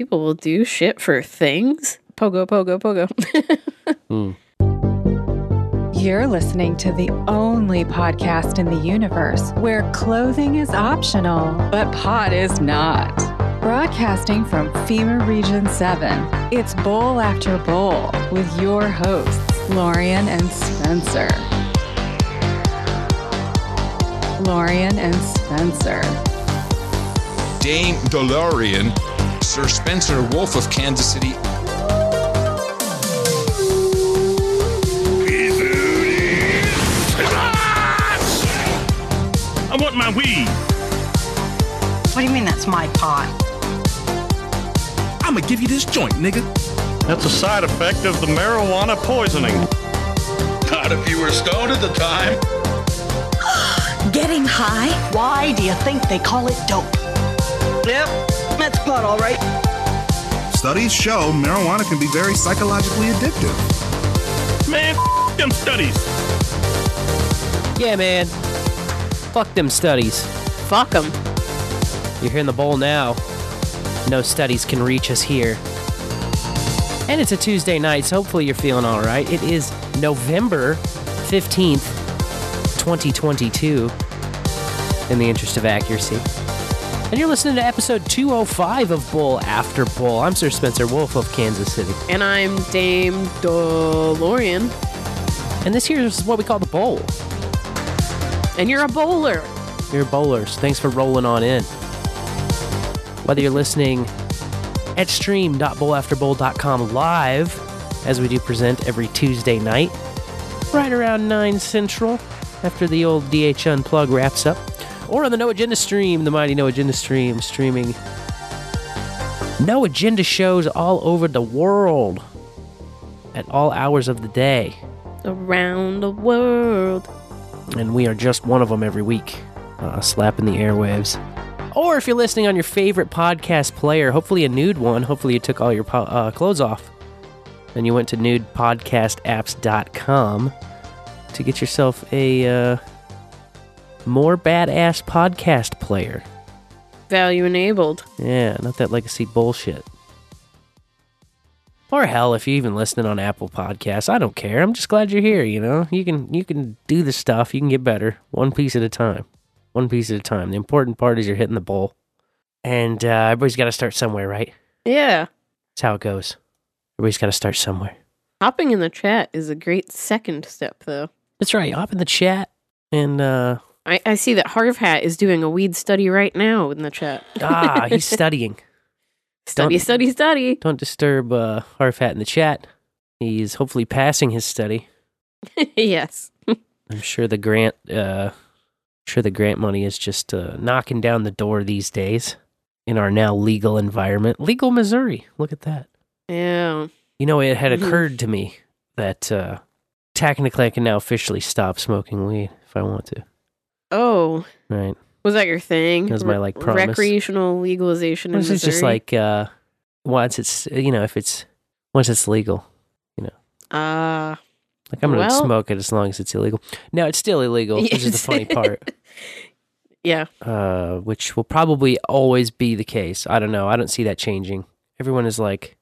People will do shit for things. Pogo, pogo, pogo. Hmm. You're listening to the only podcast in the universe where clothing is optional, but pot is not. Broadcasting from FEMA Region 7, it's Bowl After Bowl with your hosts, Lorian and Spencer. Lorian and Spencer. Dame DeLorean, Sir Spencer Wolf of Kansas City. I want my weed. What do you mean that's my pot? I'ma give you this joint, nigga. That's a side effect of the marijuana poisoning. Not if you were stoned at the time. Getting high? Why do you think they call it dope? Yep, that's pot, all right. Studies show marijuana can be very psychologically addictive. Man, f- them studies. Yeah, man. Fuck them studies. Fuck them. You're here in the bowl now. No studies can reach us here. And it's a Tuesday night, so hopefully you're feeling all right. It is November 15th, 2022, in the interest of accuracy. And you're listening to episode 205 of Bowl After Bowl. I'm Sir Spencer Wolf of Kansas City. And I'm Dame DeLorean. And this here is what we call the bowl. And you're a bowler. You're bowlers. Thanks for rolling on in. Whether you're listening at stream.bowlafterbowl.com live, as we do present every Tuesday night, right around 9 Central, after the old DH Unplug wraps up, or on the No Agenda stream, the mighty No Agenda stream, streaming No Agenda shows all over the world at all hours of the day. Around the world. and we are just one of them every week, uh, slapping the airwaves. Or if you're listening on your favorite podcast player, hopefully a nude one, hopefully you took all your po- uh, clothes off and you went to nudepodcastapps.com to get yourself a uh, more badass podcast player. Value enabled. Yeah, not that legacy bullshit. Or hell, if you're even listening on Apple Podcasts, I don't care. I'm just glad you're here. You know, you can you can do the stuff. You can get better, one piece at a time, one piece at a time. The important part is you're hitting the bowl, and uh, everybody's got to start somewhere, right? Yeah. That's how it goes. Everybody's got to start somewhere. Hopping in the chat is a great second step, though. That's right. Hop in the chat, and uh, I, I see that Harv Hat is doing a weed study right now in the chat. ah, he's studying. study, don't- study, study. Don't disturb uh, Harv Hat in the chat. He's hopefully passing his study. yes. I'm sure the grant, uh, sure the grant money is just uh, knocking down the door these days in our now legal environment. Legal Missouri. Look at that. Yeah. You know, it had Mhm. occurred to me that uh, technically I can now officially stop smoking weed if I want to. Oh, Right? was that your thing? That was my, like, promise. Recreational legalization This is just like uh, once it's you know if it's once it's legal. You know, ah. Like I'm gonna Well- smoke it as long as it's illegal. No, it's still illegal, which is the funny part. yeah. uh, which will probably always be the case. I don't know. I don't see that changing. Everyone is like,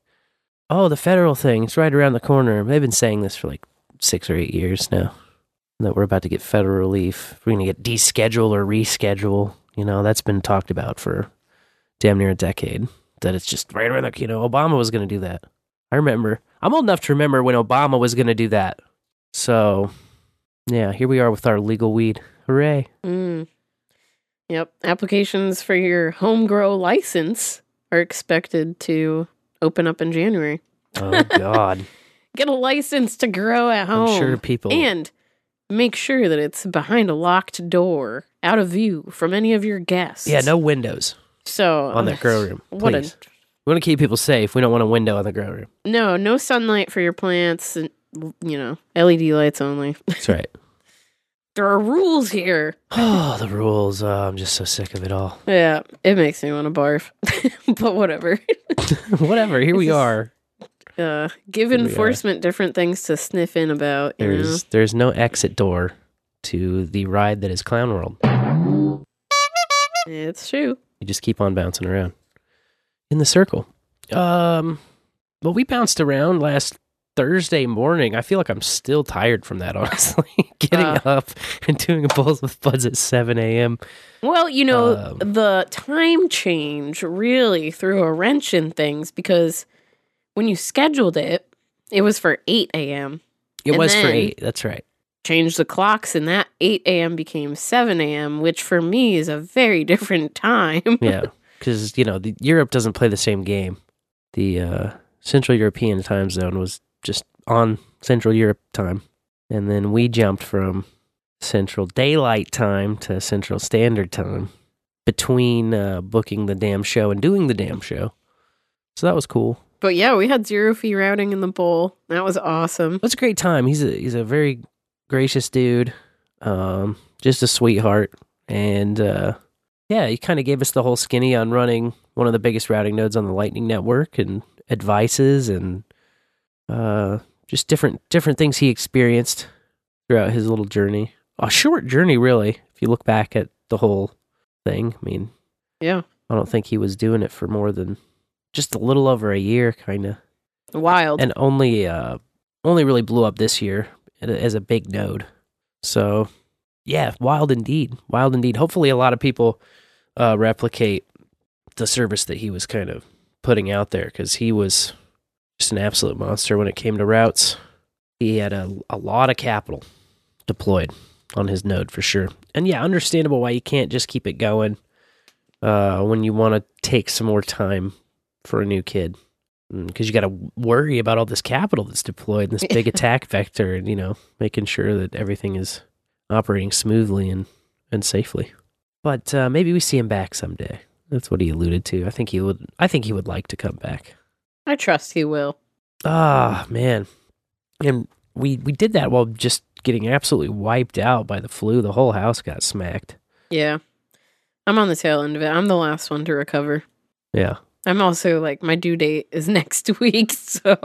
"Oh, the federal thing, it's right around the corner." They've been saying this for like six or eight years now. That we're about to get federal relief. We're going to get deschedule or reschedule. You know, that's been talked about for damn near a decade. That it's just right around the. You know, Obama was going to do that. I remember. I'm old enough to remember when Obama was going to do that. So, yeah, here we are with our legal weed. Hooray! Mm. Yep. Applications for your home grow license are expected to open up in January. Oh God. Get a license to grow at home. I'm sure people And make sure that it's behind a locked door, out of view from any of your guests. Yeah, no windows So on that grow room. What Please. a we want to keep people safe. We don't want a window on the grow room. no, no sunlight for your plants, and you know, LED lights only. That's right. there are rules here. oh, the rules. Oh, I'm just so sick of it all. Yeah, it makes me want to barf, but whatever. Whatever. Here we are. Uh, give enforcement different things to sniff in about. You know? There's there's no exit door to the ride that is Clown World. It's true. You just keep on bouncing around in the circle. Um, well, we bounced around last Thursday morning. I feel like I'm still tired from that, honestly. Getting Uh. up and doing a bowls with buds at 7 a.m. Well, you know, Um, the time change really threw a wrench in things because when you scheduled it, it was for 8 a.m. It And was for 8. That's right. Changed the clocks, and that 8 a.m. became 7 a.m., which for me is a very different time. Yeah. Because, you know, the, Europe doesn't play the same game. The uh, Central European time zone was just on Central Europe time. And then we jumped from Central Daylight Time to Central Standard Time between uh, booking the damn show and doing the damn show. So that was cool. But yeah, we had zero fee routing in the bowl. That was awesome. It was a great time. He's a he's a very gracious dude, um, just a sweetheart, and uh, yeah, he kind of gave us the whole skinny on running one of the biggest routing nodes on the Lightning Network and advices and uh, just different different things he experienced throughout his little journey. A short journey, really, if you look back at the whole thing. I mean, Yeah. I don't think he was doing it for more than just a little over a year, kind of Wild. and only uh only really blew up this year as a big node. So yeah, wild indeed, wild indeed. Hopefully, a lot of people uh, replicate the service that he was kind of putting out there because he was just an absolute monster when it came to routes. He had a a lot of capital deployed on his node for sure, and yeah, understandable why you can't just keep it going uh, when you want to take some more time for a new kid because you got to worry about all this capital that's deployed, this big attack vector, and you know, making sure that everything is operating smoothly and and safely. But uh, maybe we see him back someday. That's what he alluded to. I think he would. I think he would like to come back. I trust he will. Ah, man, and we we did that while just getting absolutely wiped out by the flu. The whole house got smacked. Yeah. I'm on the tail end of it. I'm the last one to recover. Yeah, I'm also like my due date is next week, so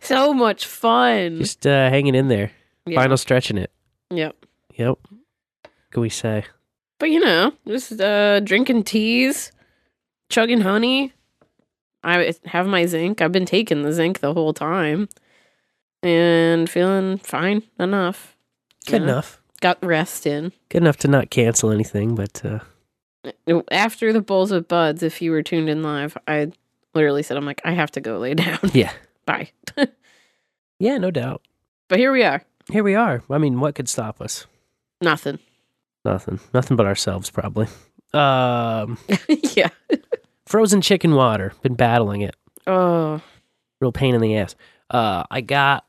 so much fun. just uh, hanging in there, yeah. final stretching it. Yep. Yep. Can we say? But you know, just uh drinking teas, chugging honey. I have my zinc. I've been taking the zinc the whole time. And feeling fine enough. Good enough. Got rest in. Good enough to not cancel anything, but uh, After the bowls with buds, if you were tuned in live, I literally said, I'm like, I have to go lay down. yeah, Bye. yeah, no doubt. but here we are. Here we are. I mean, what could stop us? Nothing. Nothing. Nothing but ourselves, probably. Um, yeah. frozen chicken water. Been battling it. Oh. Real pain in the ass. Uh, I got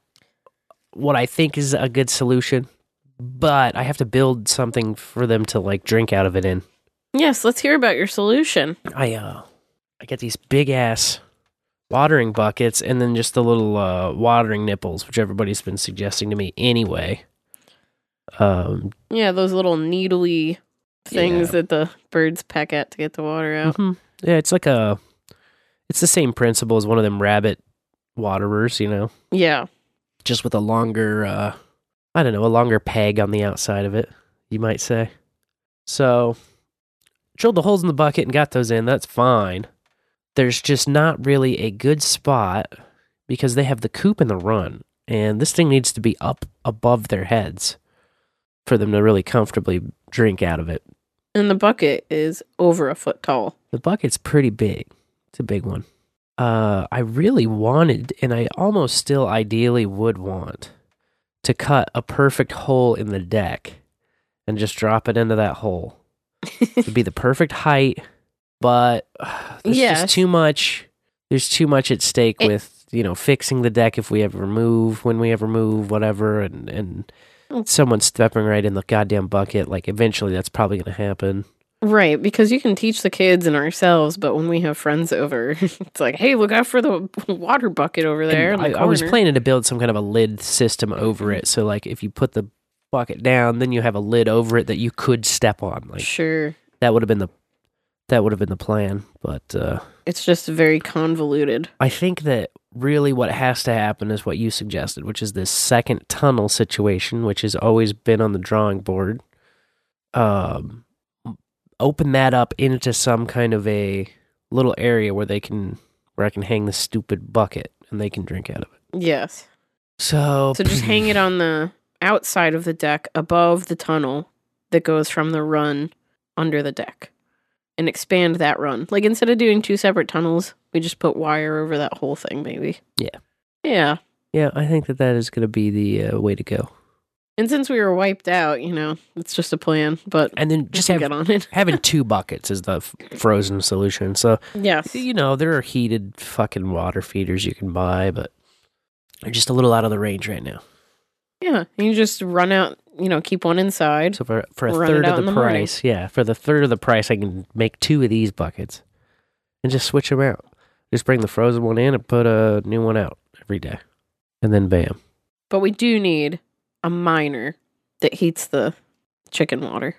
what I think is a good solution, but I have to build something for them to like drink out of it in. Yes, let's hear about your solution. I uh, I get these big ass watering buckets and then just the little uh watering nipples, which everybody's been suggesting to me anyway. Um, Yeah, those little needly things Yeah. that the birds peck at to get the water out. Mhm. Yeah, it's like a, it's the same principle as one of them rabbit waterers, you know, Yeah. just with a longer, uh, I don't know, a longer peg on the outside of it, you might say. So, drilled the holes in the bucket and got those in. That's fine. There's just not really a good spot because they have the coop and the run, and this thing needs to be up above their heads for them to really comfortably drink out of it. And the bucket is over a foot tall. The bucket's pretty big. It's a big one. Uh, I really wanted, and I almost still ideally would want, to cut a perfect hole in the deck and just drop it into that hole. It'd be the perfect height, but uh, there's just too much. There's too much at stake It- with you know fixing the deck if we ever move, when we ever move, whatever, and and Oh. someone stepping right in the goddamn bucket. Like eventually, that's probably going to happen. Right, because you can teach the kids and ourselves, but when we have friends over, it's like, hey, look out for the water bucket over there. The I, I was planning to build some kind of a lid system over it. So, like, if you put the bucket down, then you have a lid over it that you could step on. Like Sure. that would have been the that would have been the plan. But uh, It's just very convoluted. I think that really what has to happen is what you suggested, which is this second tunnel situation, which has always been on the drawing board. Um, open that up into some kind of a little area where they can where I can hang the stupid bucket and they can drink out of it. Yes. So, So just hang it on the outside of the deck above the tunnel that goes from the run under the deck and expand that run. Like instead of doing two separate tunnels, we just put wire over that whole thing, maybe. Yeah. Yeah. Yeah, I think that that is going to be the uh, way to go. And since we were wiped out, you know, it's just a plan, but And then just have, get on it. having two buckets is the f- frozen solution. So, Yes. you know, there are heated fucking water feeders you can buy, but they're just a little out of the range right now. Yeah. You just run out, you know, keep one inside. So for for a Run it third out of in the morning. price, yeah, for the third of the price, I can make two of these buckets and just switch them out. Just bring the frozen one in and put a new one out every day, and then bam. But we do need a miner that heats the chicken water.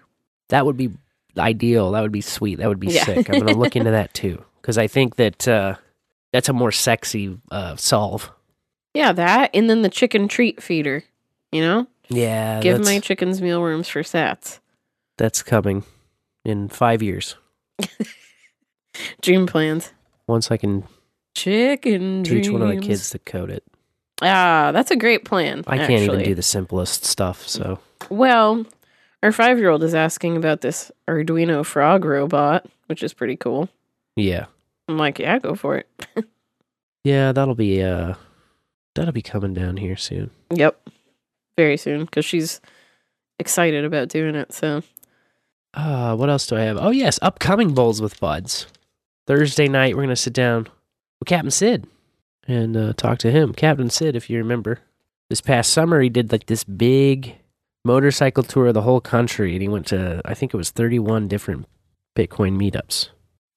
That would be ideal. That would be sweet. That would be Yeah. sick. I'm gonna look into that too because I think that uh, that's a more sexy uh, solve. Yeah, that and then the chicken treat feeder. You know? Yeah, Give my chickens mealworms for sats. that's coming in five years. Dream plans. Once I can Chicken teach one of the kids to code it. Ah, that's a great plan. I can't even do the simplest stuff. So Well, our five year old is asking about this Arduino frog robot, which is pretty cool. yeah, I'm like, yeah, go for it. yeah, that'll be uh, that'll be coming down here soon. Yep. Very soon, because she's excited about doing it. So, Uh, what else do I have? Oh yes, upcoming bowls with buds. Thursday night, we're gonna sit down with Captain Sidd and uh, talk to him. Captain Sidd, if you remember, this past summer he did like this big motorcycle tour of the whole country, and he went to I think it was thirty-one different Bitcoin meetups.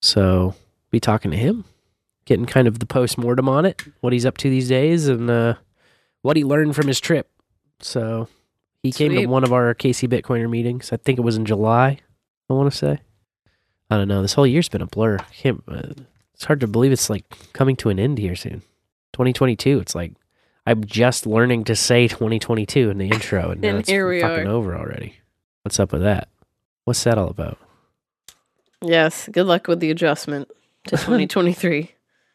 So be talking to him, getting kind of the post mortem on it, what he's up to these days, and uh, what he learned from his trip. So he came to one of our KC Bitcoiner meetings. I think it was in July. I want to say. I don't know. This whole year's been a blur. I can't, uh, it's hard to believe it's like coming to an end here soon. 2022. It's like I'm just learning to say 2022 in the intro, and now And it's here we fucking are. over already. What's up with that? What's that all about? yes, good luck with the adjustment to 2023.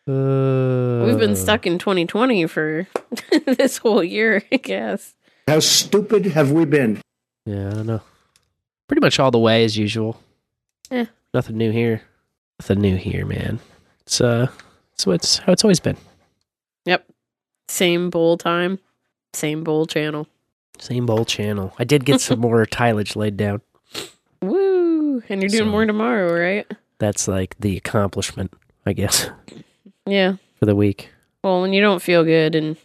Uh, We've been stuck in 2020 for this whole year, I guess. How stupid have we been? Yeah, I don't know. Pretty much all the way as usual. Yeah. Nothing new here. Nothing new here, man. It's uh, so it's what's how it's always been. Yep. Same bowl time, same bowl channel. Same bowl channel. I did get some more tillage laid down. Woo! And you're doing So- more tomorrow, right? That's like the accomplishment, I guess, Yeah. for the week. Well, when you don't feel good and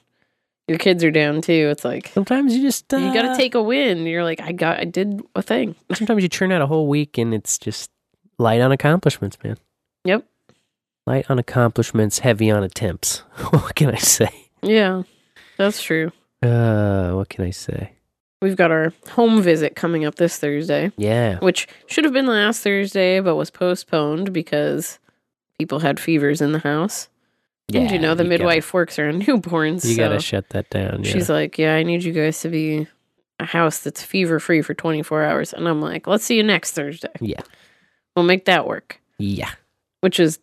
your kids are down too, it's like Sometimes you just uh, you got to take a win. You're like, I got, I did a thing. Sometimes you churn out a whole week and it's just light on accomplishments, man. Yep. Light on accomplishments, heavy on attempts. what can I say? Yeah, that's true. Uh, what can I say? We've got our home visit coming up this Thursday, Yeah. which should have been last Thursday, but was postponed because people had fevers in the house. Yeah. and you know, the gotta- midwife works around newborns. You so gotta shut that down. Yeah. she's like, Yeah, I need you guys to be a house that's fever free for 24 hours. And I'm like, Let's see you next Thursday. yeah. We'll make that work. Yeah. which is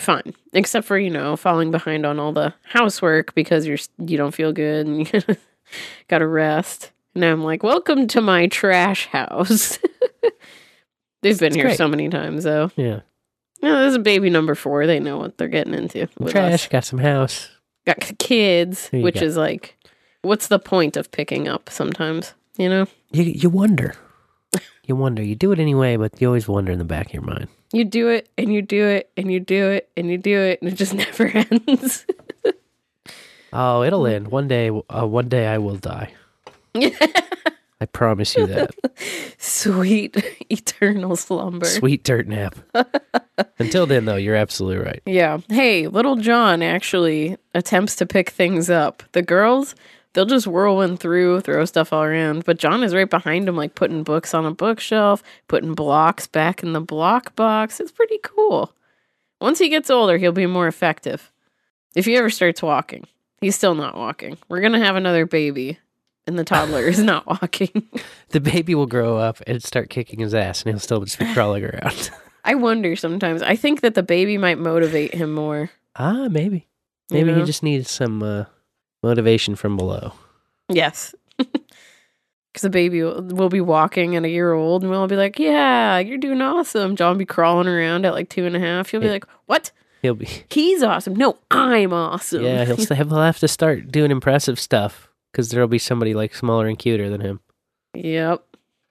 fine, except for you know falling behind on all the housework because you're you don't feel good and you got to rest. And I'm like, welcome to my trash house. They've been It's here great. so many times though. Yeah. No, this is baby number four. They know what they're getting into. Trash. us. Got some house. got kids, which go. is like, what's the point of picking up? Sometimes, you know, You you wonder. You wonder. You do it anyway, but you always wonder in the back of your mind. you do it and you do it and you do it and you do it and it just never ends. Oh, it'll end one day. Uh, one day I will die. I promise you that. Sweet eternal slumber. Sweet dirt nap. Until then, though, you're absolutely right. Yeah. Hey, little John actually attempts to pick things up. The girls, they'll just whirlwind through, throw stuff all around. But John is right behind him, like putting books on a bookshelf, putting blocks back in the block box. It's pretty cool. Once he gets older, he'll be more effective. If he ever starts walking, he's still not walking. We're going to have another baby, and the toddler is not walking. The baby will grow up and start kicking his ass, and he'll still just be crawling around. I wonder sometimes. I think that the baby might motivate him more Ah, maybe. Maybe You he just needs some uh, motivation from below. Yes. Because the baby will, will be walking at a year old and we'll be like, yeah, you're doing awesome. John will be crawling around at like two and a half. He'll be Yeah. like, what? He'll be He's awesome. No, I'm awesome. yeah. He'll he'll have to start doing impressive stuff because there'll be somebody like smaller and cuter than him. yep.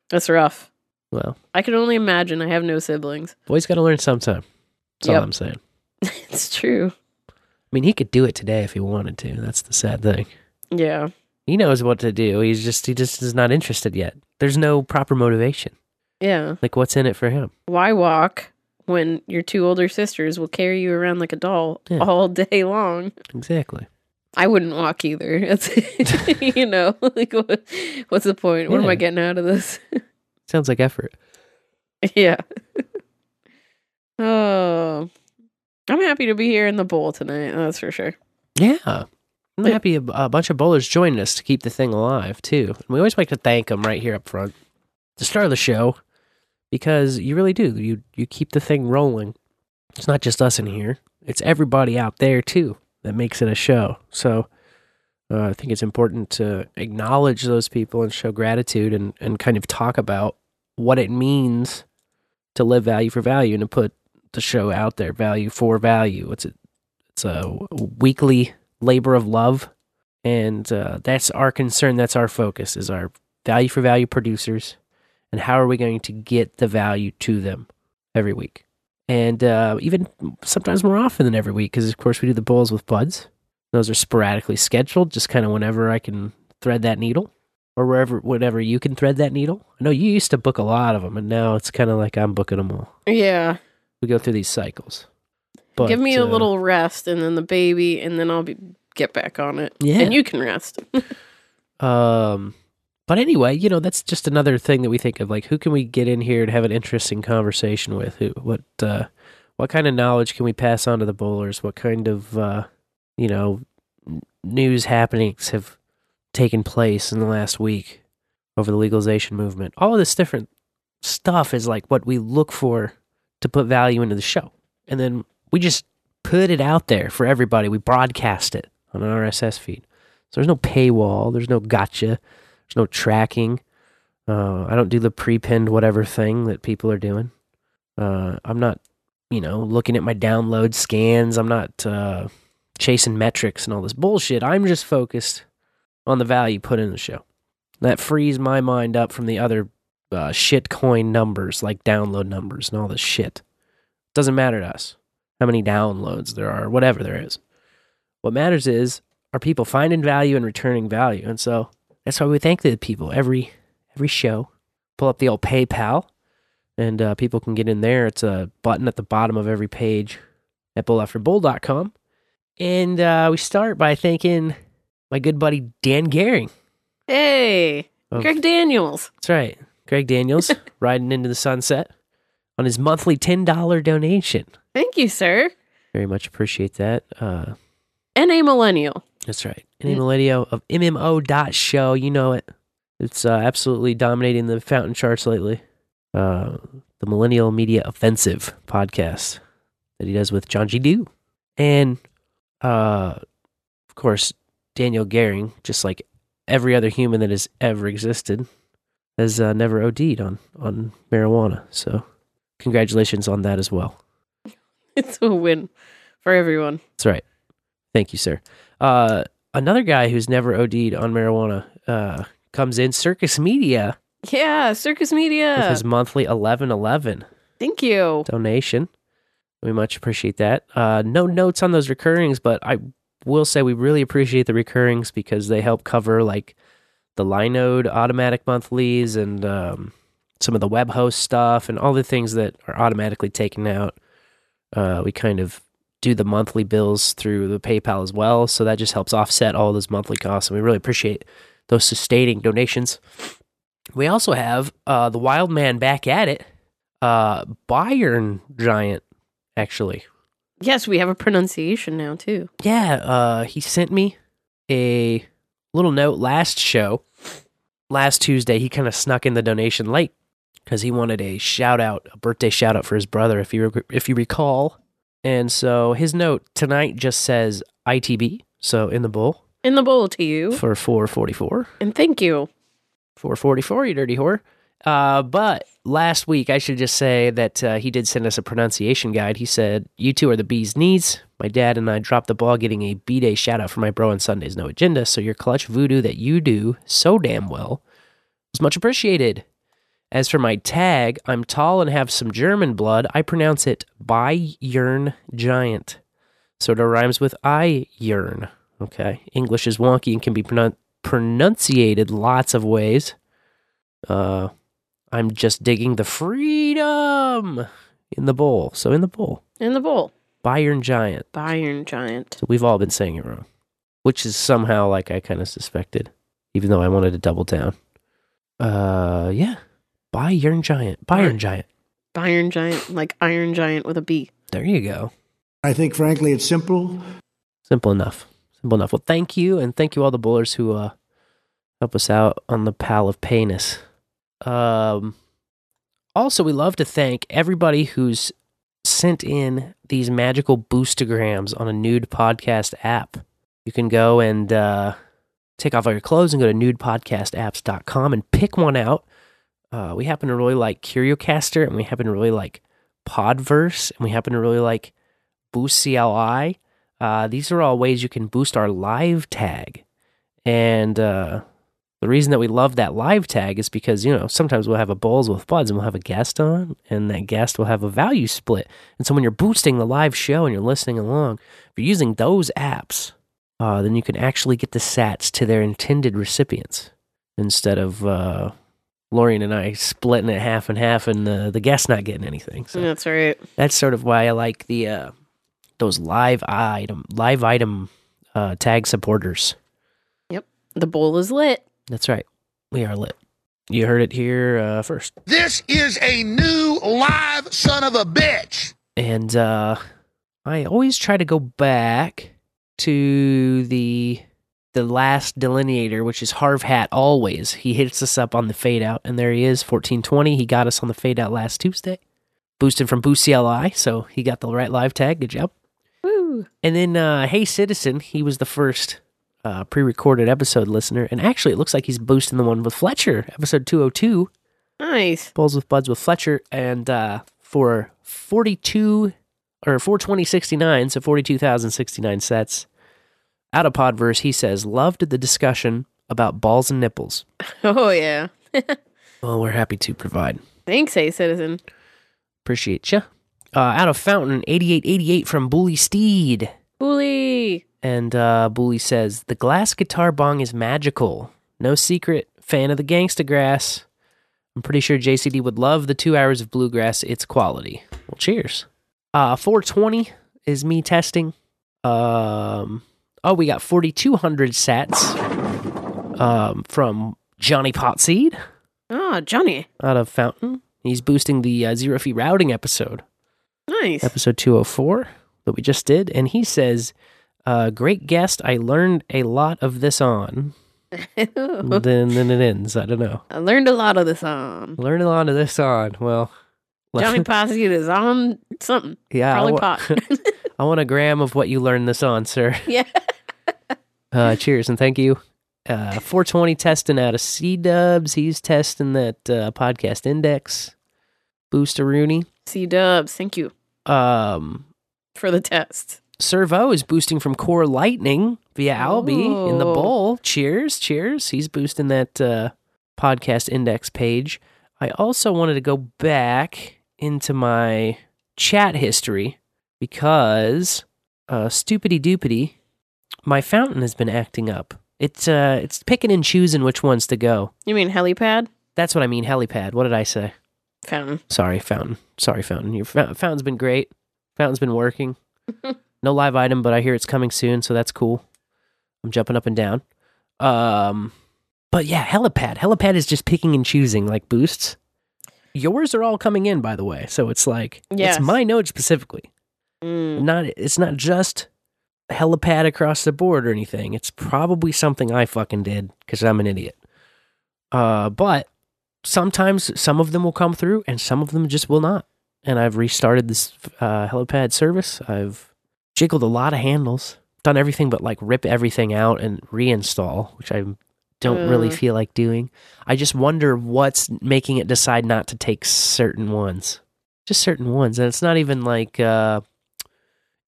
That's rough. Well, I can only imagine. I have no siblings. boys got to learn sometime. That's Yep. all I'm saying. it's true. I mean, he could do it today if he wanted to. That's the sad thing. Yeah. He knows what to do. He's just he just is not interested yet. There's no proper motivation. Yeah. Like what's in it for him? Why walk when your two older sisters will carry you around like a doll Yeah. all day long? Exactly. I wouldn't walk either. It's, you know, like what, what's the point? What am I getting out of this? Sounds like effort. yeah. oh, I'm happy to be here in the bowl tonight. That's for sure. Yeah. I'm happy a, a bunch of bowlers joined us to keep the thing alive, too. And we always like to thank them right here up front. The start of the show, because you really do. You, you keep the thing rolling. It's not just us in here, it's everybody out there, too, that makes it a show. So uh, I think it's important to acknowledge those people and show gratitude and, and kind of talk about what it means to live value for value and to put the show out there, value for value. It's a, it's a weekly labor of love. And uh, that's our concern. That's our focus is our value for value producers. And how are we going to get the value to them every week and uh, even sometimes more often than every week because of course we do the bowls with buds those are sporadically scheduled just kind of whenever i can thread that needle or wherever whenever you can thread that needle i know you used to book a lot of them and now it's kind of like i'm booking them all Yeah. we go through these cycles but, Give me a uh, little rest and then the baby, and then I'll be get back on it. Yeah. And you can rest. Um, but anyway, you know, that's just another thing that we think of. Like, who can we get in here to have an interesting conversation with? Who, what, uh, what kind of knowledge can we pass on to the bowlers? What kind of, uh, you know, news happenings have taken place in the last week over the legalization movement? All of this different stuff is like what we look for to put value into the show, and then we just put it out there for everybody. We broadcast it on an RSS feed. So there's no paywall. There's no gotcha. There's no tracking. Uh, I don't do the pre-pinned whatever thing that people are doing. Uh, I'm not, you know, looking at my download scans. I'm not uh, chasing metrics and all this bullshit. I'm just focused on the value put in the show. That frees my mind up from the other uh, shit coin numbers like download numbers and all this shit. Doesn't matter to us how many downloads there are, whatever there is. What matters is are people finding value and returning value, and so that's why we thank the people every every show. Pull up the old PayPal, and uh, people can get in there. It's a button at the bottom of every page at bowlafterbowl.com. And uh, we start by thanking my good buddy Dan Gehring. hey, Of- Greg Daniels. That's right, Greg Daniels, riding into the sunset on his monthly ten dollar donation. Thank you, sir. Very much appreciate that. Uh, NA Millennial. That's right. NA Millennial of MMO dot show, you know it. It's uh, absolutely dominating the fountain charts lately. Uh, the Millennial Media Offensive podcast that he does with John G. And, uh, of course, Daniel Gehring, just like every other human that has ever existed, has uh, never OD'd on, on marijuana. So, congratulations on that as well. It's a win for everyone. That's right. Thank you, sir. Uh, another guy who's never OD'd on marijuana uh, comes in, SircussMedia, Yeah, Circus with Media. his monthly eleven eleven Thank you. donation. We much appreciate that. Uh, no notes on those recurrings, but I will say we really appreciate the recurrings because they help cover like the Linode automatic monthlies and um, some of the web host stuff and all the things that are automatically taken out. Uh, we kind of do the monthly bills through the PayPal as well, so that just helps offset all those monthly costs, and we really appreciate those sustaining donations. We also have uh, the Wild Man back at it, uh, Bayern Giant, actually. Yes, we have a pronunciation now too. Yeah, uh, he sent me a little note last show, last Tuesday. He kind of snuck in the donation late because he wanted a shout out, a birthday shout out for his brother. If you if you recall, And so his note tonight just says ITB, so in the bowl In the bowl to you. for 444. And thank you. 444, you dirty whore. Uh, but last week, I should just say that uh, he did send us a pronunciation guide. He said, You two are the bee's knees. My dad and I dropped the ball getting a B Day shout out for my bro on Sundays, no agenda. So your clutch voodoo that you do so damn well was much appreciated. As for my tag, I'm tall and have some German blood. I pronounce it Bayern Giant. Sort of rhymes with I yearn. Okay. English is wonky and can be pronun- pronunciated lots of ways. Uh, I'm just digging the freedom in the bowl. So in the bowl, In the bowl. Bayern Giant. Bayern Giant. So we've all been saying it wrong, which is somehow like I kind of suspected, even though I wanted to double down. Uh, yeah, Bayern Giant. Iron Giant. Iron Giant, like Iron Giant with a B. There you go. I think, frankly, it's simple. Simple enough. Simple enough. Well, thank you, and thank you all the bowlers who uh help us out on the pal of payness. Um, also, we love to thank everybody who's sent in these magical boostagrams on a nude podcast app. You can go and uh, take off all your clothes and go to nudepodcastapps.com and pick one out. Uh, we happen to really like Curiocaster, and we happen to really like Podverse, and we happen to really like Boost CLI. Uh, these are all ways you can boost our live tag. And uh, the reason that we love that live tag is because, you know, sometimes we'll have a bowls with buds and we'll have a guest on, and that guest will have a value split. And so when you're boosting the live show and you're listening along, if you're using those apps, uh, then you can actually get the sats to their intended recipients instead of uh, Lorian and I splitting it half and half and the, the guest not getting anything. So That's right. that's sort of why I like the uh, those live item live item uh, tag supporters. Yep, the bowl is lit. That's right, we are lit. You heard it here uh, first, This is a new live son of a bitch. and uh, I always try to go back to the the last delineator, which is Harv Hat. Always he hits us up on the fade out, and there he is, fourteen twenty. He got us on the fade out last Tuesday, boosted from Boost CLI, so he got the right live tag. Good job. Woo. And then, uh, Hey Citizen, he was the first uh, pre recorded episode listener. And actually, it looks like he's boosting the one with Fletcher, episode 202, Nice. Bowls with Buds with Fletcher. And uh, for 42 or 42069, so 42,069 sats, out of Podverse, he says, Loved the discussion about balls and nipples. Oh, yeah. Well, we're happy to provide. Thanks, Hey Citizen. Appreciate you. Uh, out of Fountain, 8888 from Bully Steed. Booly. And uh, Booly says, The glass guitar bong is magical. No secret. Fan of the gangsta grass. I'm pretty sure JCD would love the two hours of bluegrass. It's quality. Well, cheers. Uh, 420 is me testing. Um, oh, we got 4,200 sats um, from Johnny Potseed Ah, Johnny. out of Fountain. He's boosting the uh, zero fee routing episode Nice. episode 204 that we just did and he says uh, great guest i learned a lot of this on then then it ends i don't know I learned a lot of this on. learned a lot of this on well Johnny Posse is on something. yeah Probably I, wa- pot. I want a gram of what you learned this on sir yeah. Uh, cheers and thank you uh, 420 testing out of SeeDubs he's testing that uh, podcast index booster rooney SeeDubs. Thank you um for the test. SirVo is boosting from Core Lightning via Alby in the bowl. Cheers, cheers. He's boosting that uh, podcast index page. I also wanted to go back into my chat history because uh, stupidity doopity, my fountain has been acting up. It's uh, it's picking and choosing which ones to go. You mean helipad? That's what I mean. Helipad. What did I say? Fountain. Sorry, Fountain. Sorry, Fountain. Your fou- Fountain's been great. Fountain's been working. no live item, but I hear it's coming soon, so that's cool. I'm jumping up and down. Um, but yeah, Helipad. Helipad is just picking and choosing like boosts. Yours are all coming in, by the way. So it's like Yes. it's my node specifically. Mm. Not it's not just Helipad across the board or anything. It's probably something I fucking did because I'm an idiot. Uh, but sometimes some of them will come through and some of them just will not. and I've restarted this uh, helipad service. I've jiggled a lot of handles, done everything but like rip everything out and reinstall, which I don't really Uh. feel like doing. I just wonder what's making it decide not to take certain ones, just certain ones, and it's not even like uh,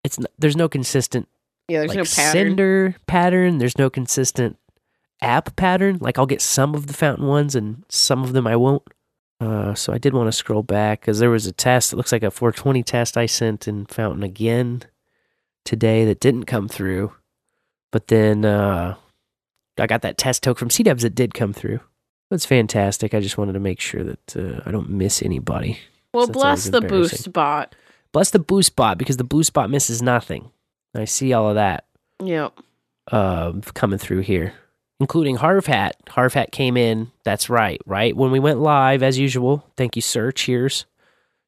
it's n- there's no consistent Yeah, there's like no pattern. sender pattern. There's no consistent app pattern. Like I'll get some of the fountain ones and some of them I won't. Uh, so I did want to scroll back because there was a test. It looks like a 420 test I sent in Fountain again today that didn't come through. But then uh, I got that test token from SeeDubs that did come through. That's fantastic. I just wanted to make sure that uh, I don't miss anybody. well, So bless the boost bot. Bless the boost bot because the boost bot misses nothing. I see all of that Yep. uh, coming through here, including Harvhat. Harvhat came in. That's right, right when we went live as usual. Thank you, sir. Cheers.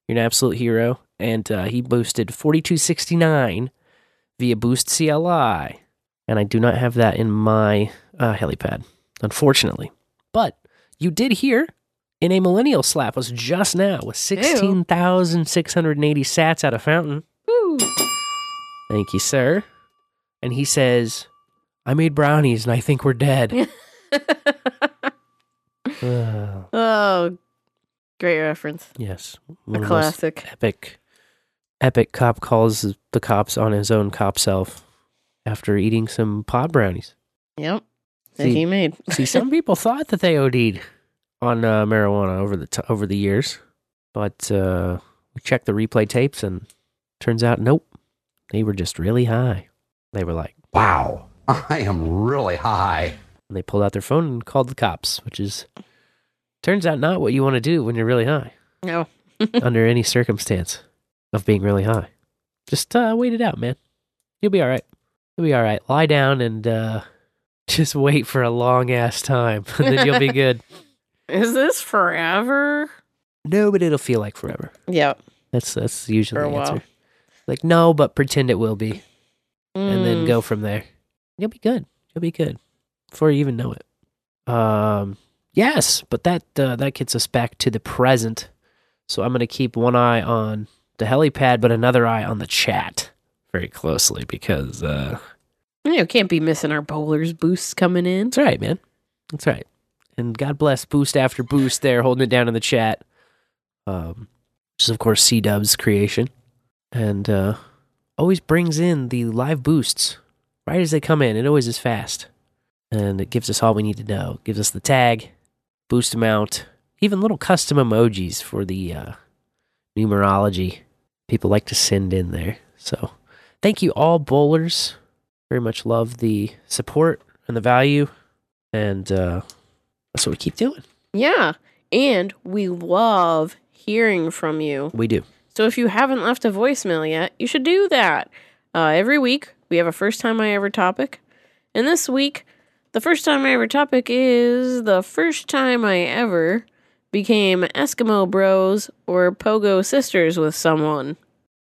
You're an absolute hero. And uh, he boosted 4269 via Boost CLI, and I do not have that in my uh, helipad, unfortunately. But you did hear NA Millennial slap was just now with 16,680 sats out of Fountain. Woo. Thank you, sir. And he says, I made brownies and I think we're dead. Uh, oh, great reference. yes. A classic. Epic. Epic cop calls the cops on his own cop self after eating some pot brownies. Yep. That See- he made. See, some people thought that they OD'd on uh, marijuana over the t- over the years, but uh, we checked the replay tapes and turns out nope, they were just really high. They were like, Wow, I am really high. and they pulled out their phone and called the cops, which is turns out not what you want to do when you're really high No. under any circumstance of being really high. Just uh, wait it out, man. You'll be all right. You'll be all right. Lie down and uh, just wait for a long ass time, and then you'll be good. Is this forever? No, but it'll feel like forever. Yep. That's that's usually For a the while. answer. Like no, but pretend it will be, and then Mm. go from there. You'll be good. You'll be good before you even know it. Um, yes, but that uh, that gets us back to the present. So I'm going to keep one eye on the helipad, but another eye on the chat very closely because uh, You know, can't be missing our bowlers boosts coming in. that's right, man. That's right. And God bless Boost after Boost there, holding it down in the chat. Um, which is of course SeeDub's creation, and uh, always brings in the live boosts right as they come in. It always is fast, and it gives us all we need to know. It gives us the tag, boost amount, even little custom emojis for the uh, numerology. People like to send in there. So, thank you all bowlers. Very much love the support and the value, and uh, that's what we keep doing. Yeah. And we love hearing from you. We do. So if you haven't left a voicemail yet, you should do that. Uh, every week, we have a first time I ever topic. And this week, the first time I ever topic is the first time I ever became Eskimo bros or pogo sisters with someone.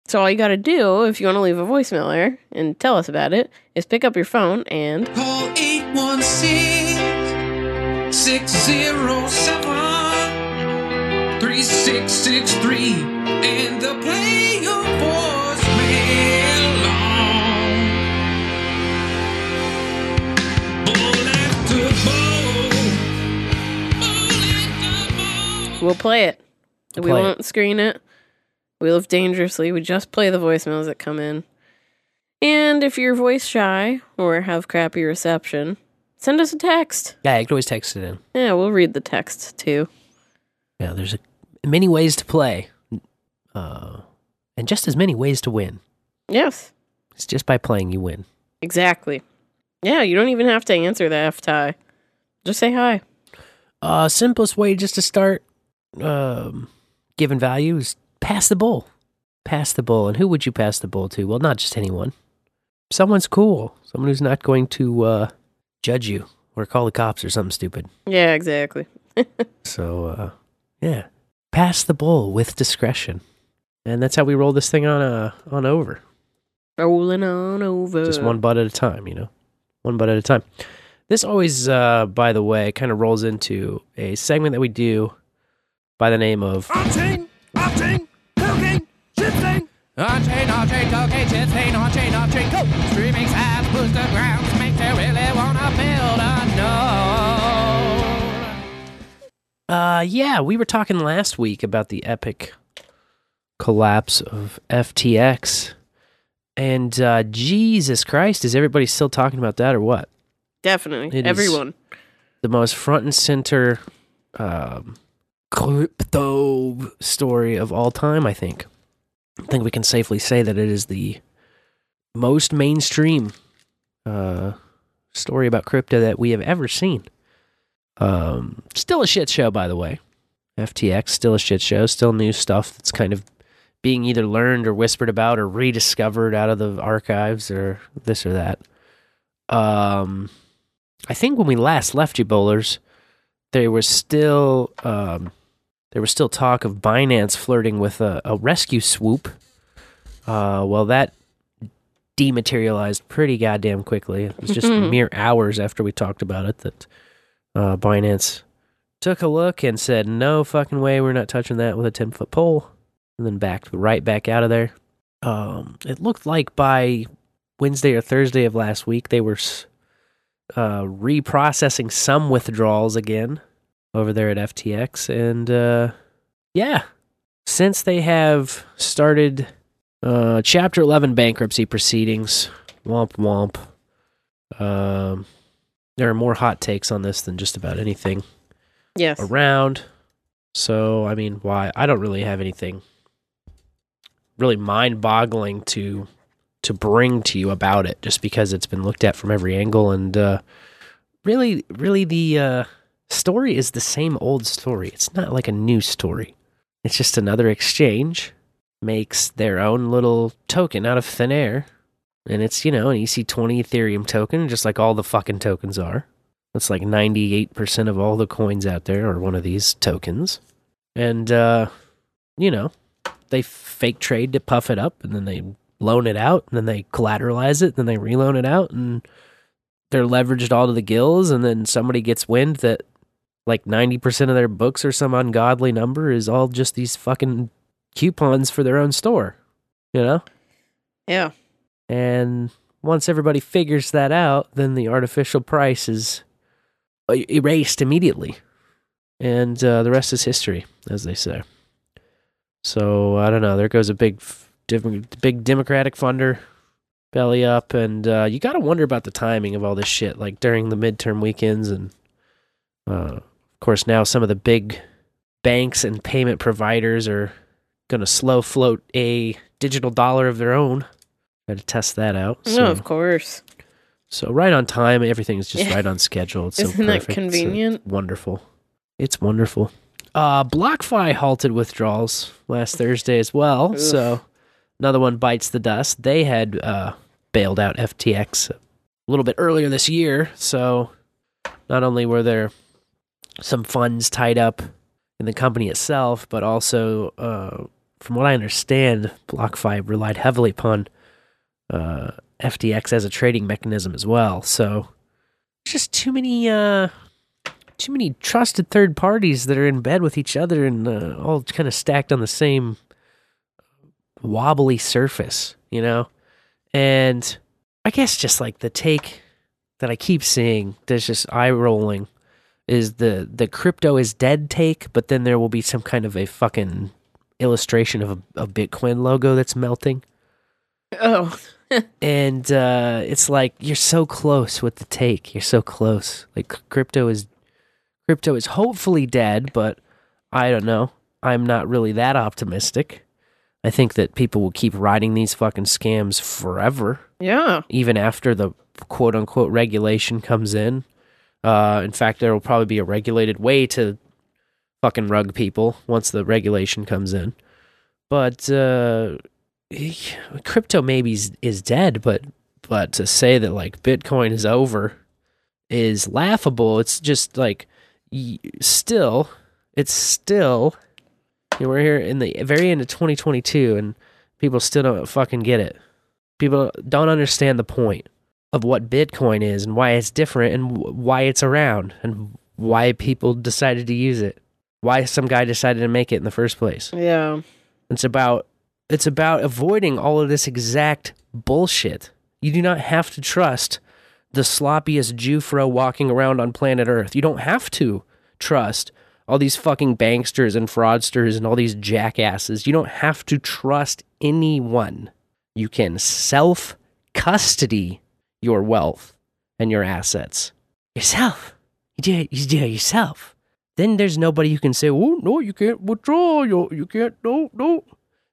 So all you gotta do, if you want to leave a voicemail there and tell us about it, is pick up your phone and Call 816 607 3663 and the play your voicemail on. Bowl after Bowl. we'll play it. We'll we play won't screen it. We live dangerously. We just play the voicemails that come in. And if you're voice shy or have crappy reception, send us a text. Yeah, you can always text it in. Yeah, we'll read the text too. Yeah, there's a, many ways to play, uh, and just as many ways to win. Yes, It's just by playing you win. exactly. Yeah, you don't even have to answer the F tie. Just say hi. Uh, simplest way just to start um, giving value is pass the bull. Pass the bull. And who would you pass the bull to? Well, not just anyone. Someone's cool. Someone who's not going to uh, judge you or call the cops or something stupid. Yeah, exactly. So, uh, yeah, pass the bull with discretion. And that's how we roll this thing on uh, on over. Rolling on over. Just one butt at a time, you know, one butt at a time. This always, uh, by the way, kind of rolls into a segment that we do by the name of Opting, opting, cooking, On chain, on chain, cocaine, shit stain, on chain, on chain, coke. Streaming sides, booster grounds, Uh, yeah, we were talking last week about the epic collapse of FTX. And uh, Jesus Christ, is everybody still talking about that or what? Definitely. It Everyone. the most front and center um, crypto story of all time. I think. I think we can safely say that it is the most mainstream uh, story about crypto that we have ever seen. Um, still a shit show, by the way. FTX still a shit show. Still new stuff that's kind of being either learned or whispered about or rediscovered out of the archives or this or that. Um, I think when we last left you bowlers, there was still um, there was still talk of Binance flirting with a, a rescue swoop. Uh, well, that dematerialized pretty goddamn quickly. It was just mere hours after we talked about it that uh, Binance took a look and said, "No fucking way, we're not touching that with a ten foot pole," and then backed right back out of there. Um, it looked like by Wednesday or Thursday of last week they were uh, reprocessing some withdrawals again over there at FTX, and uh, yeah, since they have started uh, Chapter Eleven bankruptcy proceedings, womp womp. Um, there are more hot takes on this than just about anything Yes. around. So, I mean, why? I don't really have anything really mind-boggling to to bring to you about it, just because it's been looked at from every angle, and uh, really, really, the uh, story is the same old story. It's not like a new story. It's just another exchange makes their own little token out of thin air, and it's you know an ERC20 Ethereum token, just like all the fucking tokens are. It's like 98% of all the coins out there are one of these tokens. And, uh, you know, they fake trade to puff it up and then they loan it out and then they collateralize it, and then they reloan it out and they're leveraged all to the gills. And then somebody gets wind that like 90% of their books or some ungodly number is all just these fucking coupons for their own store, you know? Yeah. And once everybody figures that out, then the artificial price is erased immediately. And uh, the rest is history, as they say. So I don't know. There goes a big, big Democratic funder belly up, and uh, you got to wonder about the timing of all this shit. Like during the midterm weekends, and uh, of course now some of the big banks and payment providers are going to slow float a digital dollar of their own. Got to test that out. No, So, of course. so right on time. Everything's just Yeah. right on schedule. It's so Isn't that perfect. It's, uh, convenient? wonderful. It's wonderful. Uh, BlockFi halted withdrawals last Thursday as well. Oof. So another one bites the dust. They had uh, bailed out FTX a little bit earlier this year. So not only were there some funds tied up in the company itself, but also, uh, from what I understand, BlockFi relied heavily upon uh, FTX as a trading mechanism as well. So just too many uh too many trusted third parties that are in bed with each other and uh, all kind of stacked on the same wobbly surface, you know? And I guess just like the take that I keep seeing that's just eye rolling is the the crypto is dead take, but then there will be some kind of a fucking illustration of a, a Bitcoin logo that's melting Oh. and uh, it's like you're so close with the take. You're so close. Like crypto is crypto is hopefully dead, but I don't know. I'm not really that optimistic. I think that people will keep riding these fucking scams forever, Yeah. even after the quote unquote regulation comes in. Uh, in fact, there will probably be a regulated way to fucking rug people once the regulation comes in. But uh, Eh, crypto maybe is, is dead, but but to say that like Bitcoin is over is laughable. It's just like still, it's still. You know, we're here in the very end of 2022, and people still don't fucking get it. People don't understand the point of what Bitcoin is and why it's different and why it's around and why people decided to use it. Why some guy decided to make it in the first place. Yeah. It's about It's about avoiding all of this exact bullshit. You do not have to trust the sloppiest Jufro walking around on planet Earth. You don't have to trust all these fucking banksters and fraudsters and all these jackasses. You don't have to trust anyone. You can self custody your wealth and your assets yourself. You do it. You do it yourself. Then there's nobody who can say, "Oh no, you can't withdraw. You you can't. No, no."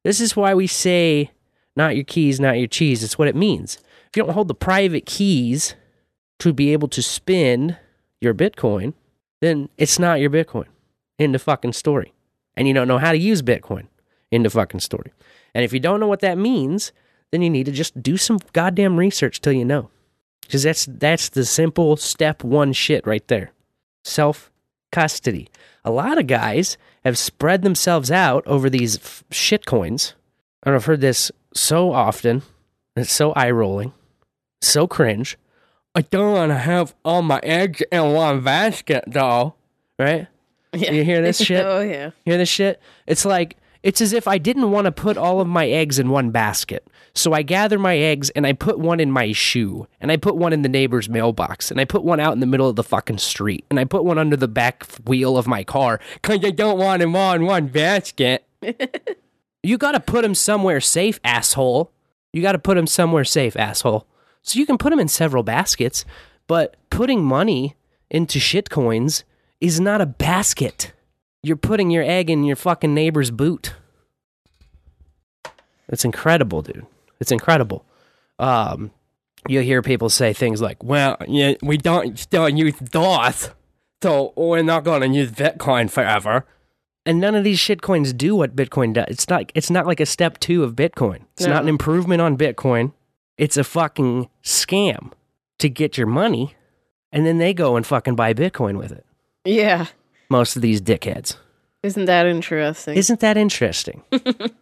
This is why we say, "Not your keys, not your cheese." It's what it means. If you don't hold the private keys to be able to spin your Bitcoin, then it's not your Bitcoin. In the fucking story, and you don't know how to use Bitcoin. In the fucking story, and if you don't know what that means, then you need to just do some goddamn research till you know. Because that's that's the simple step one shit right there. Self custody. A lot of guys have spread themselves out over these f- shit coins. And I've heard this so often. It's so eye rolling, so cringe. I don't want to have all my eggs in one basket, though. Right? Yeah. You hear this shit? oh yeah. Hear this shit? It's like it's as if I didn't want to put all of my eggs in one basket. So I gather my eggs and I put one in my shoe, and I put one in the neighbor's mailbox, and I put one out in the middle of the fucking street, and I put one under the back wheel of my car because I don't want them all in one basket. you got to put them somewhere safe, asshole. You got to put them somewhere safe, asshole. So you can put them in several baskets, but putting money into shit coins is not a basket. You're putting your egg in your fucking neighbor's boot. It's incredible, dude. It's incredible. Um, you hear people say things like, "Well, yeah, we don't still use DOS, so we're not going to use Bitcoin forever." And none of these shitcoins do what Bitcoin does. It's not. It's not like a step two of Bitcoin. It's not an improvement on Bitcoin. It's a fucking scam to get your money, and then they go and fucking buy Bitcoin with it. Yeah. Most of these dickheads. Isn't that interesting? Isn't that interesting?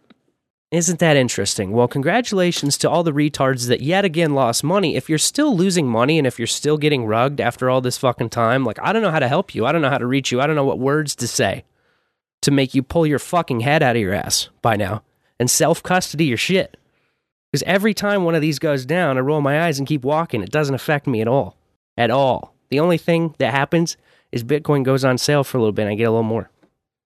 Isn't that interesting? Well, congratulations to all the retards that yet again lost money. If you're still losing money and if you're still getting rugged after all this fucking time, like, I don't know how to help you. I don't know how to reach you. I don't know what words to say to make you pull your fucking head out of your ass by now and self custody your shit. Because every time one of these goes down, I roll my eyes and keep walking. It doesn't affect me at all. At all. The only thing that happens is Bitcoin goes on sale for a little bit and I get a little more.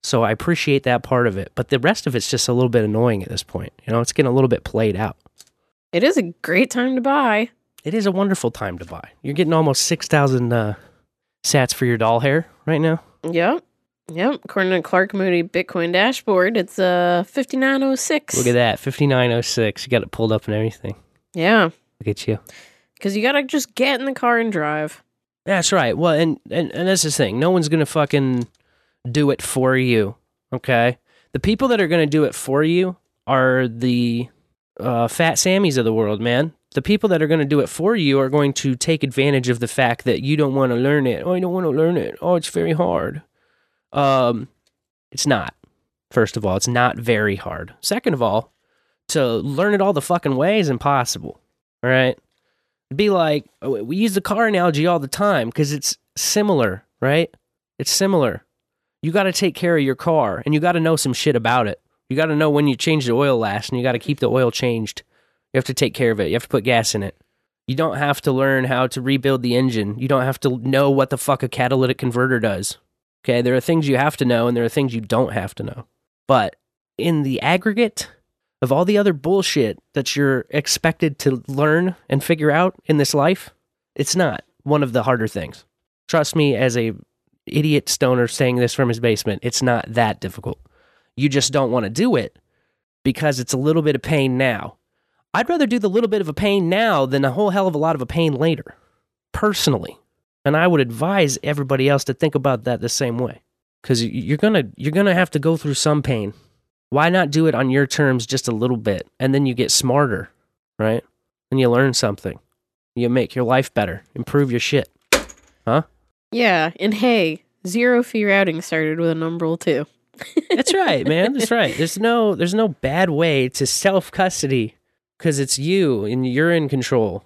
So I appreciate that part of it. But the rest of it's just a little bit annoying at this point. You know, it's getting a little bit played out. It is a great time to buy. It is a wonderful time to buy. You're getting almost 6,000 uh, sats for your doll hair right now. Yep. Yep. According to Clark Moody Bitcoin dashboard, it's uh 5906. Look at that. 5906. You got it pulled up and everything. Yeah. Look at you. Because you got to just get in the car and drive. That's right. Well, and, and, and that's the thing. No one's going to fucking do it for you. Okay. The people that are going to do it for you are the uh, fat Sammys of the world, man. The people that are going to do it for you are going to take advantage of the fact that you don't want to learn it. Oh, I don't want to learn it. Oh, it's very hard. Um, it's not. First of all, it's not very hard. Second of all, to learn it all the fucking way is impossible. All right. Be like we use the car analogy all the time because it's similar, right? It's similar. You got to take care of your car and you got to know some shit about it. You got to know when you change the oil last and you got to keep the oil changed. You have to take care of it. You have to put gas in it. You don't have to learn how to rebuild the engine. You don't have to know what the fuck a catalytic converter does. Okay, there are things you have to know and there are things you don't have to know. But in the aggregate of all the other bullshit that you're expected to learn and figure out in this life, it's not one of the harder things. Trust me, as a idiot stoner saying this from his basement, it's not that difficult. You just don't want to do it because it's a little bit of pain now. I'd rather do the little bit of a pain now than a whole hell of a lot of a pain later, personally. And I would advise everybody else to think about that the same way because you're gonna you're gonna have to go through some pain. Why not do it on your terms just a little bit, and then you get smarter, right? And you learn something. You make your life better, improve your shit, huh? Yeah. And hey, zero fee routing started with a numeral two. That's right, man. That's right. There's no there's no bad way to self custody because it's you and you're in control.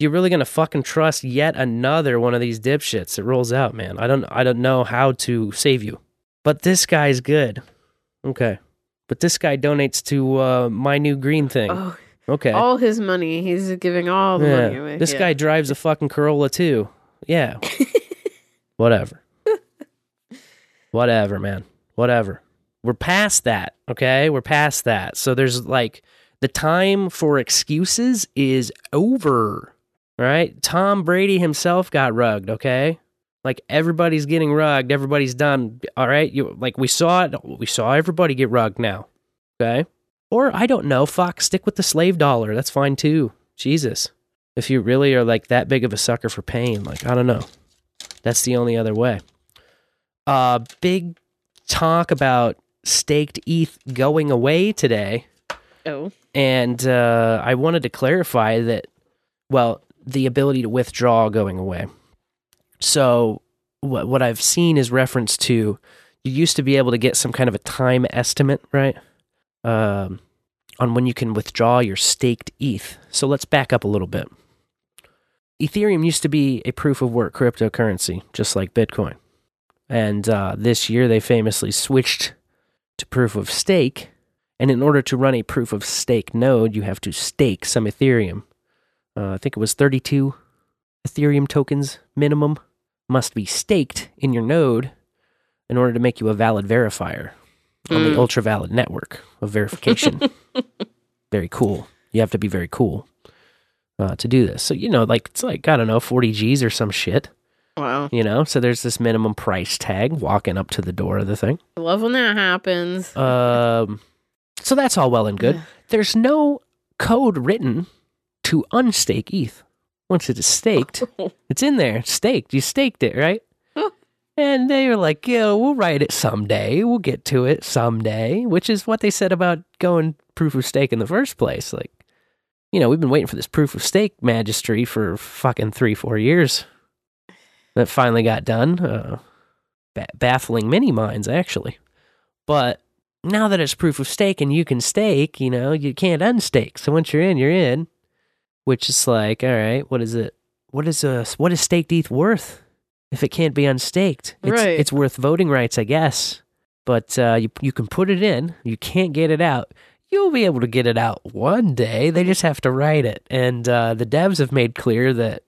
You're really gonna fucking trust yet another one of these dipshits that rolls out, man. I don't I don't know how to save you, but this guy's good. Okay, But this guy donates to uh, my new green thing. Oh, okay. all his money. He's giving all the Yeah. money away. This Yeah. guy drives a fucking Corolla too. Yeah. Whatever. Whatever, man. Whatever. We're past that, okay? We're past that. So there's like the time for excuses is over. Right? Tom Brady himself got rugged, okay? Like everybody's getting rugged, everybody's done. All right? You like we saw it, we saw everybody get rugged now. Okay? Or I don't know, fuck, stick with the slave dollar. That's fine too. Jesus. If you really are like that big of a sucker for pain, like I don't know. That's the only other way. Uh big talk about staked ETH going away today. Oh. And uh, I wanted to clarify that, well, the ability to withdraw going away. So, what, what I've seen is reference to you used to be able to get some kind of a time estimate, right? Um, on when you can withdraw your staked ETH. So, let's back up a little bit. Ethereum used to be a proof of work cryptocurrency, just like Bitcoin. And uh, this year they famously switched to proof of stake. And in order to run a proof of stake node, you have to stake some Ethereum. Uh, I think it was 32 Ethereum tokens minimum must be staked in your node in order to make you a valid verifier on the Mm. ultra valid network of verification. very cool. You have to be very cool uh, to do this. So, you know, like, it's like, I don't know, 40 G's or some shit, Wow. you know? So there's this minimum price tag walking up to the door of the thing. I love when that happens. Um, so that's all well and good. There's no code written to unstake ETH. Once it is staked, it's in there, staked. You staked it, right? And they were like, yeah, we'll write it someday. We'll get to it someday, which is what they said about going proof of stake in the first place. Like, you know, we've been waiting for this proof of stake magistry for fucking three, four years. That finally got done. Uh, ba- baffling many minds, actually. But now that it's proof of stake and you can stake, you know, you can't unstake. So once you're in, you're in. Which is like, all right, what is it? What is a what is staked ETH worth if it can't be unstaked? It's, Right. It's worth voting rights, I guess. But uh, you you can put it in. You can't get it out. You'll be able to get it out one day. They just have to write it. And uh, the devs have made clear that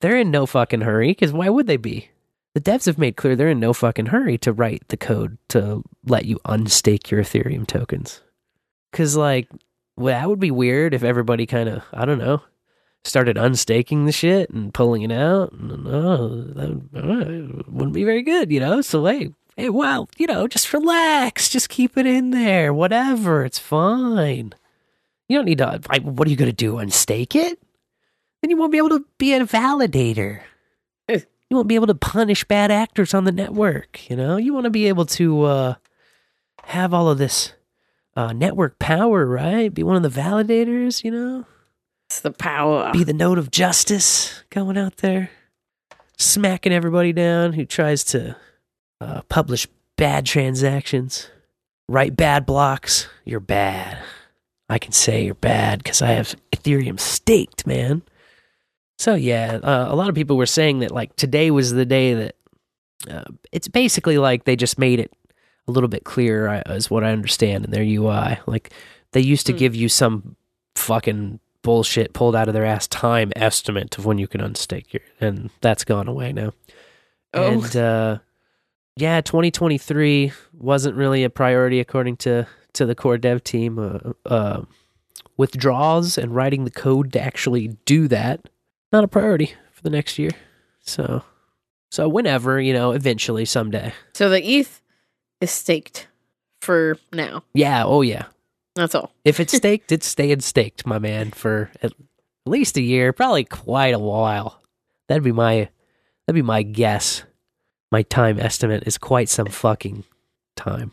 they're in no fucking hurry. Because why would they be? The devs have made clear they're in no fucking hurry to write the code to let you unstake your Ethereum tokens. Because, like, well, that would be weird if everybody kind of, I don't know, started unstaking the shit and pulling it out. No, that would- wouldn't be very good, you know? So, hey, hey, well, you know, just relax. Just keep it in there. Whatever. It's fine. You don't need to, I, what are you going to do? Unstake it? Then you won't be able to be a validator you won't be able to punish bad actors on the network. You know, you want to be able to uh, have all of this uh, network power, right? Be one of the validators. You know, It's the power. be the note of justice going out there, smacking everybody down who tries to uh, publish bad transactions, write bad blocks. You're bad. I can say you're bad because I have Ethereum staked, man. So yeah, uh, a lot of people were saying that like today was the day that uh, it's basically like they just made it a little bit clearer, is what I understand in their UI. Like they used to Hmm. give you some fucking bullshit pulled out of their ass time estimate of when you can unstake your, and that's gone away now. Oh. And uh, yeah, 2023 wasn't really a priority according to to the core dev team. Uh, uh, withdrawals and writing the code to actually do that not a priority for the next year. So, so whenever you know, eventually, someday. So the ETH is staked for now. Yeah. Oh yeah. That's all. If it's staked, it's staying staked, my man, for at least a year, probably quite a while. That'd be my that'd be my guess. My time estimate is quite some fucking time.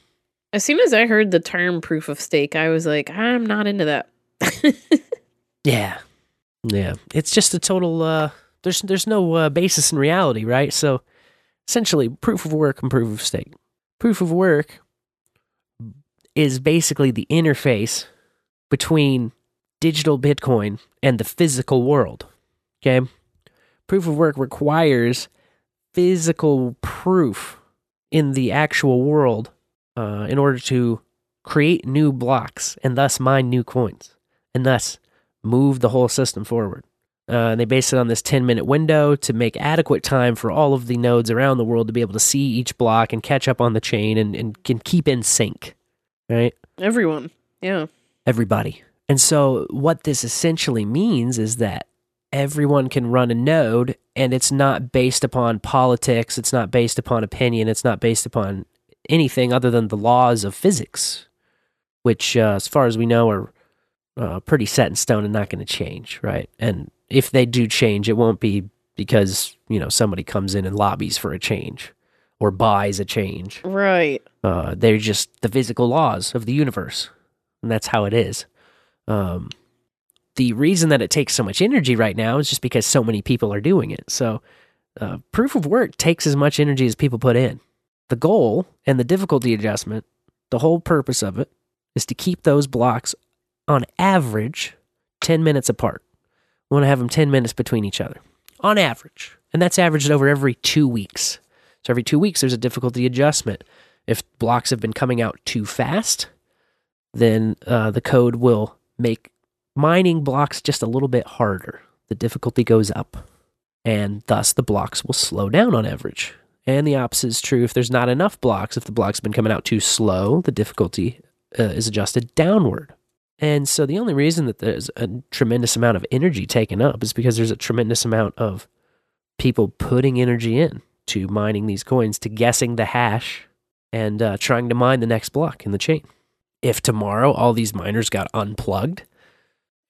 As soon as I heard the term proof of stake, I was like, I'm not into that. Yeah. Yeah. It's just a total uh there's there's no uh, basis in reality, right? So essentially proof of work and proof of stake. Proof of work is basically the interface between digital Bitcoin and the physical world. Okay? Proof of work requires physical proof in the actual world uh, in order to create new blocks and thus mine new coins and thus move the whole system forward. Uh, and they base it on this 10 minute window to make adequate time for all of the nodes around the world to be able to see each block and catch up on the chain and, and can keep in sync, right? Everyone. Yeah. Everybody. And so, what this essentially means is that everyone can run a node and it's not based upon politics, it's not based upon opinion, it's not based upon anything other than the laws of physics, which, uh, as far as we know, are uh, pretty set in stone and not going to change, right? And if they do change, it won't be because, you know, somebody comes in and lobbies for a change or buys a change. Right. Uh, they're just the physical laws of the universe, and that's how it is. Um, the reason that it takes so much energy right now is just because so many people are doing it. So, uh, proof of work takes as much energy as people put in. The goal and the difficulty adjustment, the whole purpose of it, is to keep those blocks on average 10 minutes apart. We want to have them 10 minutes between each other on average. And that's averaged over every two weeks. So every two weeks, there's a difficulty adjustment. If blocks have been coming out too fast, then uh, the code will make mining blocks just a little bit harder. The difficulty goes up, and thus the blocks will slow down on average. And the opposite is true if there's not enough blocks. If the blocks have been coming out too slow, the difficulty uh, is adjusted downward. And so the only reason that there's a tremendous amount of energy taken up is because there's a tremendous amount of people putting energy in to mining these coins, to guessing the hash, and uh, trying to mine the next block in the chain. If tomorrow all these miners got unplugged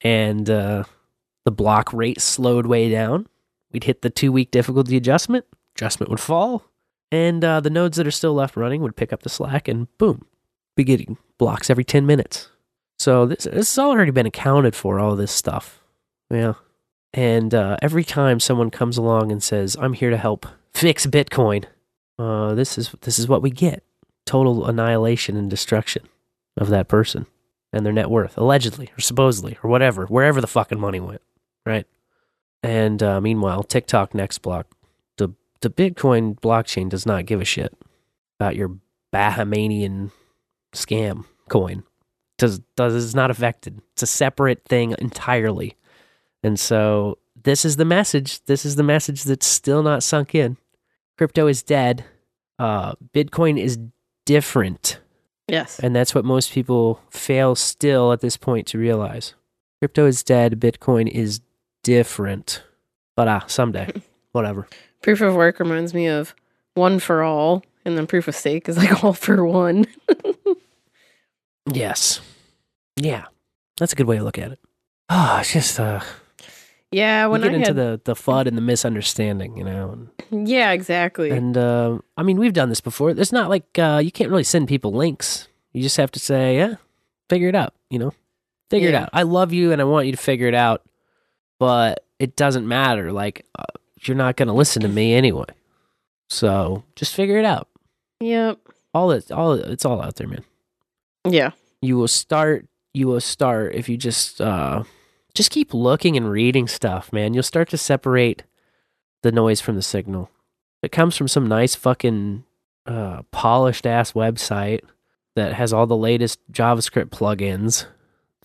and uh, the block rate slowed way down, we'd hit the two week difficulty adjustment, adjustment would fall, and uh, the nodes that are still left running would pick up the slack, and boom, be getting blocks every 10 minutes. So this, this has already been accounted for, all this stuff. Yeah. And uh, every time someone comes along and says, I'm here to help fix Bitcoin, uh, this is this is what we get. Total annihilation and destruction of that person and their net worth, allegedly or supposedly or whatever, wherever the fucking money went, right? And uh, meanwhile, tick tock next block, the the Bitcoin blockchain does not give a shit about your Bahamanian scam coin. Does does is not affected. It's a separate thing entirely. And so this is the message. This is the message that's still not sunk in. Crypto is dead. Uh, Bitcoin is different. Yes. And that's what most people fail still at this point to realize. Crypto is dead. Bitcoin is different. But ah, someday, whatever. Proof of work reminds me of one for all, and then proof of stake is like all for one. Yes. Yeah. That's a good way to look at it. Ah, it's just uh yeah, when get I into had, the the FUD and the misunderstanding, you know. And, yeah, exactly. and uh, I mean, we've done this before. It's not like uh, you can't really send people links. You just have to say, "Yeah, figure it out." You know, figure it out. I love you, and I want you to figure it out, but it doesn't matter. Like, uh, you're not going to listen to me anyway. So just figure it out. yep. All it, all it's all out there, man. Yeah. you will start you will start if you just uh just keep looking and reading stuff man you'll start to separate the noise from the signal it comes from some nice fucking uh polished ass website that has all the latest javascript plugins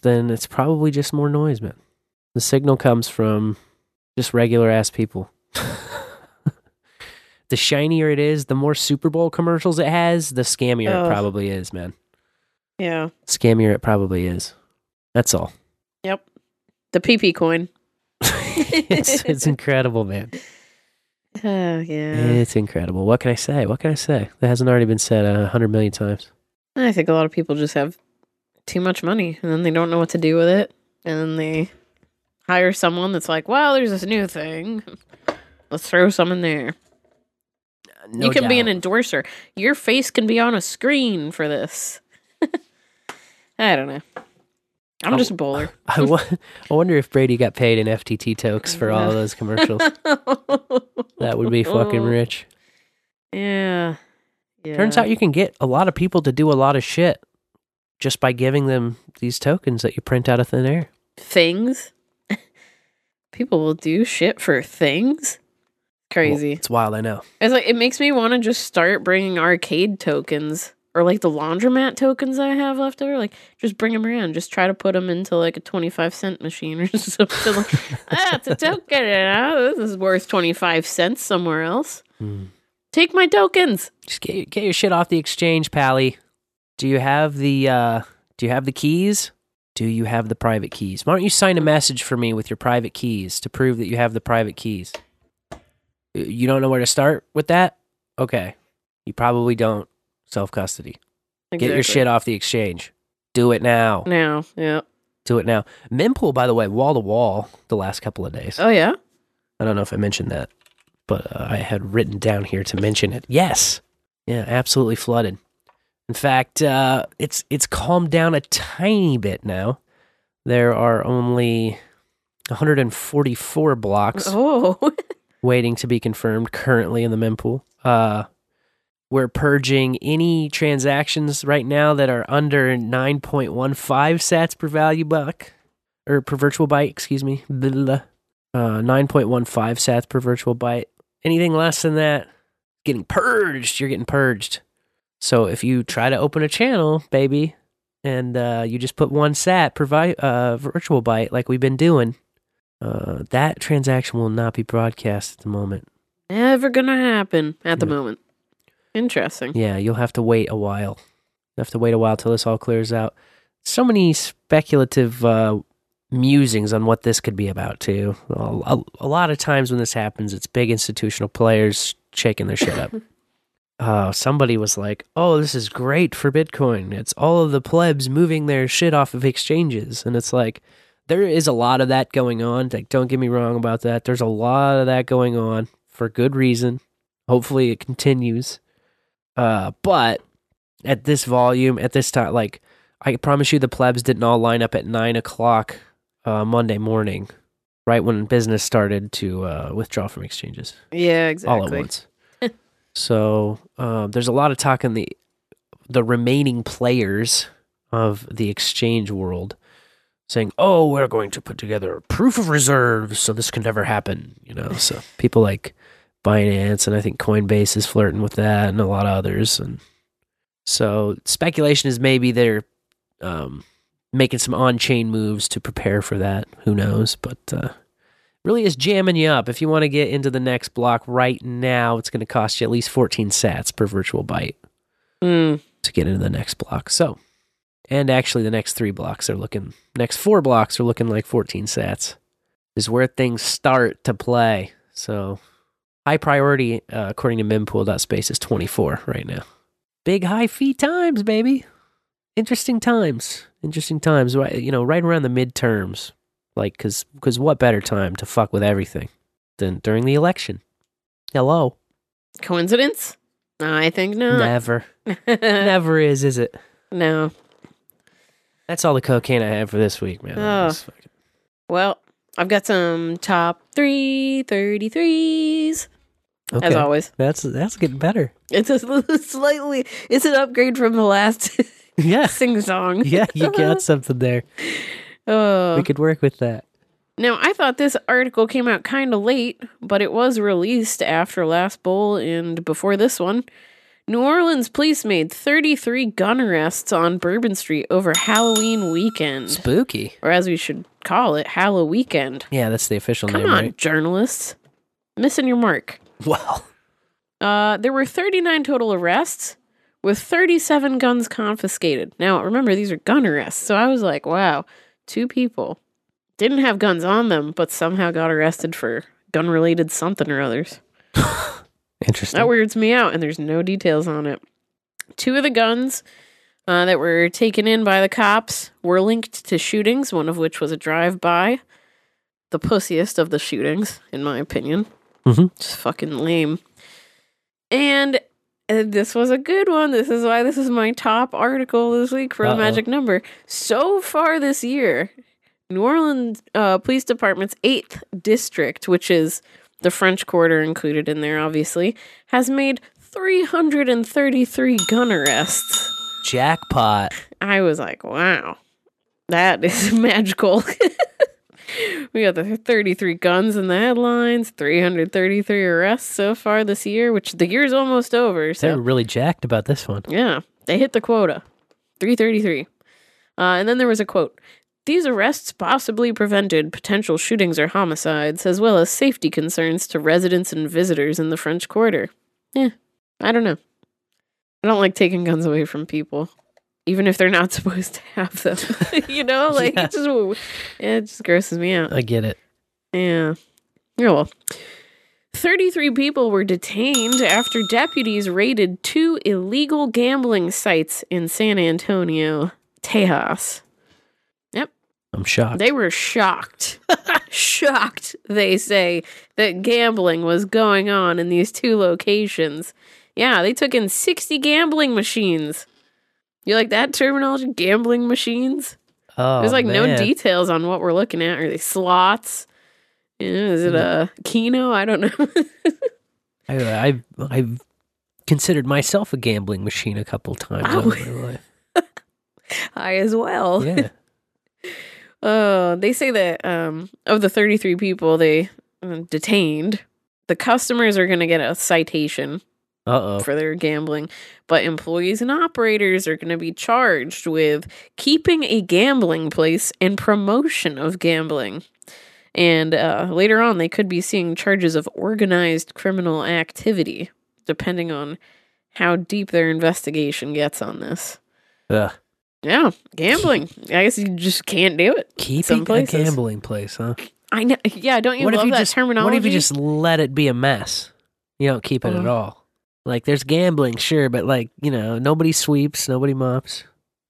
then it's probably just more noise man the signal comes from just regular ass people the shinier it is the more super bowl commercials it has the scammier it probably is man Yeah. scammier it probably is. That's all. The PP coin. it's it's incredible, man. Oh, yeah. It's incredible. What can I say? What can I say? That hasn't already been said a hundred million times. I think a lot of people just have too much money and then they don't know what to do with it. And then they hire someone that's like, well, there's this new thing. Let's throw some in there. No you can be an endorser. Your face can be on a screen for this. I don't know. I'm Oh. just a oh, bowler. I I wonder if Brady got paid in FTT tokes for all those commercials. that would be fucking oh. rich. Yeah. Yeah. Turns out you can get a lot of people to do a lot of shit just by giving them these tokens that you print out of thin air. things. People will do shit for things. Crazy. Well, it's wild, I know. It's like it makes me want to just start bringing arcade tokens or like the laundromat tokens I have left over. Like, just bring them around. Just try to put them into like a twenty-five cent machine or something. like, ah, it's a token. You This is worth twenty-five cents somewhere else. Take my tokens. Just get, get your shit off the exchange, Pally. Do you have the uh do you have the keys? Do you have the private keys? Why don't you sign a message for me with your private keys to prove that you have the private keys? You don't know where to start with that? Okay. You probably don't. Self custody. Get your shit off the exchange. Do it now. now. Yeah. Do it now. Mempool, by the way, wall to wall the last couple of days. Oh yeah. I don't know if I mentioned that, but uh, I had written down here to mention it. Yes, yeah, absolutely flooded. In fact, uh, it's it's calmed down a tiny bit now. There are only 144 blocks Oh. waiting to be confirmed currently in the mempool. Uh, we're purging any transactions right now that are under 9.15 sats per value buck or per virtual byte, excuse me. Blah. Uh, 9.15 sats per virtual byte. Anything less than that, getting purged. You're getting purged. So if you try to open a channel, baby, and uh, you just put one sat per vi- uh, virtual byte like we've been doing, uh, that transaction will not be broadcast at the moment. Never gonna happen at the Yeah. moment. Interesting. Yeah, you'll have to wait a while. You'll have to wait a while till this all clears out. So many speculative uh, musings on what this could be about too. A, a, a lot of times when this happens, it's big institutional players shaking their shit up. Uh, somebody was like, "Oh, this is great for Bitcoin. It's all of the plebs moving their shit off of exchanges," and it's like there is a lot of that going on. Like, don't get me wrong about that. There's a lot of that going on for good reason. Hopefully, it continues. Uh, but at this volume, at this time, like I promise you, the plebs didn't all line up at nine o'clock uh, Monday morning, right when business started to uh, withdraw from exchanges Yeah, exactly. all at once. so um, there's a lot of talk in the the remaining players of the exchange world saying, "Oh, we're going to put together a proof of reserves, so this can never happen." You know, so people like Binance and I think Coinbase is flirting with that, and a lot of others, and so speculation is maybe they're um, making some on-chain moves to prepare for that. Who knows? But uh, really is jamming you up. If you want to get into the next block right now, it's going to cost you at least 14 sats per virtual byte Mm. to get into the next block. So, and actually, the next three blocks are looking, next four blocks are looking like 14 sats, is where things start to play. So, high priority, uh, according to mempool.space, is 24 right now. Big high fee times, baby. Interesting times. Interesting times. Right, you know, right around the midterms. Like, cause, cause what better time to fuck with everything than during the election? Hello. Coincidence? I think not. Never. Never is, is it? no. That's all the cocaine I have for this week, man. Oh. Well, I've got some top three 33s. As always. That's that's getting better. It's a slightly, it's an upgrade from the last Yeah. sing song. Yeah, you got something there. Oh. We could work with that. Now, I thought this article came out kind of late, but it was released after last bowl and before this one. New Orleans police made 33 gun arrests on Bourbon Street over Halloween weekend. Spooky. Or as we should call it, Hallow Weekend. Yeah, that's the official Come name, on, right? journalists. Missing your mark. Well, Uh, there were 39 total arrests with 37 guns confiscated. Now, remember, these are gun arrests. So I was like, wow, two people didn't have guns on them, but somehow got arrested for gun related something or others. interesting. That weirds me out, and there's no details on it. Two of the guns uh, that were taken in by the cops were linked to shootings, one of which was a drive by. The pussiest of the shootings, in my opinion. Mhm. Just fucking lame. And uh, this was a good one. This is why this is my top article this week for Uh-oh. the magic number. So far this year, New Orleans uh, Police Department's 8th district, which is the French Quarter included in there, obviously, has made 333 gun arrests. Jackpot. I was like, wow, that is magical. we got the 33 guns in the headlines, 333 arrests so far this year, which the year's almost over. They're So, really jacked about this one. yeah, They hit the quota 333. Uh, and then there was a quote These arrests possibly prevented potential shootings or homicides, as well as safety concerns to residents and visitors in the French Quarter. Yeah, I don't know. I don't like taking guns away from people, even if they're not supposed to have them. you know, like Yeah. it just it just grosses me out. I get it. Yeah. Yeah, well. 33 people were detained after deputies raided two illegal gambling sites in San Antonio, Tejas. I'm shocked. They were shocked. shocked, they say, that gambling was going on in these two locations. Yeah, they took in 60 gambling machines. You like that terminology? Gambling machines? oh, There's like no details on what we're looking at. Are they slots? You know, is it mm. a keno? I don't know. I, I've I've considered myself a gambling machine a couple times Oh. life. I as well. Yeah. Uh, they say that um, of the 33 people they uh, detained, the customers are going to get a citation Uh oh. for their gambling, but employees and operators are going to be charged with keeping a gambling place and promotion of gambling. And uh, later on, they could be seeing charges of organized criminal activity, depending on how deep their investigation gets on this. Ugh. Yeah, gambling. I guess you just can't do it. Keeping Some a gambling place, huh? I know. Yeah, don't you what love if you that just terminology? What if you just let it be a mess? You don't keep it at Uh-huh. all. Like there's gambling, sure, but like you know, nobody sweeps, nobody mops.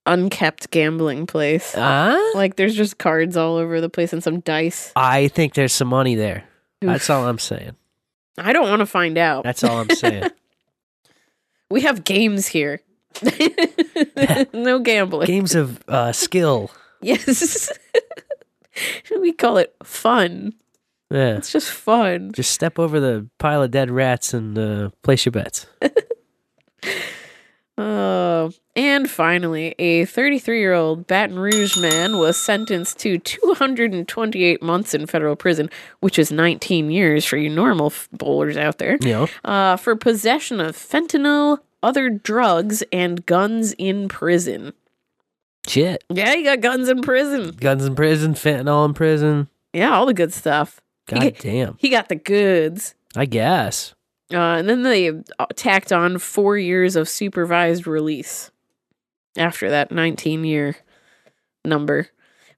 unkept gambling place? Ah, like there's just cards all over the place and some dice. I think there's some money there. That's all I'm saying. I don't want to find out. That's all I'm saying. We have games here. no gambling. Games of uh, skill. Yes. we call it fun. Yeah. It's just fun. Just step over the pile of dead rats and uh, place your bets. Oh, and finally, a 33 year old Baton Rouge man was sentenced to 228 months in federal prison, which is 19 years for you normal f- bowlers out there, know, uh, for possession of fentanyl, other drugs, and guns in prison. shit. Yeah, you got guns in prison. Guns in prison, fentanyl in prison. Yeah, all the good stuff. God He- damn. He got the goods. I guess. Uh, and then they uh, tacked on four years of supervised release after that 19 year number.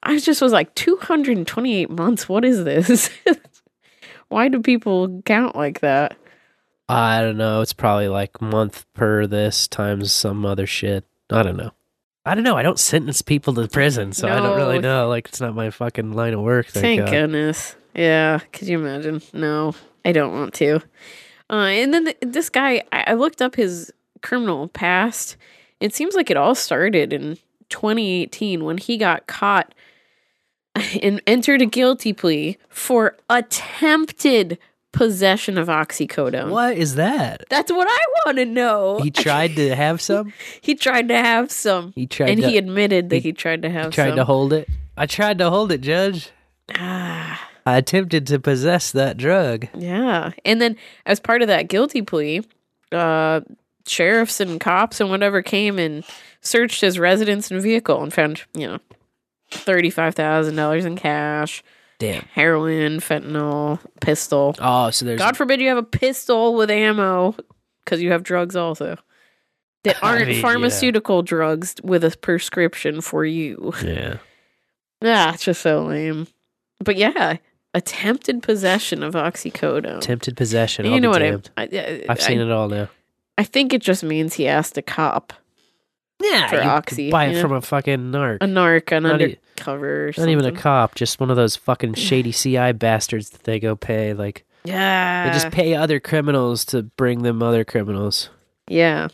I just was like, 228 months? What is this? Why do people count like that? I don't know. It's probably like month per this times some other shit. I don't know. I don't know. I don't sentence people to prison, so I don't really No. know. Like, it's not my fucking line of work. Thank, Thank God. goodness. Yeah. Could you imagine? No, I don't want to. Uh, and then th- this guy, I-, I looked up his criminal past. It seems like it all started in 2018 when he got caught and entered a guilty plea for attempted possession of oxycodone. What is that? That's what I want to know. He tried to have some. He tried to have some. He tried and to- he admitted that he- he, tried to have He tried some. to hold it. I tried to hold it, Judge. Ah. I attempted to possess that drug. Yeah. And then as part of that guilty plea, uh sheriffs and cops and whatever came and searched his residence and vehicle and found, you know, $35,000 in cash, Damn. heroin, fentanyl, pistol. Oh, so there's God forbid you have a pistol with ammo cuz you have drugs also. That aren't mean, yeah. pharmaceutical drugs with a prescription for you. yeah. Ah, it's just so lame. But yeah, attempted possession of oxycodone. Attempted possession. you I'll know what I. I, I I've seen I, it all now. I think it just means he asked a cop, Yeah, for you oxy, buy it know? from a fucking narc. a narc, an Not e- undercover. Or Not even a cop, just one of those fucking shady CI bastards that they go pay. Like Yeah, they just pay other criminals to bring them other criminals. yeah,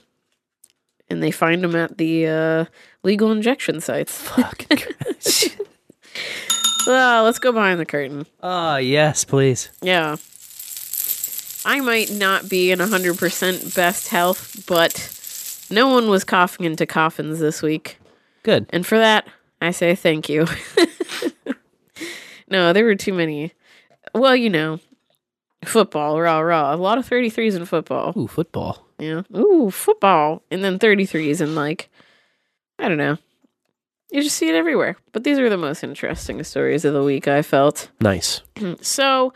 and they find them at the uh, legal injection sites. Christ. Ah, let's go behind the curtain. oh yes, please. Yeah. I might not be in 100% best health, but no one was coughing into coffins this week. Good. And for that, I say thank you. no, there were too many. Well, you know, football, rah, rah. A lot of 33s in football. Ooh, football. Yeah. Ooh, football. And then 33s and like, I don't know. You just see it everywhere. But these are the most interesting stories of the week, I felt. Nice. so,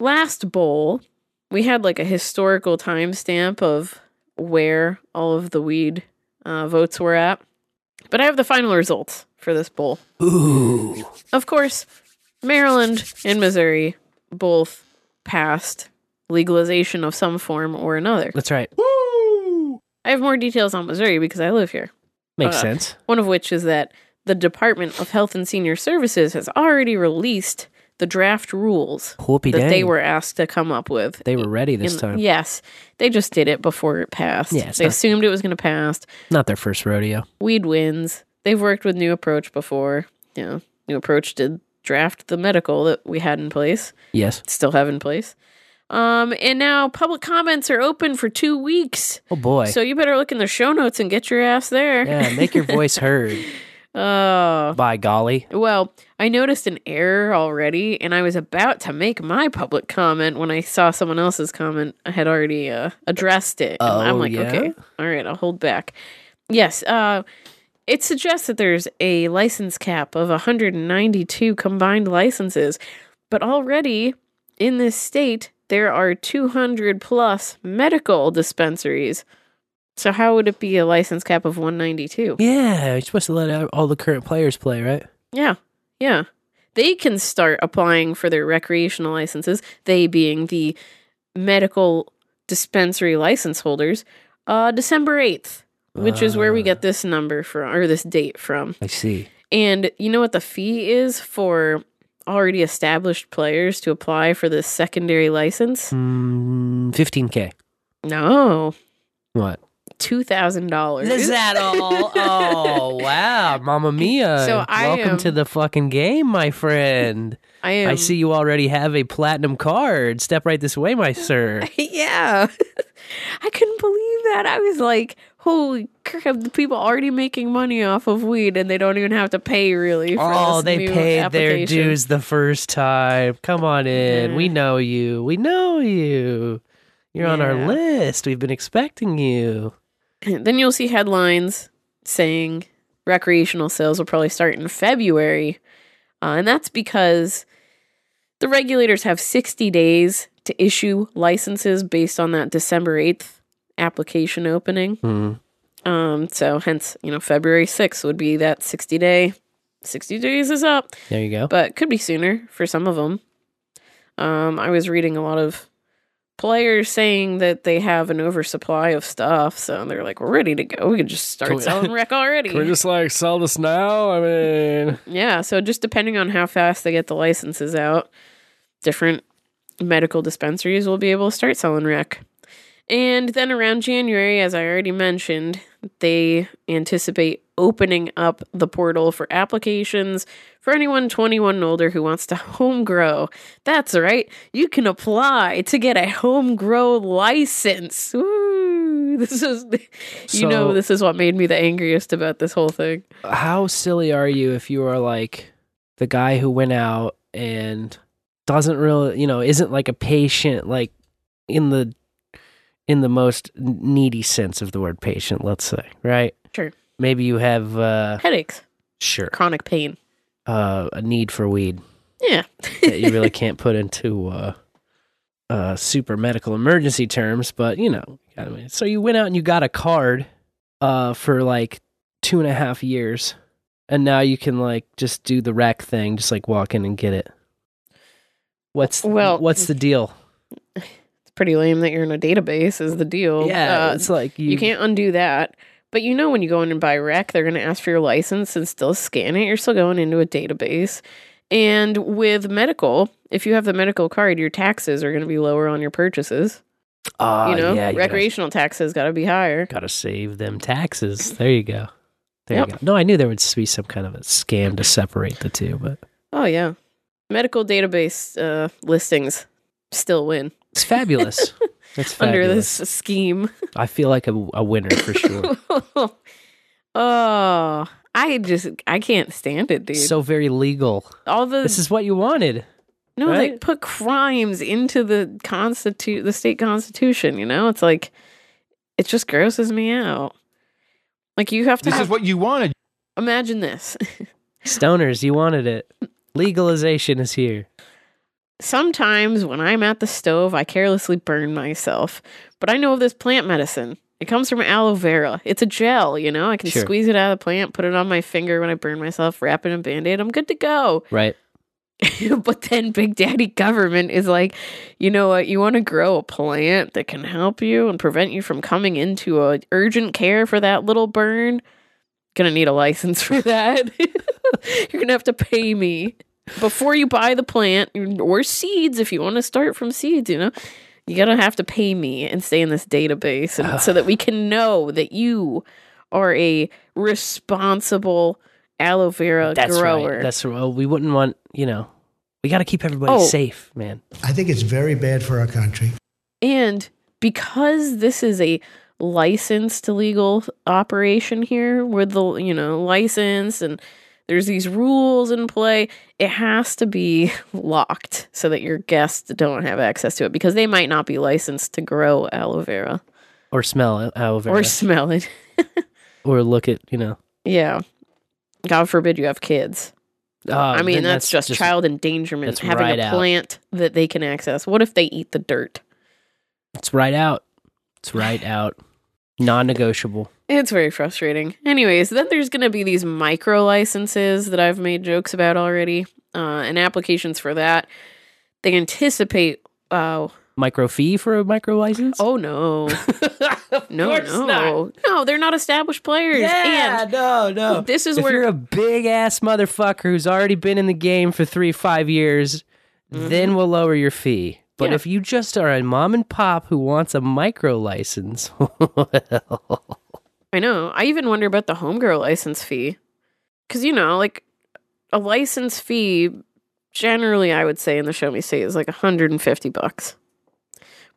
last bowl, we had like a historical timestamp of where all of the weed uh, votes were at. But I have the final results for this bowl. Ooh. Of course, Maryland and Missouri both passed legalization of some form or another. That's right. I have more details on Missouri because I live here. Makes Uh, sense. One of which is that the Department of Health and Senior Services has already released the draft rules Whoopie that they were asked to come up with. They were ready this in- time. Yes, they just did it before it passed. Yeah, they not- assumed it was going to pass. Not their first rodeo. Weed wins. They've worked with New Approach before. You know, New Approach did draft the medical that we had in place, Yes. still have in place. Um, and now public comments are open for two weeks. Oh boy. So you better look in the show notes and get your ass there. yeah, make your voice heard. Oh. By golly. Well, I noticed an error already, and I was about to make my public comment when I saw someone else's comment. I had already uh, addressed it. And I'm Oh, like, yeah? okay, all right, I'll hold back. Yes, uh, it suggests that there's a license cap of 192 combined licenses, but already in this state, there are 200 plus medical dispensaries. So, how would it be a license cap of 192? Yeah, you're supposed to let all the current players play, right? Yeah, yeah. They can start applying for their recreational licenses, they being the medical dispensary license holders, uh, December 8th, which is where we get this number from, or this date from. I see. And you know what the fee is for already established players to apply for this secondary license? Mm, 15K. No, What? $2,000. Is that all? oh, wow. Mamma mia. So I Welcome am- to the fucking game, my friend. I am. I see you already have a platinum card. Step right this way, my sir. yeah. I couldn't believe that. I was like, holy crap, the people already making money off of weed and they don't even have to pay really for Oh, they paid their dues the first time. Come on in. Yeah. We know you. We know you. You're on our list. We've been expecting you. then you'll see headlines saying recreational sales will probably start in February. Uh, and that's because the regulators have 60 days to issue licenses based on that December 8th application opening. Hmm. Um, so hence, you know, February 6th would be that 60 day. 60 days is up. There you go. but could be sooner for some of them. Um, I was reading a lot of players saying that they have an oversupply of stuff, so they're like, "We're ready to go. We can just Can start we- selling rec already." Can we just like sell this now? I mean, yeah, so just depending on how fast they get the licenses out, different medical dispensaries will be able to start selling rec. And then around January, as I already mentioned, they anticipate opening up the portal for applications for anyone 21 and older who wants to home grow. That's right, you can apply to get a home grow license. Woo! This is, you know, this is what made me the angriest about this whole thing. How silly are you if you are like the guy who went out and doesn't really, you know, isn't like a patient, like in the in the most needy sense of the word patient, let's say, right? Sure. Maybe you have uh Headaches, sure chronic pain. uh a need for weed Yeah. that you really can't put into uh uh super medical emergency terms, but you know, I mean, so you went out and you got a card uh for like two and a half years, and now you can like just do the rec thing, just like walk in and get it. What's Well- what's the deal? It's pretty lame that you're in a database is the deal. Yeah, Uh, it's like you, you can't undo that. But you know when you go in and buy rec, they're going to ask for your license and still scan it. You're still going into a database. And with medical, if you have the medical card, your taxes are going to be lower on your purchases. Ah, you know, yeah, you gotta- recreational taxes got to be higher. Gotta save them taxes. There you go. There Yep. you go. No, I knew there would be some kind of a scam to separate the two, but Oh yeah, medical database uh, listings still win it's fabulous. It's under this scheme. I feel like a, a winner for sure. oh, I just I can't stand it, dude. so very legal. All the This is what you wanted. No, they right? put crimes into the constitu the state constitution, you know? It's like it just grosses me out. Like you have to This have, is what you wanted. imagine this. Stoners, you wanted it. Legalization is here. Sometimes when I'm at the stove, I carelessly burn myself. But I know of this plant medicine. It comes from aloe vera. It's a gel, you know? I can Sure. squeeze it out of the plant, put it on my finger when I burn myself, wrap it in a band aid. I'm good to go. Right. but then Big Daddy government is like, you know what? You want to grow a plant that can help you and prevent you from coming into a urgent care for that little burn? Gonna need a license for that. You're gonna have to pay me before you buy the plant or seeds if you want to start from seeds. You know, you gotta have to pay me and stay in this database, and so that we can know that you are a responsible aloe vera grower. That's grower. right. That's well, we wouldn't want, you know, we got to keep everybody Oh. safe, man. I think it's very bad for our country. And because this is a licensed legal operation here with the, you know, license and there's these rules in play, it has to be locked so that your guests don't have access to it because they might not be licensed to grow aloe vera Or smell aloe vera. or smell it. or look at, you know. yeah. God forbid you have kids. Uh, I mean, then that's, just, child endangerment that's having right a out. plant that they can access. What if they eat the dirt? It's right out. It's right out. Non negotiable. It's very frustrating. Anyways, then there's going to be these micro licenses that I've made jokes about already, uh, and applications for that. They anticipate. Uh, Micro fee for a micro license? oh no, no, no, no! They're not established players. and no, no. this is if where you're a big ass motherfucker who's already been in the game for three, five years, then we'll lower your fee. But. Yeah. if you just are a mom and pop who wants a micro license, well, I know. I even wonder about the home grow license fee. Because, you know, like a license fee, generally, I would say in the Show Me State is like 150 bucks.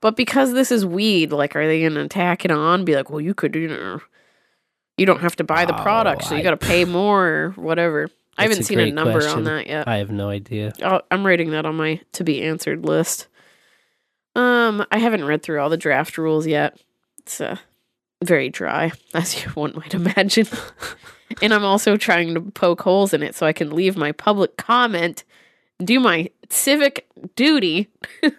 But because this is weed, like, are they going to tack it on? Be like, well, you could, you know, you don't have to buy the Oh, product, so you got to pay more or whatever. I haven't a seen a number question. on that yet. I have no idea. I'll, I'm writing that on my to be answered list. Um, I haven't read through all the draft rules yet. It's uh, very dry, as you one might imagine. and I'm also trying to poke holes in it so I can leave my public comment, do my civic duty,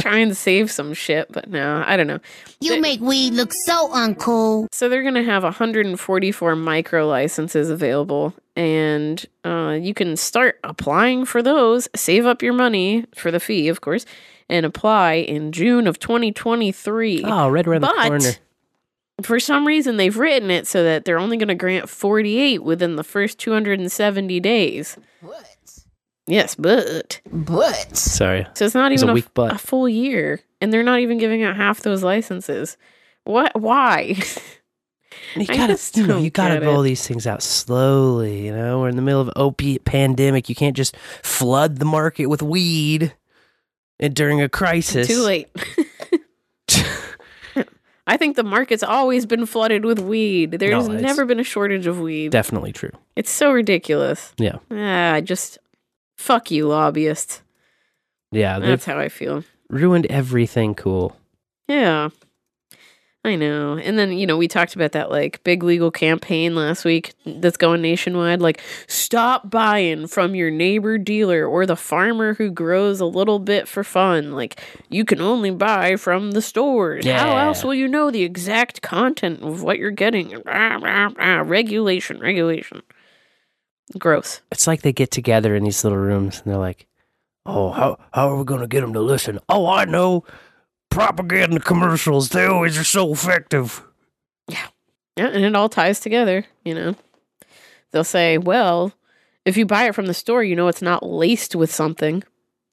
trying to save some shit. But no, I don't know. You make weed look so uncool. So they're going to have 144 micro licenses available, and uh, you can start applying for those. Save up your money for the fee, of course, and apply in June of 2023. Oh, right around the But corner. for some reason, they've written it so that they're only going to grant 48 within the first 270 days. What? Yes, but But Sorry. so it's not It's even a a, weak f- butt. a full year, and they're not even giving out half those licenses. What? Why? You gotta, just you know, you gotta roll it. these things out slowly. You know, we're in the middle of opiate pandemic. You can't just flood the market with weed and during a crisis. Too late. I think the market's always been flooded with weed. There's No, never been a shortage of weed. Definitely true. It's so ridiculous. Yeah, Ah, just fuck you, lobbyists. yeah. That's how I feel. ruined everything cool. Yeah. I know. And then, you know, we talked about that like big legal campaign last week that's going nationwide. Like, stop buying from your neighbor dealer or the farmer who grows a little bit for fun. Like, you can only buy from the stores. Yeah. How else will you know the exact content of what you're getting? Rah, rah, rah. Regulation, regulation. Gross. It's like they get together in these little rooms and they're like, "Oh, how how are we gonna get them to listen? Oh, I know, propaganda commercials. They always are so effective." Yeah, Yeah, and it all ties together, you know. They'll say, well, if you buy it from the store, you know it's not laced with something.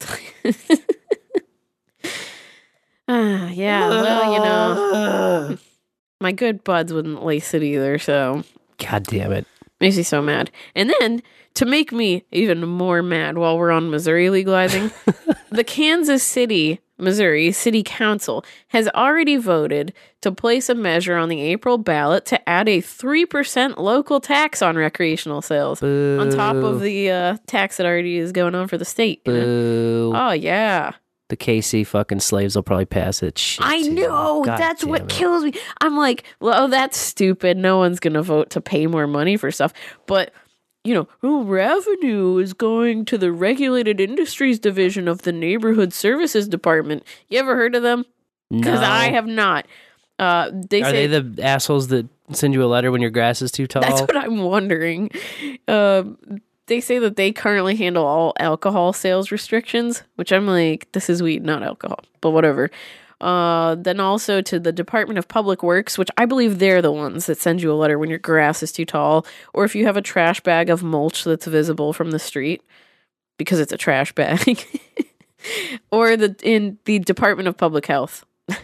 ah, yeah, well, you know, my good buds wouldn't lace it either, so God damn it! makes me so mad. And then to make me even more mad while we're on Missouri legalizing, the Kansas City, Missouri City Council has already voted to place a measure on the April ballot to add a 3% local tax on recreational sales on top of the uh, tax that already is going on for the state. you know? Boo! Oh, yeah. The KC fucking slaves will probably pass it. Shit, I know. God that's damn what it. kills me. I'm like, well, that's stupid. No one's going to vote to pay more money for stuff. But, you know, oh, revenue is going to the Regulated Industries Division of the Neighborhood Services Department. You ever heard of them? Because No. I have not. Uh, they Are say they the assholes that send you a letter when your grass is too tall? That's what I'm wondering. Um, they say that they currently handle all alcohol sales restrictions, which I'm like, this is weed, not alcohol, but whatever. Uh, then also to the Department of Public Works, which I believe they're the ones that send you a letter when your grass is too tall, or if you have a trash bag of mulch that's visible from the street because it's a trash bag, or the in the Department of Public Health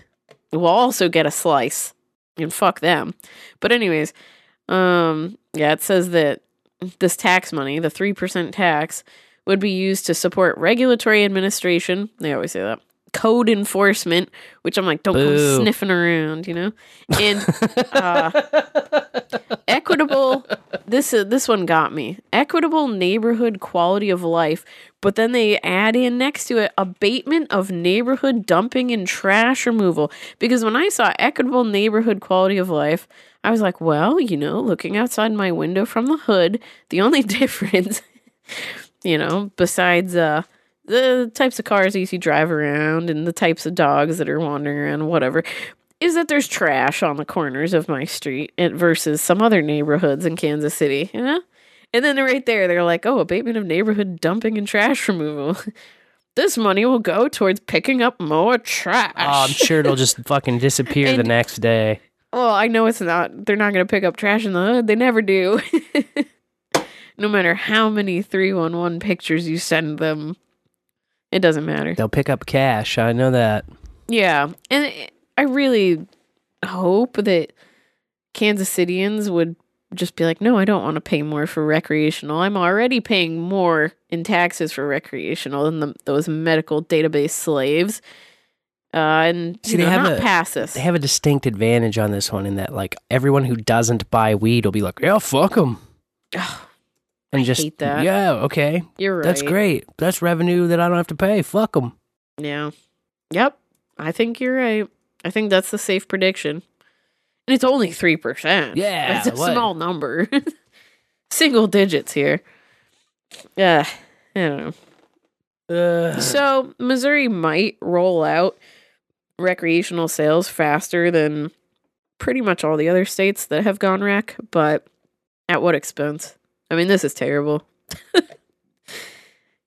we'll also get a slice and fuck them. But anyways, um, yeah, it says that this tax money, the 3% tax, would be used to support regulatory administration. They always say that. Code enforcement, which I'm like, don't Boo. come sniffing around, you know? And uh, equitable, this, uh, this one got me. Equitable neighborhood quality of life, but then they add in next to it abatement of neighborhood dumping and trash removal. Because when I saw equitable neighborhood quality of life, I was like, well, you know, looking outside my window from the hood, the only difference, you know, besides uh, the types of cars you see drive around and the types of dogs that are wandering around, whatever, is that there's trash on the corners of my street versus some other neighborhoods in Kansas City, you know? And then they're right there, they're like, oh, abatement of neighborhood dumping and trash removal. this money will go towards picking up more trash. Oh, I'm sure it'll just fucking disappear the next day. Well, I know it's not. They're not going to pick up trash in the hood. They never do. no matter how many 311 pictures you send them, it doesn't matter. They'll pick up cash. I know that. Yeah. And I really hope that Kansas Cityans would just be like, no, I don't want to pay more for recreational. I'm already paying more in taxes for recreational than the, those medical database slaves. Uh, and See, they know, have not a pass this. They have a distinct advantage on this one in that, like, everyone who doesn't buy weed will be like, "Yeah, fuck them," and just hate that. yeah, okay, You're right. that's great. That's revenue that I don't have to pay. Fuck them. Yeah. Yep. I think you're right. I think that's the safe prediction. And it's only 3%. Yeah, It's a what? small number. Single digits here. Yeah. I don't know. So, Missouri might roll out recreational sales faster than pretty much all the other states that have gone rec, but at what expense? I mean, this is terrible.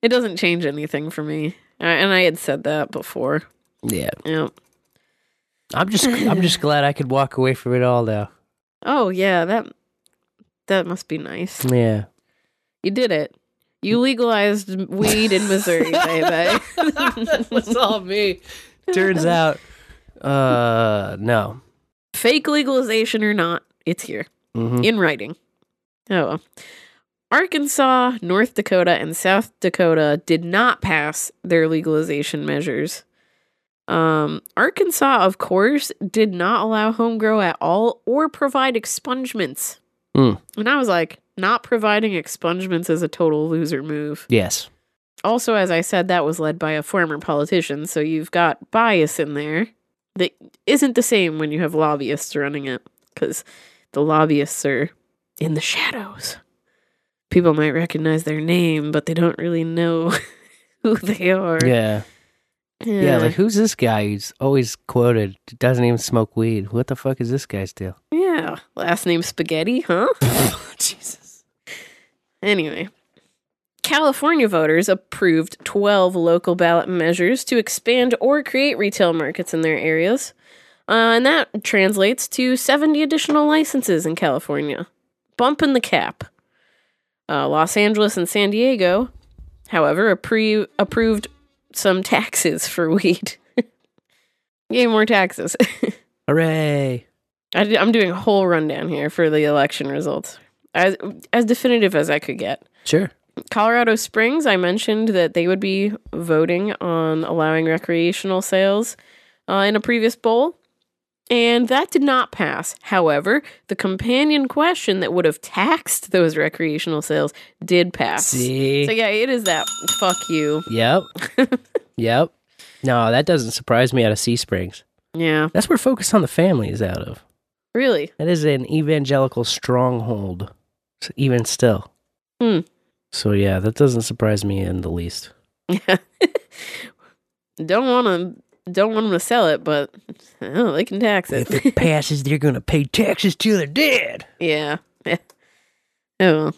it doesn't change anything for me. And I had said that before. Yeah, Yeah. I'm just, I'm just glad I could walk away from it all now. Oh, yeah, that that must be nice. Yeah, You did it. You legalized weed in Missouri, baby. was all me. Turns out, uh, no. Fake legalization or not, it's here. Mhm. in writing. Oh, well. Arkansas, North Dakota, and South Dakota did not pass their legalization measures. Um, Arkansas, of course, did not allow home grow at all or provide expungements. Hmm. And I was like, not providing expungements is a total loser move. Yes. Also, as I said, that was led by a former politician, so you've got bias in there that isn't the same when you have lobbyists running it, because the lobbyists are in the shadows. People might recognize their name, but they don't really know who they are. Yeah. Yeah, like who's this guy who's always quoted doesn't even smoke weed? What the fuck is this guy's deal? Yeah. Last name Spaghetti, huh? Jesus. Anyway, California voters approved 12 local ballot measures to expand or create retail markets in their areas. Uh, and that translates to 70 additional licenses in California, bumping the cap. Uh, Los Angeles and San Diego, however, appre- approved some taxes for weed. Yay, more taxes. Hooray! I, am doing a whole rundown here for the election results, as as definitive as I could get. Sure. Colorado Springs, I mentioned that they would be voting on allowing recreational sales uh, in a previous poll, and that did not pass. However, the companion question that would have taxed those recreational sales did pass. See? So yeah, it is that. Fuck you. Yep. yep. No, that doesn't surprise me out of Sea Springs. Yeah, That's where Focus on the Family is out of. really. That is an evangelical stronghold, even still. Hmm. So yeah, that doesn't surprise me in the least. Yeah. don't want to don't want them to sell it, but oh, they can tax it. If it passes, they're gonna pay taxes till they're dead. yeah. Oh. well.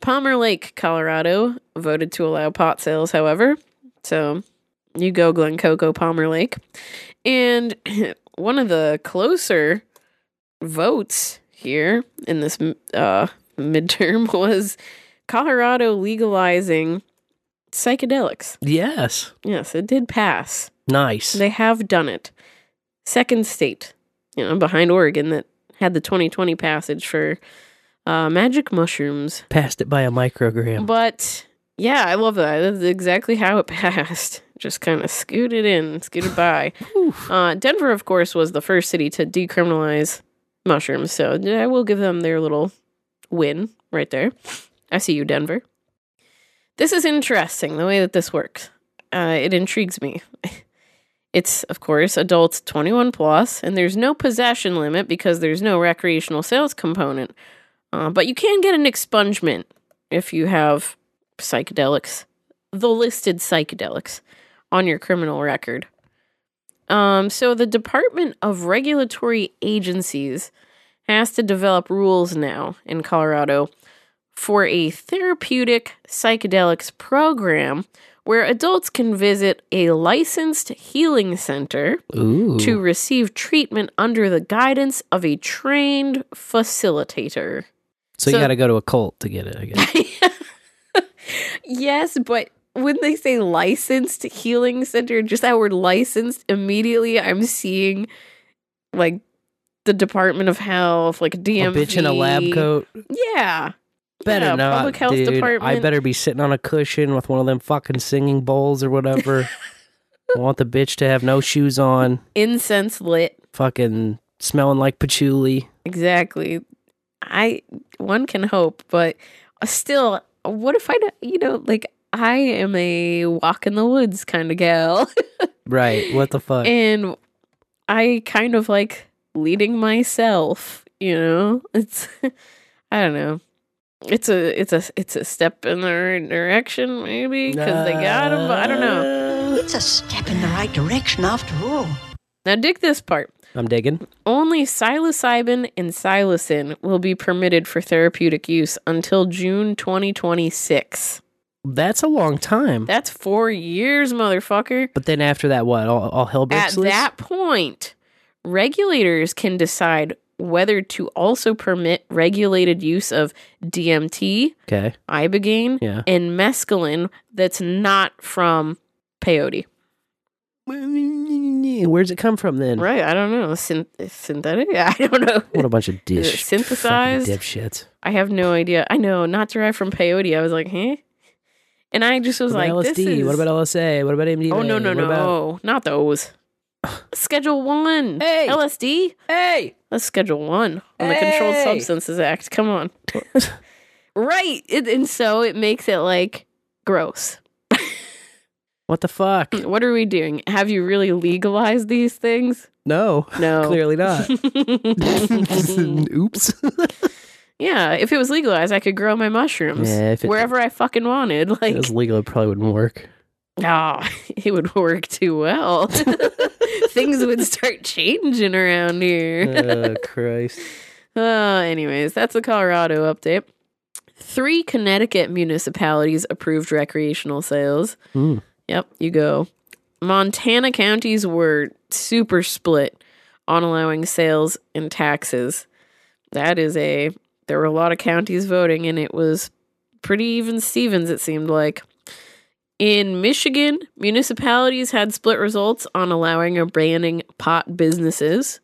Palmer Lake, Colorado, voted to allow pot sales, however. So you go, Glen Coco, Palmer Lake. And one of the closer votes here in this uh, midterm was Colorado legalizing psychedelics. Yes, Yes, it did pass. nice. They have done it. Second state, you know, behind Oregon that had the 2020 passage for uh, magic mushrooms. Passed it by a microgram. But yeah, I love that. That's exactly how it passed. Just kind of scooted in, scooted by. uh, Denver, of course, was the first city to decriminalize mushrooms. So I will give them their little win right there. I see you, Denver. This is interesting, the way that this works. Uh, it intrigues me. It's, of course, adults 21 plus, and there's no possession limit because there's no recreational sales component. Uh, but you can get an expungement if you have psychedelics, the listed psychedelics, on your criminal record. Um, so the Department of Regulatory Agencies has to develop rules now in Colorado for a therapeutic psychedelics program where adults can visit a licensed healing center Ooh. to receive treatment under the guidance of a trained facilitator. so, so- you got to go to a cult to get it. I guess. Yes, but when they say licensed healing center, just that word licensed, immediately I'm seeing like the Department of Health, like a DMV. bitch in a lab coat. Yeah. Better Yeah, not, Public Health dude. I better be sitting on a cushion with one of them fucking singing bowls or whatever. I want the bitch to have no shoes on, Incense lit. fucking smelling like patchouli. Exactly. I one can hope, but still, what if I, don't- you know, like I am a walk in the woods kind of gal. Right? What the fuck? and I kind of like leading myself, you know? It's I don't know. It's a it's a it's a step in the right direction maybe cuz they got him, but I don't know. It's a step in the right direction after all. Now dig this part. I'm digging. Only psilocybin and psilocin will be permitted for therapeutic use until June 2026. That's a long time. That's 4 years, motherfucker. But then after that, what? All, all hell breaks At loose? that point, regulators can decide whether to also permit regulated use of DMT, Okay. ibogaine, Yeah. and mescaline that's not from peyote. Where's it come from then? Right? I don't know. Syn- synthetic? I don't know. What a bunch of dish synthesized? dipshits. I have no idea. I know, not derived from peyote. I was like, huh? And I just was like, about this LSD? is. What about LSA? What about MDMA? Oh no no What no! about- Not those. Schedule one. Hey! LSD. Hey! Let's schedule one on the Controlled Substances Act. Come on. right. It, and so it makes it like gross. What the fuck? Mm, what are we doing? Have you really legalized these things? No. No. Clearly not. Oops. yeah, if it was legalized, I could grow my mushrooms Yeah, if it- wherever I fucking wanted. If Like, it was legal, it probably wouldn't work. oh, it would work too well. Things would start changing around here. oh, Christ. Uh, anyways, that's the Colorado update. Three Connecticut municipalities approved recreational sales. Hmm. Yep, you go. Montana counties were super split on allowing sales and taxes. That is a. There were a lot of counties voting, and it was pretty even Stevens, it seemed like. In Michigan, municipalities had split results on allowing or banning pot businesses.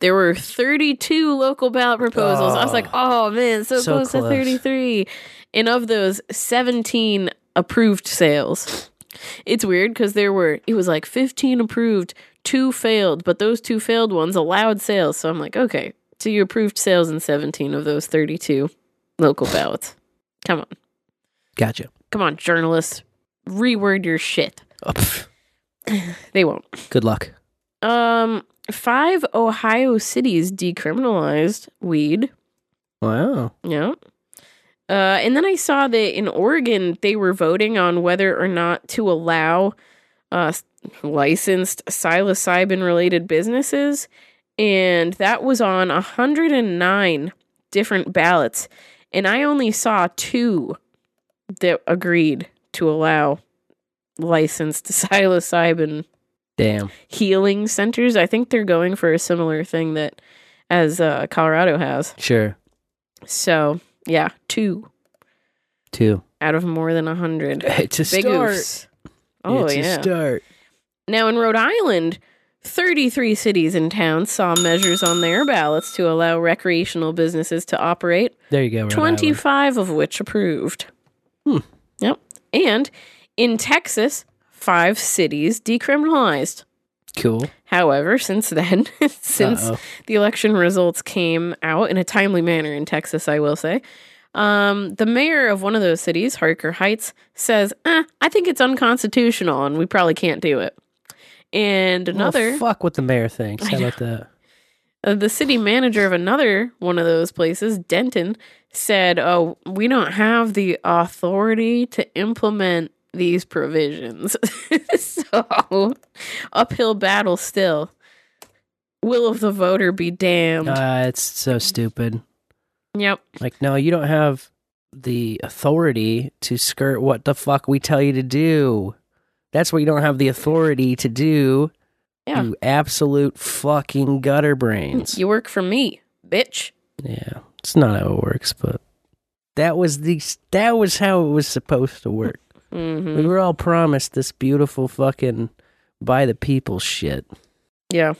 There were 32 local ballot proposals. I was like, ah, oh man, so, So close, to close. 33. And of those, 17 approved sales. It's weird because there were, it was like 15 approved, two failed, but those two failed ones allowed sales. So I'm like, okay, so you approved sales in 17 of those 32 local ballots. Come on. Gotcha. Come on, journalists. Reword your shit. Oh, they won't. Good luck. Um, five Ohio cities decriminalized weed. Wow. Yeah. Uh, and then I saw that in Oregon they were voting on whether or not to allow uh, licensed psilocybin related businesses, and that was on 109 different ballots, and I only saw two that agreed to allow licensed psilocybin Damn. healing centers. I think they're going for a similar thing that as uh, Colorado has. Sure. So yeah, two Two. out of more than a hundred. It's a Big start. Oh it's yeah. start. Now in Rhode Island, 33 cities and towns saw measures on their ballots to allow recreational businesses to operate. There you go. Rhode Island. 25 of which approved. Hmm. And in Texas, five cities decriminalized. Cool. However, since then, since Uh-oh. the election results came out in a timely manner in Texas, I will say, um, the mayor of one of those cities, Harker Heights, says, eh, I think it's unconstitutional and we probably can't do it. And another, Well, fuck what the mayor thinks. I How about that? Uh, the city manager of another one of those places, Denton, said, Oh, we don't have the authority to implement these provisions. so, uphill battle still. Will of the voter be damned? Uh, it's so stupid. yep. Like, no, you don't have the authority to skirt what the fuck we tell you to do. That's what you don't have the authority to do. Yeah. You absolute fucking gutter brains. You work for me, bitch. Yeah, it's not how it works, but that was the that was how it was supposed to work. hmm We were all promised this beautiful fucking by the people shit. Yeah.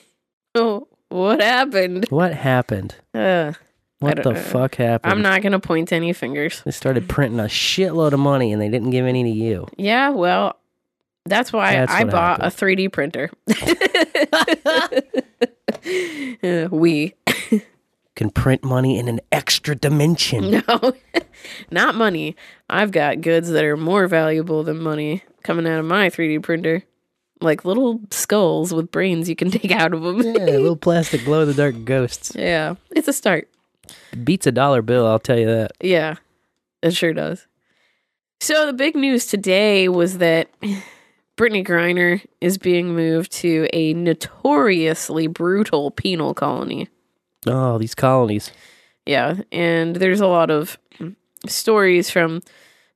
Oh, what happened? What happened? Uh, What the know. fuck happened? I'm not going to point any fingers. They started printing a shitload of money and they didn't give any to you. Yeah, well, that's why That's I bought happened. a 3D printer. Uh, we. Can print money in an extra dimension. No, not money. I've got goods that are more valuable than money coming out of my 3D printer. Like little skulls with brains you can take out of them. Yeah, little plastic glow in the dark ghosts. yeah, it's a start. Beats a dollar bill, I'll tell you that. Yeah, it sure does. So the big news today was that Brittney Griner is being moved to a notoriously brutal penal colony. Oh, these colonies. Yeah, and there's a lot of stories from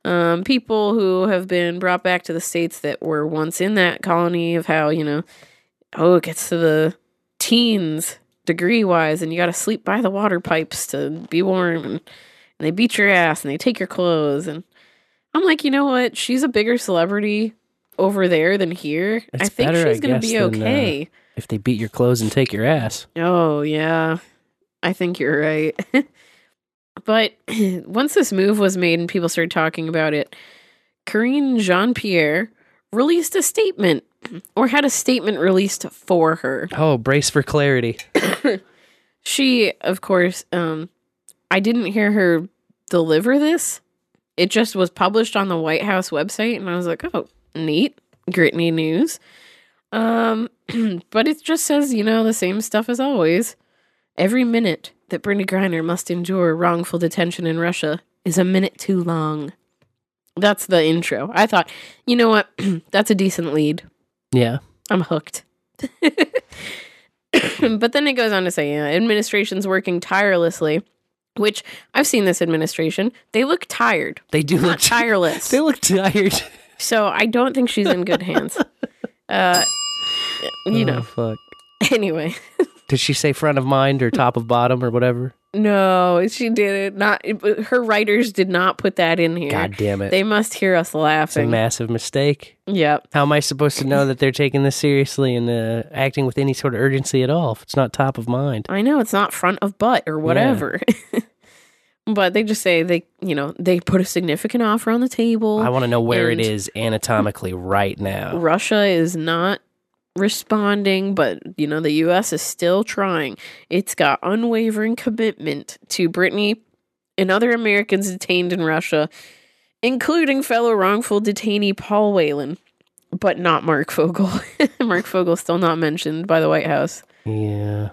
um, people who have been brought back to the states that were once in that colony of how you know, oh, it gets to the teens degree wise, and you got to sleep by the water pipes to be warm, and, and they beat your ass and they take your clothes, and I'm like, you know what? She's a bigger celebrity over there than here. I think better, she's I gonna guess, be than, uh, okay. If they beat your clothes and take your ass. Oh, yeah. I think you're right. but once this move was made and people started talking about it, Karine Jean-Pierre released a statement or had a statement released for her. Oh, brace for clarity. She, of course, um, I didn't hear her deliver this. It just was published on the White House website, and I was like, oh, neat. Gritney news. Um, but it just says, you know, the same stuff as always. Every minute that Brittney Griner must endure wrongful detention in Russia is a minute too long. That's the intro. I thought, you know what? That's a decent lead. Yeah. I'm hooked. but then it goes on to say, yeah, administration's working tirelessly, which I've seen this administration. They look tired. They do not look tireless. They look tired. So I don't think she's in good hands. Uh, you Oh, know. fuck. Anyway, Did she say front of mind or top of bottom or whatever? no, she did it. Not her writers did not put that in here. God damn it. They must hear us It's a laughing. massive mistake. Yep. How am I supposed to know that they're taking this seriously and uh, acting with any sort of urgency at all if it's not top of mind? I know it's not front of butt or whatever. but they just say they, you know, they put a significant offer on the table. I want to know where it is anatomically right now. Russia is not responding, but you know, the US is still trying. It's got unwavering commitment to Brittney and other Americans detained in Russia, including fellow wrongful detainee Paul Whelan. but not Marc Fogel. Marc Fogel still not mentioned by the White House. Yeah.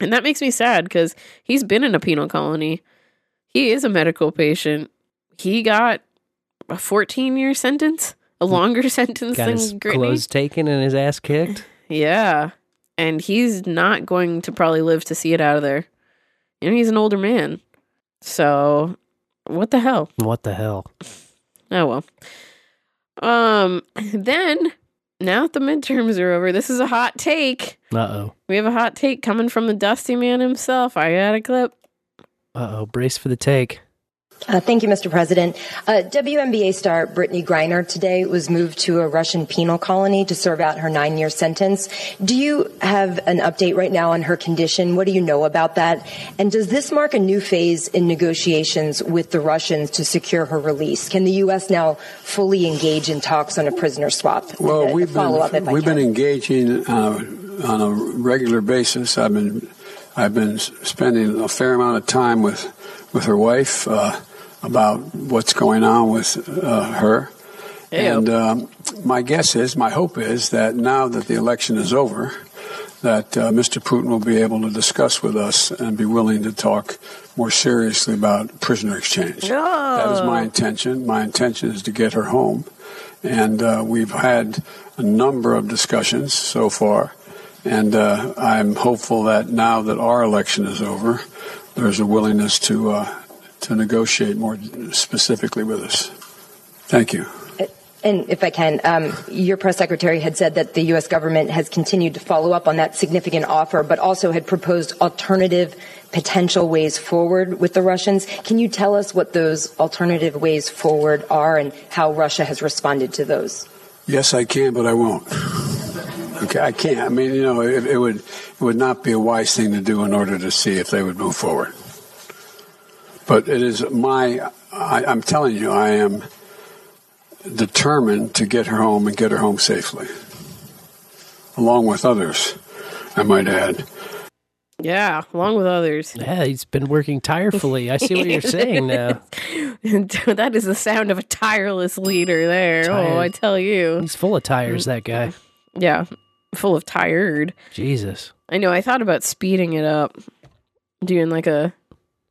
And that makes me sad because he's been in a penal colony. He is a medical patient. He got a 14 year sentence, a longer sentence Got than his Brittney. clothes taken and his ass kicked. Yeah. And he's not going to probably live to see it out of there. You know, he's an older man. So, what the hell? What the hell? Oh well. Um then now that the midterms are over, this is a hot take. Uh oh. We have a hot take coming from the dusty man himself. I got a clip. Uh oh. Brace for the take. Uh, thank you, Mr. President. Uh, WNBA star Brittney Griner today was moved to a Russian penal colony to serve out her nine year sentence. Do you have an update right now on her condition? What do you know about that? And does this mark a new phase in negotiations with the Russians to secure her release? Can the U.S. now fully engage in talks on a prisoner swap? Well, Uh, we've follow been we've been engaging uh, on a regular basis. I've been I've been spending a fair amount of time with with her wife uh, about what's going on with uh, her. And um, my guess is, my hope is that now that the election is over, that uh, Mr. Putin will be able to discuss with us and be willing to talk more seriously about prisoner exchange. That is my intention. My intention is to get her home. And uh, we've had a number of discussions so far. And uh, I'm hopeful that now that our election is over, there's a willingness to, uh, to negotiate more specifically with us. Thank you. And if I can, um, your press secretary had said that the U.S. government has continued to follow up on that significant offer, but also had proposed alternative potential ways forward with the Russians. Can you tell us what those alternative ways forward are and how Russia has responded to those? Yes, I can, but I won't. Okay, I can't. I mean, you know, it, it would it would not be a wise thing to do in order to see if they would move forward. But it is my. I, I'm telling you, I am determined to get her home and get her home safely, along with others. I might add. Yeah, along with others. Yeah, he's been working tirefully. I see what you're saying now. that is the sound of a tireless leader there. Oh, I tell you. He's full of tires, that guy. Yeah, full of tired. Jesus. I know. I thought about speeding it up, doing like a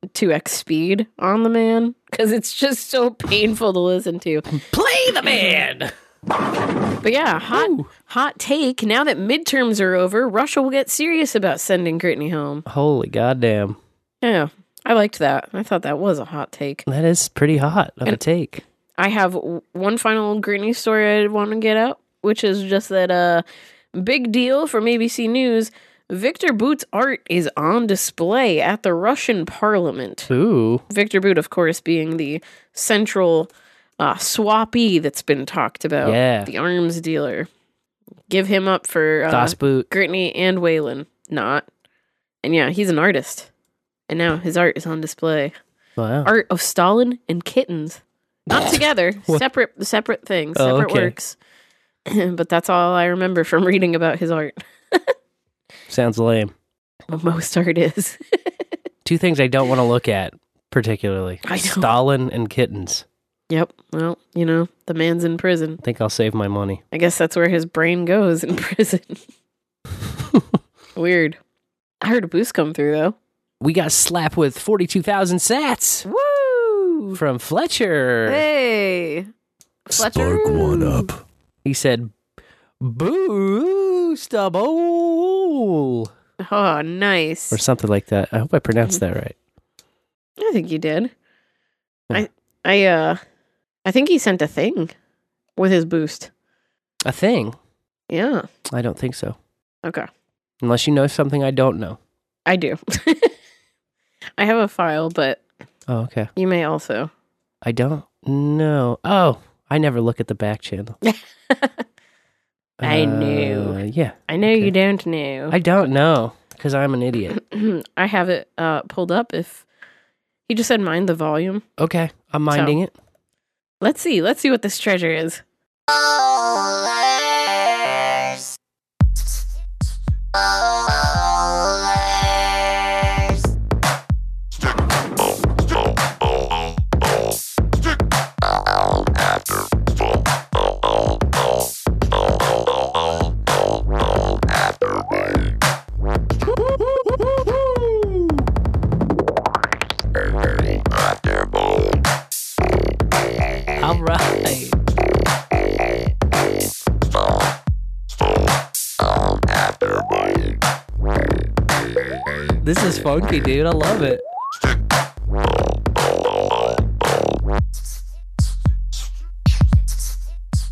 2x speed on the man because it's just so painful to listen to. Play the man. But yeah, hot hot take. Now that midterms are over, Russia will get serious about sending Brittney home. Holy goddamn. Yeah, I liked that. I thought that was a hot take. That is pretty hot of a take. I have one final Brittney story I want to get out, which is just that uh big deal from ABC News. Viktor Bout's art is on display at the Russian parliament. Ooh. Viktor Bout, of course, being the central uh, swappee that's been talked about. Yeah. The arms dealer. Give him up for uh, Das Boot. Brittney and Whelan. Not. And yeah, he's an artist. And now his art is on display. Wow. Art of Stalin and kittens. Not together, separate separate things, Oh, separate okay. works. but that's all I remember from reading about his art. Sounds lame. Most art is. Two things I don't want to look at particularly. I. Stalin and kittens. Yep. Well, you know, the man's in prison. I think I'll save my money. I guess that's where his brain goes in prison. Weird. I heard a boost come through though. We got slapped with 42,000 sats Woo! from Fletcher. Hey. Fletcher. one up. He said, boost a bowl. Oh, nice. Or something like that. I hope I pronounced that right. I think you did. I I uh I think he sent a thing with his boost. A thing? Yeah. I don't think so. Okay. Unless you know something I don't know. I do. I have a file, but Oh, okay. you may also. I don't know. Oh, I never look at the back channel. I Uh, knew. Yeah. I know you don't know. I don't know because I'm an idiot. I have it uh pulled up if he just said mind the volume. Okay. I'm minding So- it. Let's see. Let's see what this treasure is. This is funky, dude. I love it.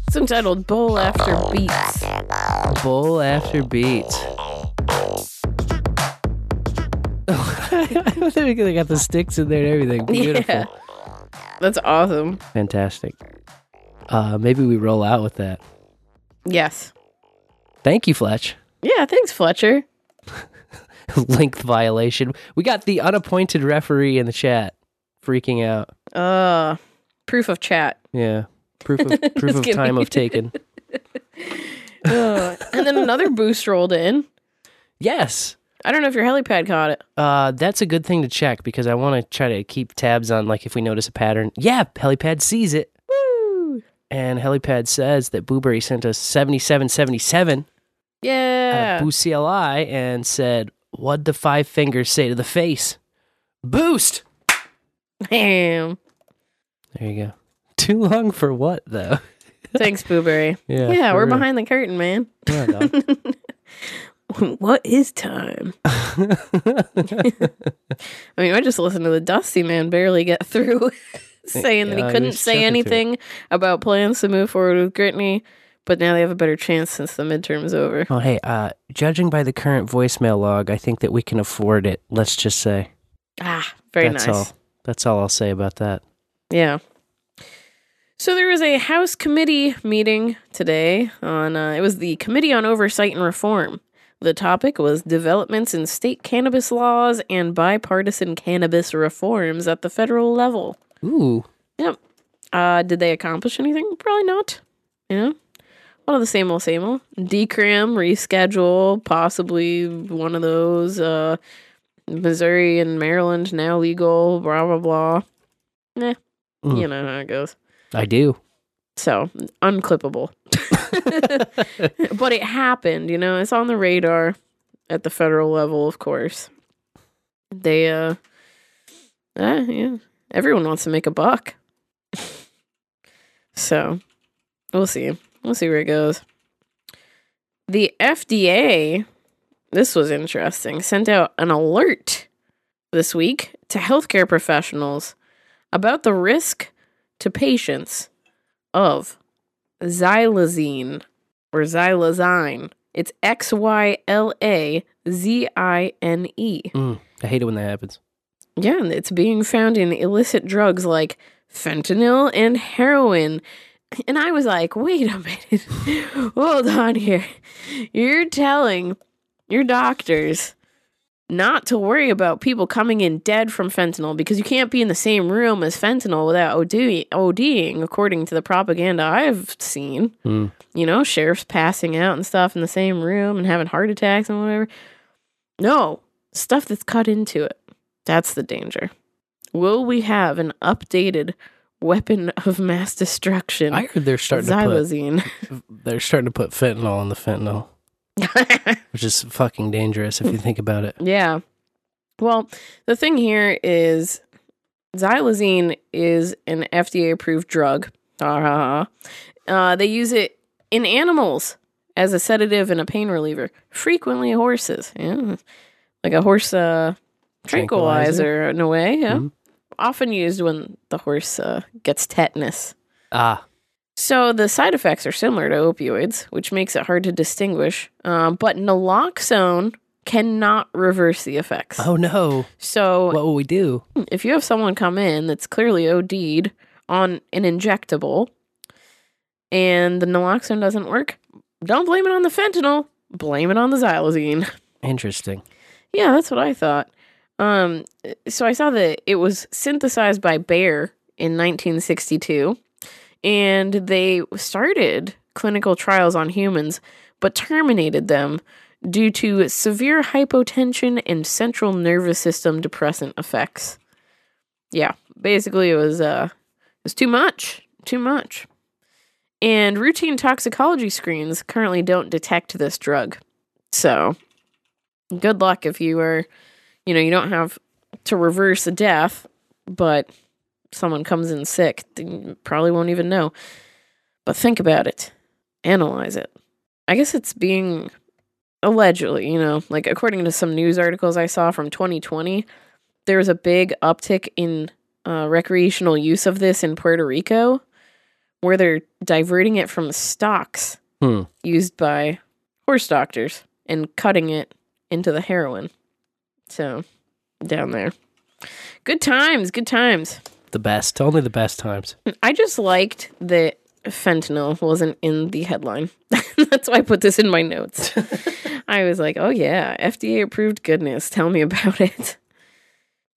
It's entitled Bowl After Beats. Bowl after beats. they got the sticks in there and everything. Beautiful. Yeah. That's awesome. Fantastic. Uh, maybe we roll out with that. Yes. Thank you, Fletch. Yeah, thanks, Fletcher. Length violation. We got the unappointed referee in the chat freaking out. Uh proof of chat. Yeah. Proof of proof of kidding. time of taken. Uh, and then another boost rolled in. Yes. I don't know if your helipad caught it. Uh, that's a good thing to check because I want to try to keep tabs on like if we notice a pattern. Yeah, Helipad sees it. Woo! And Helipad says that Boo-Bury sent us 7777 Yeah. at Boost CLI and said, What'd the five fingers say to the face? Boost! Damn. There you go. Too long for what, though? Thanks, Boo-Bury. Yeah, Yeah, we're real. behind the curtain, man. Yeah, what is time? I mean, I just listened to the Dusty Man barely get through saying that Yeah, he he couldn't say chucking through it. anything about plans to move forward with Gritney, but now they have a better chance since the midterm's over. Well, hey, uh, judging by the current voicemail log, I think that we can afford it. Let's just say. Ah, very That's nice. all. That's all I'll say about that. Yeah. So there was a House committee meeting today on uh, it was the Committee on Oversight and Reform. The topic was developments in state cannabis laws and bipartisan cannabis reforms at the federal level. Ooh. Yep. Uh, did they accomplish anything? Probably not. You know, one of the same old, same old. Decrim, reschedule, possibly one of those. Uh, Missouri and Maryland now legal. Blah blah blah. Nah, Mm. you know how it goes. I do. So unclippable. but it happened. You know, it's on the radar at the federal level, of course. They, uh, ah, yeah, everyone wants to make a buck. so we'll see. We'll see where it goes. The FDA, this was interesting, sent out an alert this week to healthcare professionals about the risk to patients of xylazine or xylazine. It's X Y L A Z I N E. Mm, I hate it when that happens. Yeah, and it's being found in illicit drugs like fentanyl and heroin. And I was like, wait a minute. Hold on here. You're telling your doctors not to worry about people coming in dead from fentanyl because you can't be in the same room as fentanyl without OD- ODing, according to the propaganda I've seen. Mm. You know, sheriffs passing out and stuff in the same room and having heart attacks and whatever. No, stuff that's cut into it. That's the danger. Will we have an updated weapon of mass destruction? I heard they're starting to xylazine. put they're starting to put fentanyl on the fentanyl, which is fucking dangerous if you think about it. Yeah. Well, the thing here is xylazine is an FDA approved drug. Ah, Uh, they use it in animals as a sedative and a pain reliever, frequently horses. Yeah. Like a horse uh, tranquilizer, Tranquilizer? in a way. Yeah. Mhm. Often used when the horse uh, gets tetanus. Ah, So the side effects are similar to opioids, which makes it hard to distinguish. Um, but naloxone cannot reverse the effects. oh no! So What will we do? if you have someone come in that's clearly OD'd on an injectable and the naloxone doesn't work, don't blame it on the fentanyl. Blame it on the xylazine. Interesting. Yeah, that's what I thought. Um, so I saw that it was synthesized by Bayer in 1962, and they started clinical trials on humans, but terminated them due to severe hypotension and central nervous system depressant effects. Yeah, basically it was uh, it was too much, too much. And routine toxicology screens currently don't detect this drug. So, good luck if you are, you know, you don't have to reverse a death, but someone comes in sick, then you probably won't even know. But think about it, analyze it. I guess it's being allegedly, you know, like according to some news articles I saw from 2020, there was a big uptick in uh, recreational use of this in Puerto Rico, where they're diverting it from stocks Hmm. used by horse doctors and cutting it into the heroin. So, down there. Good times, good times. The best. Only the best times. I just liked that fentanyl wasn't in the headline. That's why I put this in my notes. I was like, oh yeah, FDA approved goodness. Tell me about it.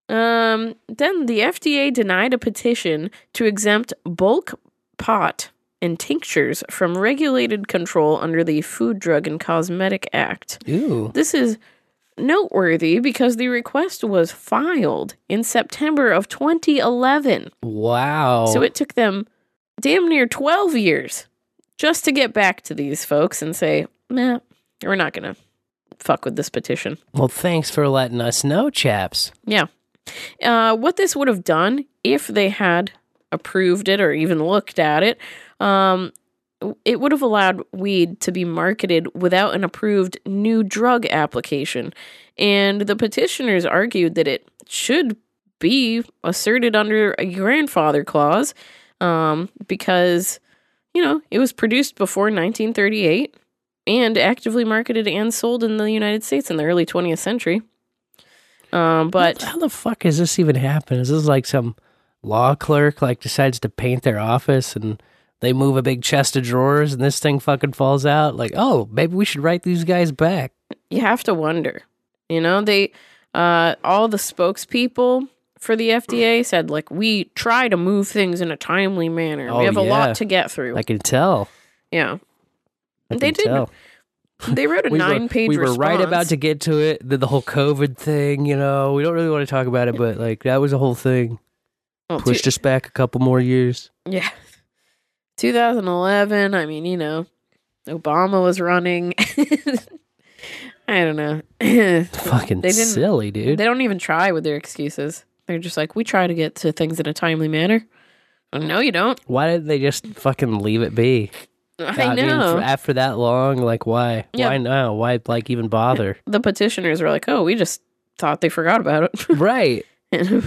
Um, then the FDA denied a petition to exempt bulk pot and tinctures from regulated control under the Food, Drug, and Cosmetic Act. Ew. This is noteworthy because the request was filed in September of 2011. Wow. So it took them damn near 12 years just to get back to these folks and say, nah, we're not going to fuck with this petition. Well, thanks for letting us know, chaps. Yeah. Uh, what this would have done if they had approved it or even looked at it, um, it would have allowed weed to be marketed without an approved new drug application. And the petitioners argued that it should be asserted under a grandfather clause um, because, you know, it was produced before 1938 and actively marketed and sold in the United States in the early 20th century. Um, but how the fuck does this even happen? Is this like some law clerk like decides to paint their office and they move a big chest of drawers and this thing fucking falls out? Like, oh, maybe we should write these guys back. you have to wonder. You know, they uh all the spokespeople for the FDA said like we try to move things in a timely manner. Oh, we have a lot to get through. I can tell. yeah. I they did. tell. They wrote a we nine-page we were right about to get to it. The, the whole COVID thing, you know, we don't really want to talk about it, but like that was a whole thing. Well, Pushed us back a couple more years. Yeah. 2011, I mean, you know, Obama was running. I don't know. Fucking They didn't- silly, dude. They don't even try with their excuses. They're just like, we try to get to things in a timely manner. No, you don't. Why didn't they just fucking leave it be? I mean, know. for- after that long, like why? Yeah. Why now? Why like even bother? the petitioners were like, oh, we just thought they forgot about it. right. They're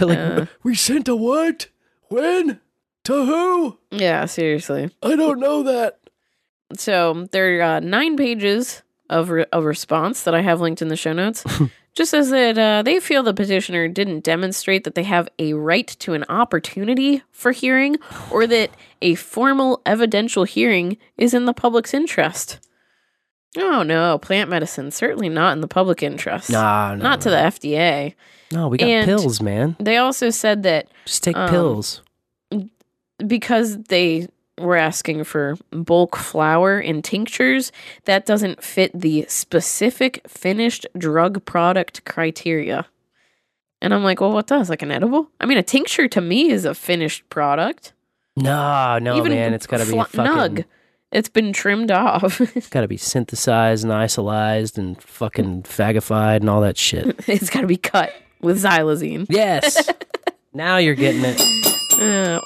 like, Uh. we sent a what? When? To who? yeah, seriously. I don't know that. So there are uh, nine pages of re- a response that I have linked in the show notes. Just says that uh, they feel the petitioner didn't demonstrate that they have a right to an opportunity for hearing or that a formal evidential hearing is in the public's interest. Oh no, plant medicine certainly not in the public interest. Nah, no, not to the FDA. No, we got And pills, man. They also said that Just take um, pills. Because they were asking for bulk flour and tinctures, that doesn't fit the specific finished drug product criteria. And I'm like, well, what does? Like an edible? I mean, a tincture to me is a finished product. No, no, Even man. It's got to be fla- fucking. nug. It's been trimmed off. It's got to be synthesized and isolized and fucking fagified and all that shit. it's got to be cut with xylazine. Yes. now you're getting it. Oh.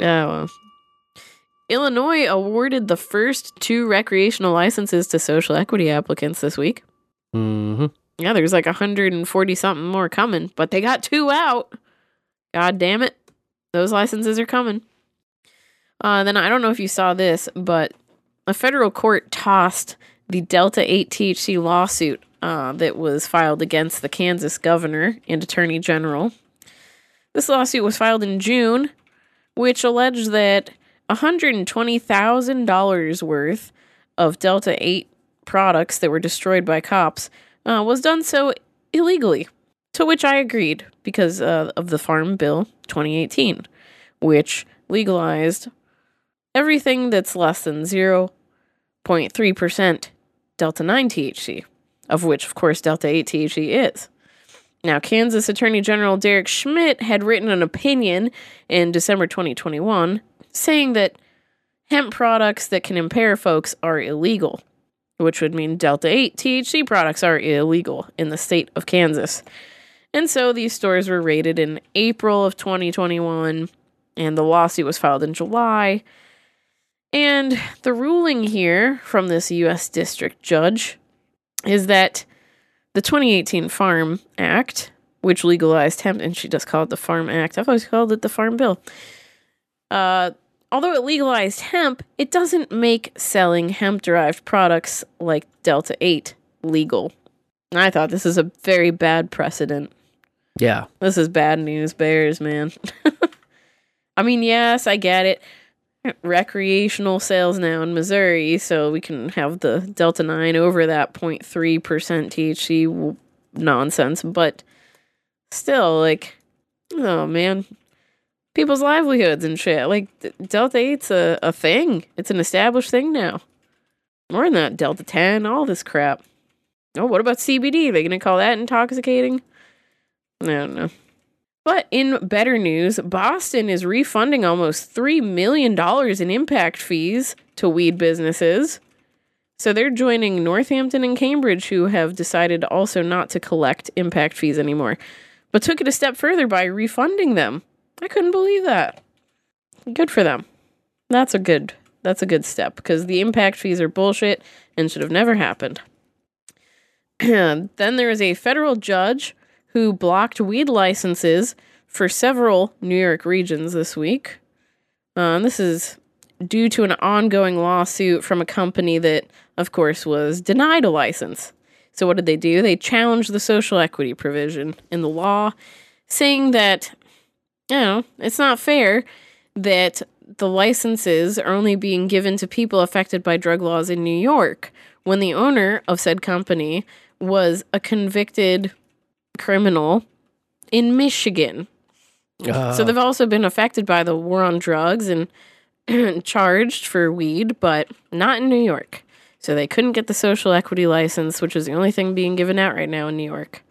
Oh, well. Illinois awarded the first two recreational licenses to social equity applicants this week. Mm-hmm. Yeah, there's like 140 something more coming, but they got two out. God damn it. Those licenses are coming. Uh, then I don't know if you saw this, but a federal court tossed the Delta 8 THC lawsuit uh, that was filed against the Kansas governor and attorney general. This lawsuit was filed in June, which alleged that $120,000 worth of Delta 8 products that were destroyed by cops uh, was done so illegally. To which I agreed because uh, of the Farm Bill 2018, which legalized everything that's less than 0.3% Delta 9 THC, of which, of course, Delta 8 THC is. Now, Kansas Attorney General Derek Schmidt had written an opinion in December 2021 saying that hemp products that can impair folks are illegal, which would mean Delta 8 THC products are illegal in the state of Kansas. And so these stores were raided in April of 2021, and the lawsuit was filed in July. And the ruling here from this U.S. District Judge is that the 2018 Farm Act, which legalized hemp, and she just called it the Farm Act. I've always called it the Farm Bill. Uh, although it legalized hemp, it doesn't make selling hemp derived products like Delta 8 legal. And I thought this is a very bad precedent. Yeah. This is bad news, bears, man. I mean, yes, I get it. Recreational sales now in Missouri, so we can have the Delta 9 over that 0.3% THC nonsense, but still, like, oh man, people's livelihoods and shit. Like, Delta 8's a, a thing, it's an established thing now. More than that, Delta 10, all this crap. Oh, what about CBD? They gonna call that intoxicating? I don't know. But in better news, Boston is refunding almost $3 million in impact fees to weed businesses. So they're joining Northampton and Cambridge, who have decided also not to collect impact fees anymore, but took it a step further by refunding them. I couldn't believe that. Good for them. That's a good that's a good step because the impact fees are bullshit and should have never happened. then there is a federal judge who blocked weed licenses for several New York regions this week. Um, this is due to an ongoing lawsuit from a company that, of course, was denied a license. So, what did they do? They challenged the social equity provision in the law, saying that, you know, it's not fair that the licenses are only being given to people affected by drug laws in New York when the owner of said company was a convicted criminal in Michigan. Uh, So they've also been affected by the war on drugs and charged for weed, but not in New York. So they couldn't get the social equity license, which is the only thing being given out right now in New York.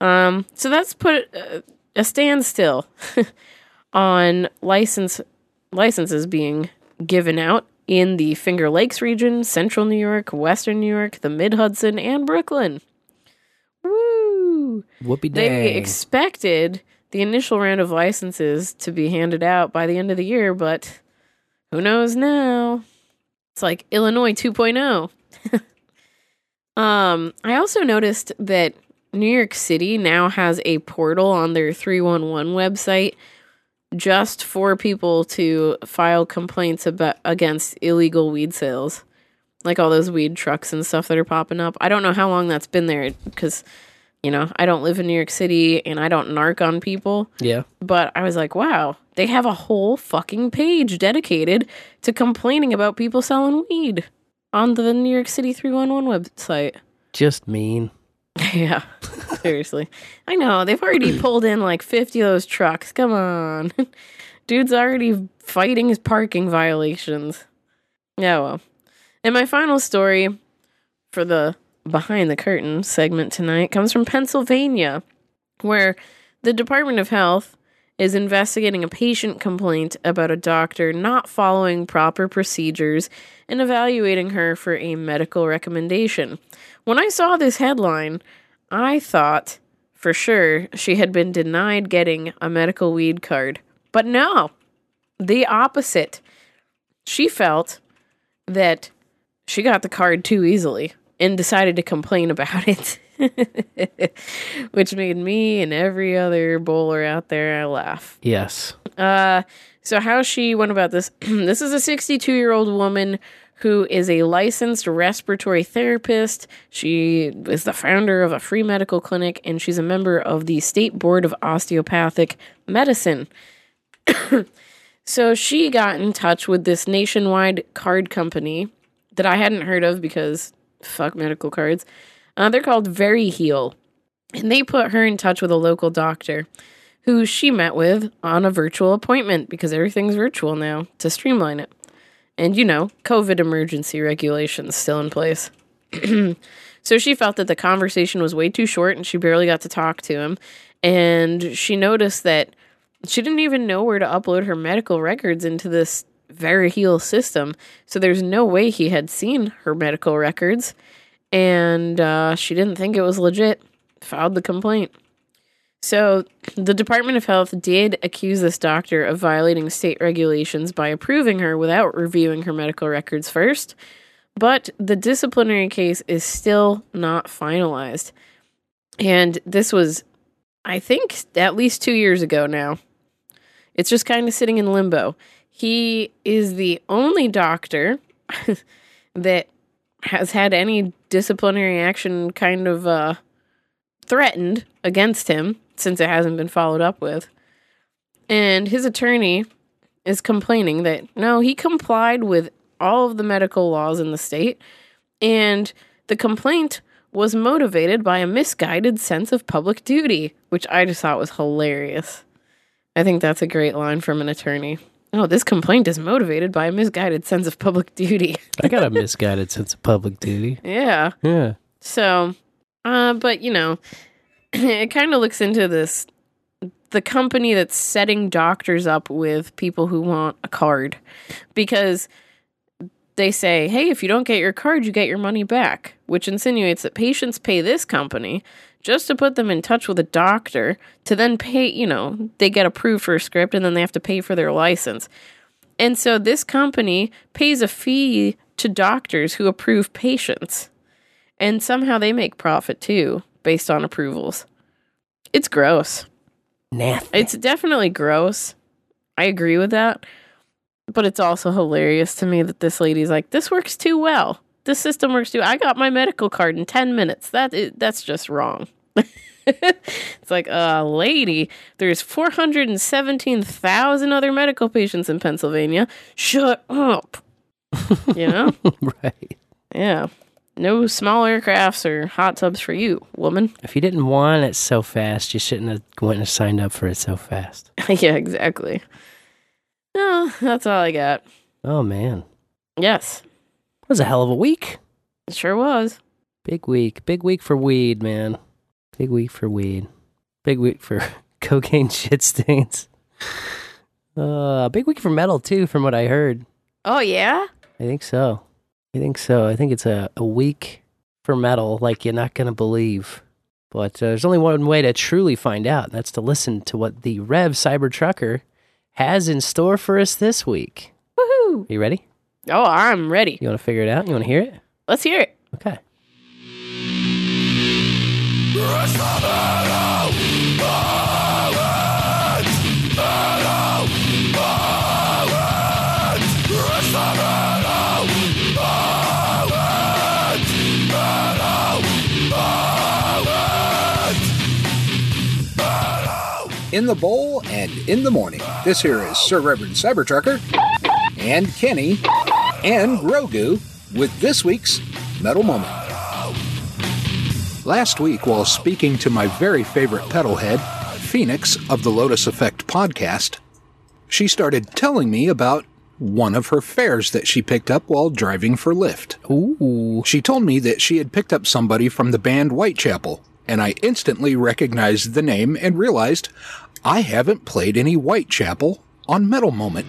Um, so that's put uh, a standstill on license licenses being given out in the Finger Lakes region, Central New York, Western New York, the Mid Hudson, and Brooklyn. Woo! Whoopie They expected the initial round of licenses to be handed out by the end of the year, but who knows now? It's like Illinois 2.0. um, I also noticed that New York City now has a portal on their 311 website just for people to file complaints about against illegal weed sales. Like all those weed trucks and stuff that are popping up. I don't know how long that's been there because you know, I don't live in New York City and I don't narc on people. yeah. But I was like, wow, they have a whole fucking page dedicated to complaining about people selling weed on the New York City 311 website. Just mean. yeah, seriously. I know, they've already pulled in like 50 of those trucks. Come on. Dude's already fighting his parking violations. Yeah, well. And my final story for the behind the curtain segment tonight comes from Pennsylvania, where the Department of Health is investigating a patient complaint about a doctor not following proper procedures and evaluating her for a medical recommendation. When I saw this headline, I thought for sure she had been denied getting a medical weed card. But no, the opposite. She felt that she got the card too easily and decided to complain about it. Which made me and every other bowler out there laugh. Yes. Uh, so how she went about this? this is a 62 year old woman who is a licensed respiratory therapist. She is the founder of a free medical clinic, and she's a member of the State Board of Osteopathic Medicine. so she got in touch with this nationwide card company that I hadn't heard of because fuck medical cards. Uh, they're called Veriheal, and they put her in touch with a local doctor who she met with on a virtual appointment because everything's virtual now to streamline it. And you know, COVID emergency regulations still in place. so she felt that the conversation was way too short and she barely got to talk to him. And she noticed that she didn't even know where to upload her medical records into this Veriheal system. So there's no way he had seen her medical records. And uh, she didn't think it was legit. Filed the complaint. So, the Department of Health did accuse this doctor of violating state regulations by approving her without reviewing her medical records first. But the disciplinary case is still not finalized. And this was, I think, at least two years ago now. It's just kind of sitting in limbo. He is the only doctor that has had any disciplinary action kind of uh, threatened against him since it hasn't been followed up with. And his attorney is complaining that no, he complied with all of the medical laws in the state, and the complaint was motivated by a misguided sense of public duty, which I just thought was hilarious. I think that's a great line from an attorney. Oh, this complaint is motivated by a misguided sense of public duty. I got a misguided sense of public duty. yeah. Yeah. So, uh, but you know, it kind of looks into this the company that's setting doctors up with people who want a card because they say, hey, if you don't get your card, you get your money back, which insinuates that patients pay this company just to put them in touch with a doctor to then pay, you know, they get approved for a script and then they have to pay for their license. And so this company pays a fee to doctors who approve patients. And somehow they make profit too based on approvals. It's gross. Nasty. It's definitely gross. I agree with that. But it's also hilarious to me that this lady's like, this works too well. This system works too. I got my medical card in 10 minutes. That is, that's just wrong. it's like, uh, lady, there's 417,000 other medical patients in Pennsylvania. Shut up. you know? right. Yeah. No small aircrafts or hot tubs for you, woman. If you didn't want it so fast, you shouldn't have went and signed up for it so fast. yeah, exactly. No, that's all I got. Oh man, Yes, that was a hell of a week. it sure was. Big week. Big week for weed, man. Big week for weed. Big week for cocaine shit stains. Uh, big week for metal too, from what I heard. Oh, yeah? I think so. I think so. I think it's a, a week for metal like you're not going to believe. But uh, there's only one way to truly find out, and that's to listen to what the Rev Cybertrucker has in store for us this week. Woohoo! you ready? Oh, I'm ready. You want to figure it out? You want to hear it? Let's hear it. Okay. In the bowl and in the morning. This here is Sir Reverend Cybertrucker and Kenny and Grogu with this week's Metal Moment. Last week, while speaking to my very favorite pedalhead, Phoenix of the Lotus Effect podcast, she started telling me about one of her fares that she picked up while driving for Lyft. Ooh. She told me that she had picked up somebody from the band Whitechapel, and I instantly recognized the name and realized I haven't played any Whitechapel on Metal Moment.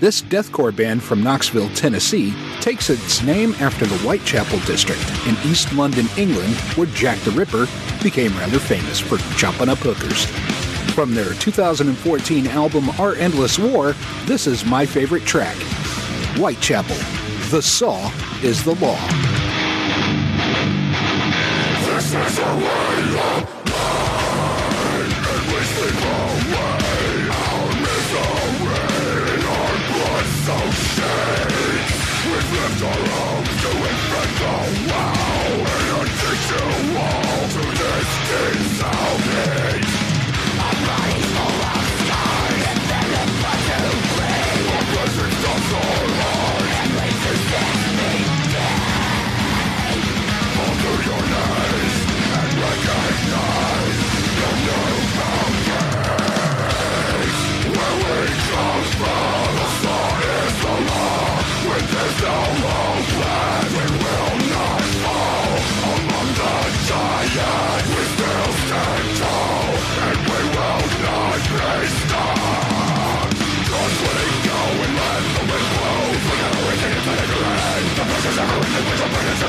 This deathcore band from Knoxville, Tennessee, takes its name after the Whitechapel district in East London, England, where Jack the Ripper became rather famous for chopping up hookers. From their 2014 album Our Endless War, this is my favorite track Whitechapel. The saw is the law. This is a way world, and addict you all to this deep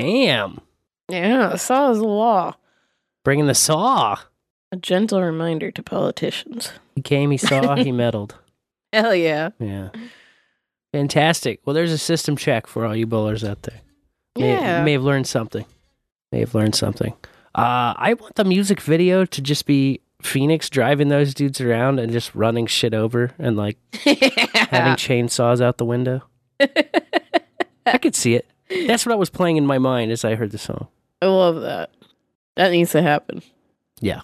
It, Yeah, saw is the law. Bringing the saw. A gentle reminder to politicians. He came, he saw, he meddled. Hell yeah. Yeah. Fantastic. Well, there's a system check for all you bowlers out there. May, Yeah. may have learned something. May have learned something. Uh, I want the music video to just be Phoenix driving those dudes around and just running shit over and like having chainsaws out the window. I could see it. That's what I was playing in my mind as I heard the song. I love that. That needs to happen. Yeah.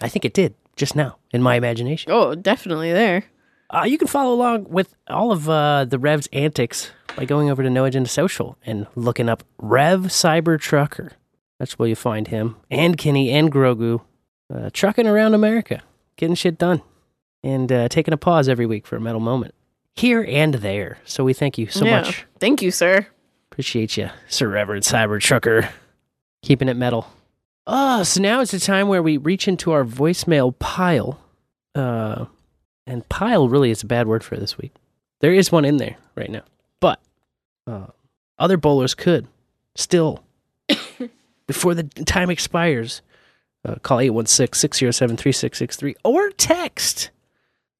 I think it did just now in my imagination. Oh, definitely there. Uh, you can follow along with all of uh, the Rev's antics by going over to No Agenda Social and looking up Rev Cyber Trucker. That's where you find him and Kenny and Grogu uh, trucking around America, getting shit done, and uh, taking a pause every week for a metal moment here and there. So we thank you so Yeah. much. Thank you, sir. Appreciate you, Sir Reverend Cyber Trucker, keeping it metal. Oh, so now it's the time where we reach into our voicemail pile. Uh, and pile really is a bad word for this week. There is one in there right now, but uh, other bowlers could still, before the time expires, uh, call 816 607 3663 or text.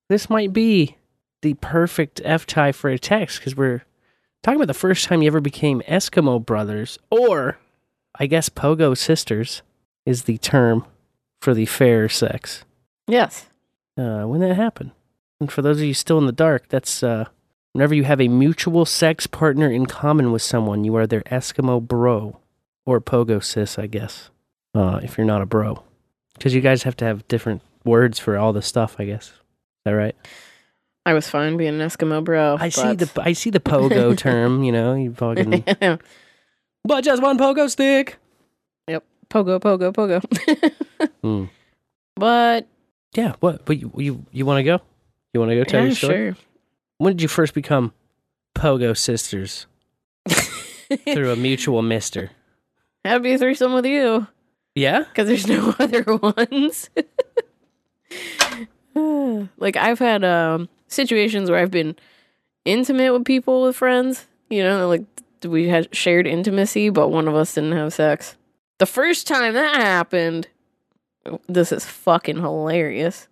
This might be the perfect F tie for a text because we're talking about the first time you ever became Eskimo brothers, or I guess Pogo sisters is the term for the fair sex. Yes. Uh, when that happened. And for those of you still in the dark, that's uh, whenever you have a mutual sex partner in common with someone, you are their Eskimo bro or Pogo sis, I guess. Uh, if you're not a bro, because you guys have to have different words for all this stuff, I guess. Is that right? I was fine being an Eskimo bro. I see the I see the pogo term. You know, you fucking. but just one pogo stick. Yep. Pogo, pogo, pogo. Hmm. But Yeah. What? But you you, you want to go? You want to go tell yeah, your story? sure. When did you first become pogo sisters through a mutual mister? Have be a threesome with you Yeah. because there's no other ones. like I've had um, situations where I've been intimate with people with friends. You know, like we had shared intimacy, but one of us didn't have sex. The first time that happened, this is fucking hilarious.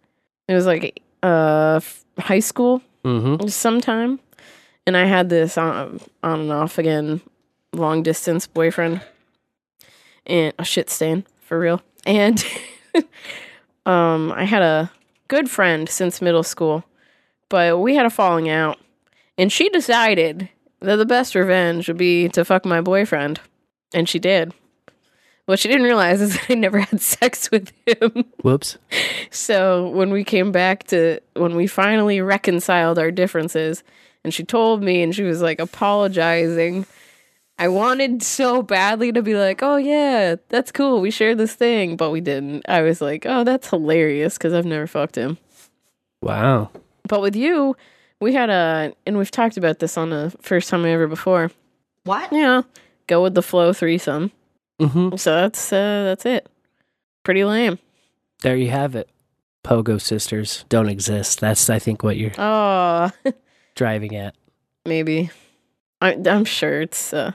It was like uh high school Mm-hmm. sometime, and I had this on, on and off again long distance boyfriend, and a shit stain for real. And um, I had a good friend since middle school, but we had a falling out, and she decided that the best revenge would be to fuck my boyfriend, and she did. What she didn't realize is that I never had sex with him. Whoops. So when we came back to when we finally reconciled our differences, and she told me, and she was like apologizing. I wanted so badly to be like, "Oh yeah, that's cool. We shared this thing," but we didn't. I was like, "Oh, that's hilarious," because I've never fucked him. Wow. But with you, we had a, and we've talked about this on the first time ever before. What? Yeah, go with the flow threesome. Mm-hmm. So that's uh, that's it. Pretty lame. There you have it. Pogo sisters don't exist. That's I think what you're Oh, driving at. maybe. I, I'm sure it's. Uh,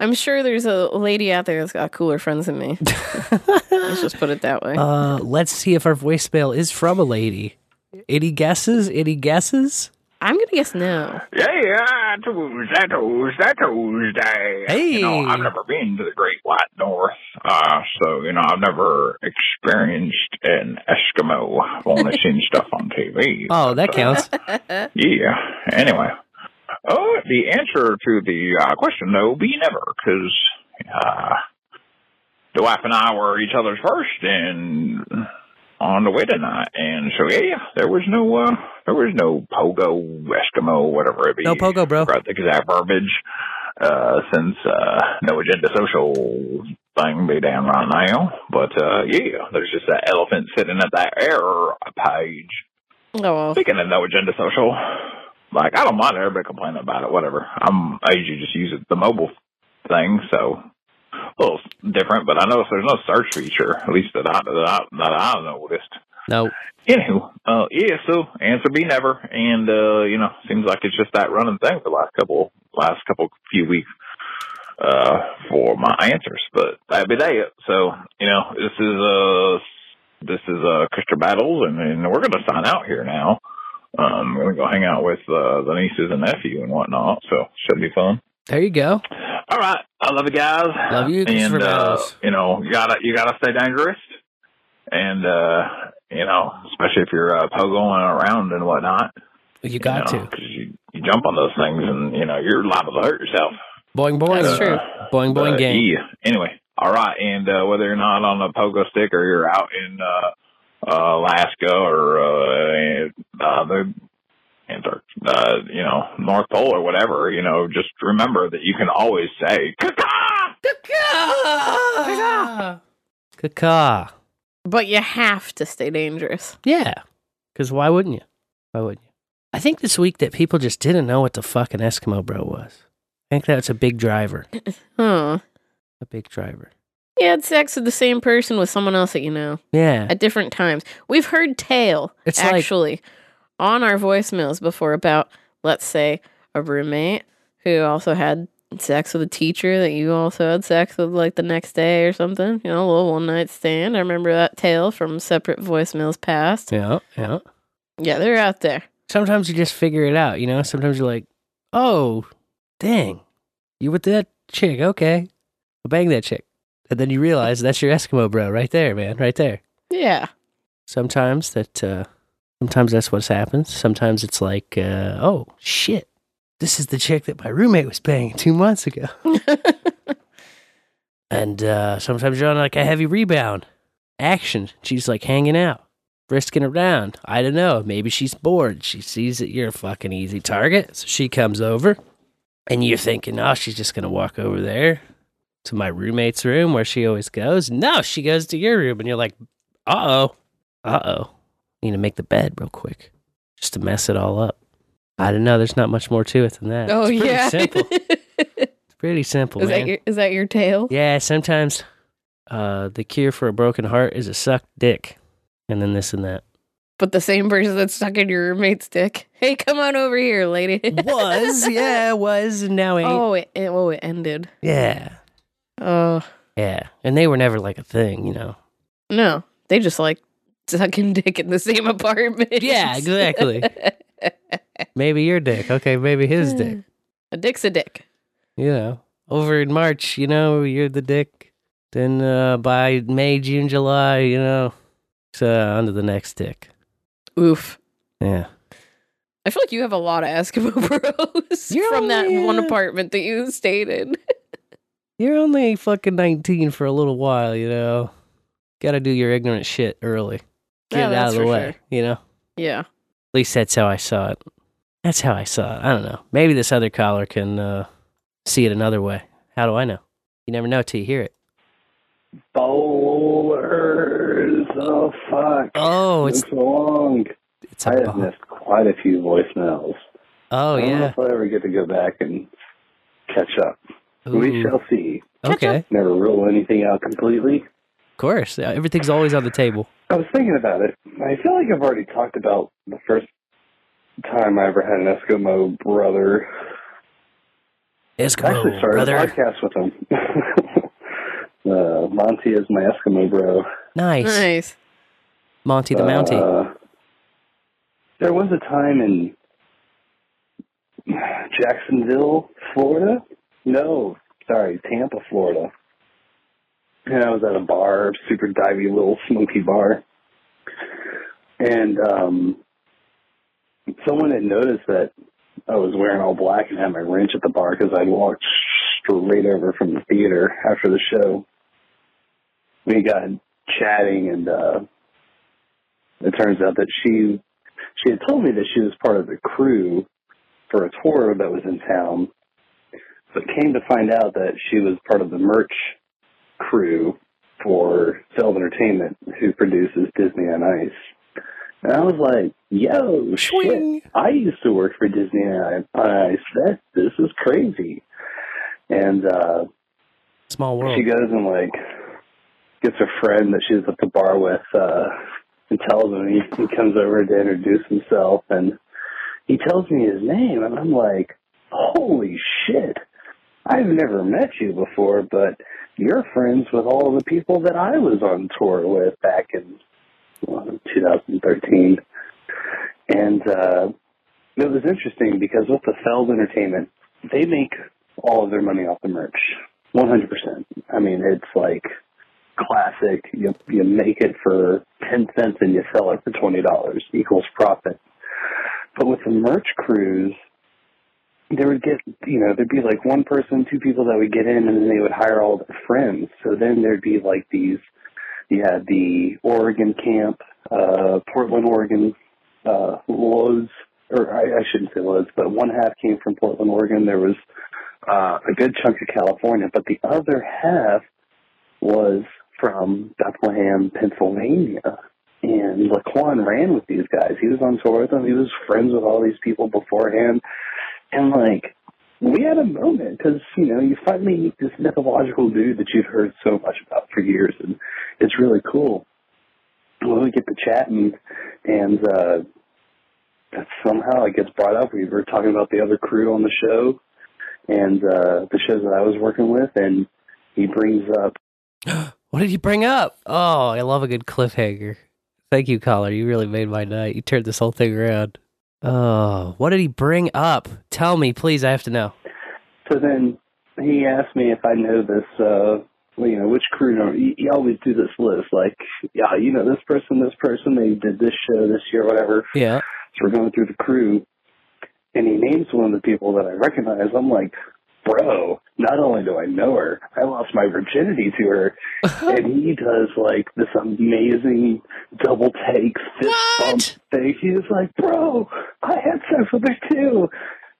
I'm sure there's a lady out there that's got cooler friends than me. Let's just put it that way. Uh, let's see if our voicemail is from a lady. Any guesses? Any guesses? I'm gonna guess no. Yeah, yeah, Tuesday, Tuesday, Tuesday. Hey. You know, I've never been to the Great White North, uh, so, you know, I've never experienced an Eskimo. I've only seen stuff on TV. Oh, that counts. Yeah. Anyway, oh, the answer to the uh, question, though, be never, because uh, the wife and I were each other's first, and on the wedding tonight. and so yeah, there was no, uh, there was no pogo Eskimo, whatever it be. No pogo, bro. Forgot the exact verbiage. Uh, since uh, no agenda social thing be down right now, but uh, yeah, there's just that elephant sitting at that error page. Oh, well. Speaking of no agenda social, like I don't mind everybody complaining about it, whatever. I'm I usually just use it, the mobile thing, so a little different. But I noticed there's no search feature, at least that I that I, that I noticed. No. Anywho, uh, yeah. So answer be never, and uh, you know, seems like it's just that running thing for the last couple last couple few weeks. uh, for my answers. But that'd be that. So you know, this is uh this is uh Christopher Battles, and, and we're gonna sign out here now. Um, we're gonna go hang out with uh, the nieces and nephew and whatnot. So should be fun. There you go. All right, I love you guys. Love you, Christopher and uh, you know, you gotta you gotta stay dangerous, and uh, you know, especially if you're uh, pogoing around and whatnot. You got know, 'cause you, you jump on those things, and you know you're liable to hurt yourself. Boing boing. That's true. Boing boing But, gang. Yeah. Anyway, all right, and uh, whether you're not on a pogo stick or you're out in uh, uh, Alaska or uh, uh, the Antarctic, uh, you know, North Pole or whatever, you know, just remember that you can always say Caca. But you have to stay dangerous. Yeah. Because why wouldn't you? Why wouldn't you? I think this week that people just didn't know what the fuck an Eskimo bro was. I think that's a big driver. Huh. A big driver. You had sex with the same person with someone else that you know Yeah. at different times. We've heard tale It's like- actually on our voicemails before about let's say a roommate who also had sex with a teacher that you also had sex with like the next day or something. You know, a little one night stand. I remember that tale from separate voicemails past. Yeah. Yeah. Yeah, they're out there. Sometimes you just figure it out, you know? Sometimes you're like, oh, dang. You with that chick. Okay. I'll bang that chick. And then you realize that's your Eskimo bro right there, man. Right there. Yeah. Sometimes that, uh, sometimes that's what happens. Sometimes it's like, uh, oh, shit. This is the chick that my roommate was banging two months ago. and uh, sometimes you're on like a heavy rebound action. She's like hanging out, frisking around. I don't know. Maybe she's bored. She sees that you're a fucking easy target. So she comes over, and you're thinking, oh, she's just going to walk over there to my roommate's room where she always goes. No, she goes to your room, and you're like, uh oh, uh oh. Need to make the bed real quick just to mess it all up. I don't know. There's not much more to it than that. Oh it's pretty yeah. simple. It's pretty simple, is man. that your is that your tale? Yeah, sometimes uh, the cure for a broken heart is a sucked dick, and then this and that. But the same person that's stuck in your roommate's dick. Hey, come on over here, lady. was, yeah, was, and now ain't. Oh, it, it oh it ended. Yeah, Oh yeah, and they were never like a thing, you know. no, they just like sucking dick in the same apartment. Yeah, exactly. Maybe your dick, okay, maybe his dick. a dick's a dick. You know, over in March, you know, you're the dick. Then uh, by May, June, July, you know, it's uh, on to the next dick. Oof. Yeah. I feel like you have a lot of Eskimo bros from that one apartment that you stayed in. You're only fucking 19 for a little while, you know. Gotta do your ignorant shit early. Get Yeah, it out of the way, sure. you know? Yeah. At least that's how I saw it. That's how I saw it. I don't know. Maybe this other caller can uh, see it another way. How do I know? You never know till you hear it. Bowlers. Oh, fuck. Oh, it's so long. It's I have missed quite a few voicemails. Oh, I don't know yeah. if I'll ever get to go back and catch up. We shall see. Okay. Never rule anything out completely. Of course. Everything's always on the table. I was thinking about it. I feel like I've already talked about the first time I ever had an Eskimo brother. Eskimo I actually started brother. a podcast with him. uh, Monty is my Eskimo bro. Nice. Nice. Monty the Mountie. Uh, there was a time in Jacksonville, Florida. No, sorry, Tampa, Florida. And I was at a bar, super divey little smoky bar. And um someone had noticed that I was wearing all black and had my wrench at the bar because I'd walked straight over from the theater after the show. We got chatting and uh it turns out that she she had told me that she was part of the crew for a tour that was in town, but came to find out that she was part of the merch crew for Sales Entertainment, who produces Disney on Ice. And I was like, "Yo, shit! I used to work for Disney on Ice. That this is crazy." And uh, Small world. she goes and like gets a friend that she was at the bar with uh and tells him he, he comes over to introduce himself and he tells me his name and I'm like, Holy shit. I've never met you before, but you're friends with all of the people that I was on tour with back in well, 2013. And uh, it was interesting because with the Feld Entertainment, they make all of their money off the merch, 100%. I mean, it's like classic. You you make it for 10 cents and you sell it for $20 equals profit. But with the merch cruise, there would get, you know, there'd be like one person, two people that would get in and then they would hire all their friends. So then there'd be like these, had the Oregon camp, uh, Portland, Oregon, uh, Lowe's, or I, I shouldn't say Lowe's, but one half came from Portland, Oregon. There was, uh, a good chunk of California, but the other half was from Bethlehem, Pennsylvania. And Laquan ran with these guys. He was on tour with them. He was friends with all these people beforehand. And like, we had a moment because, you know, you finally meet this mythological dude that you've heard so much about for years. And it's really cool. When we get to chatting and, uh, that somehow it gets brought up. We were talking about the other crew on the show and, uh, the shows that I was working with. And he brings up What did he bring up? Oh, I love a good cliffhanger. Thank you, caller. You really made my night. You turned this whole thing around. Oh, what did he bring up? Tell me, please. I have to know. So then he asked me if I know this, uh, well, you know, which crew, you, you always do this list, like, yeah, you know, this person, this person, they did this show this year, whatever. Yeah. So we're going through the crew, and he names one of the people that I recognize. I'm like, bro, not only do I know her, I lost my virginity to her. and he does like this amazing double take fist bump thing. He's like, bro, I had sex with her too.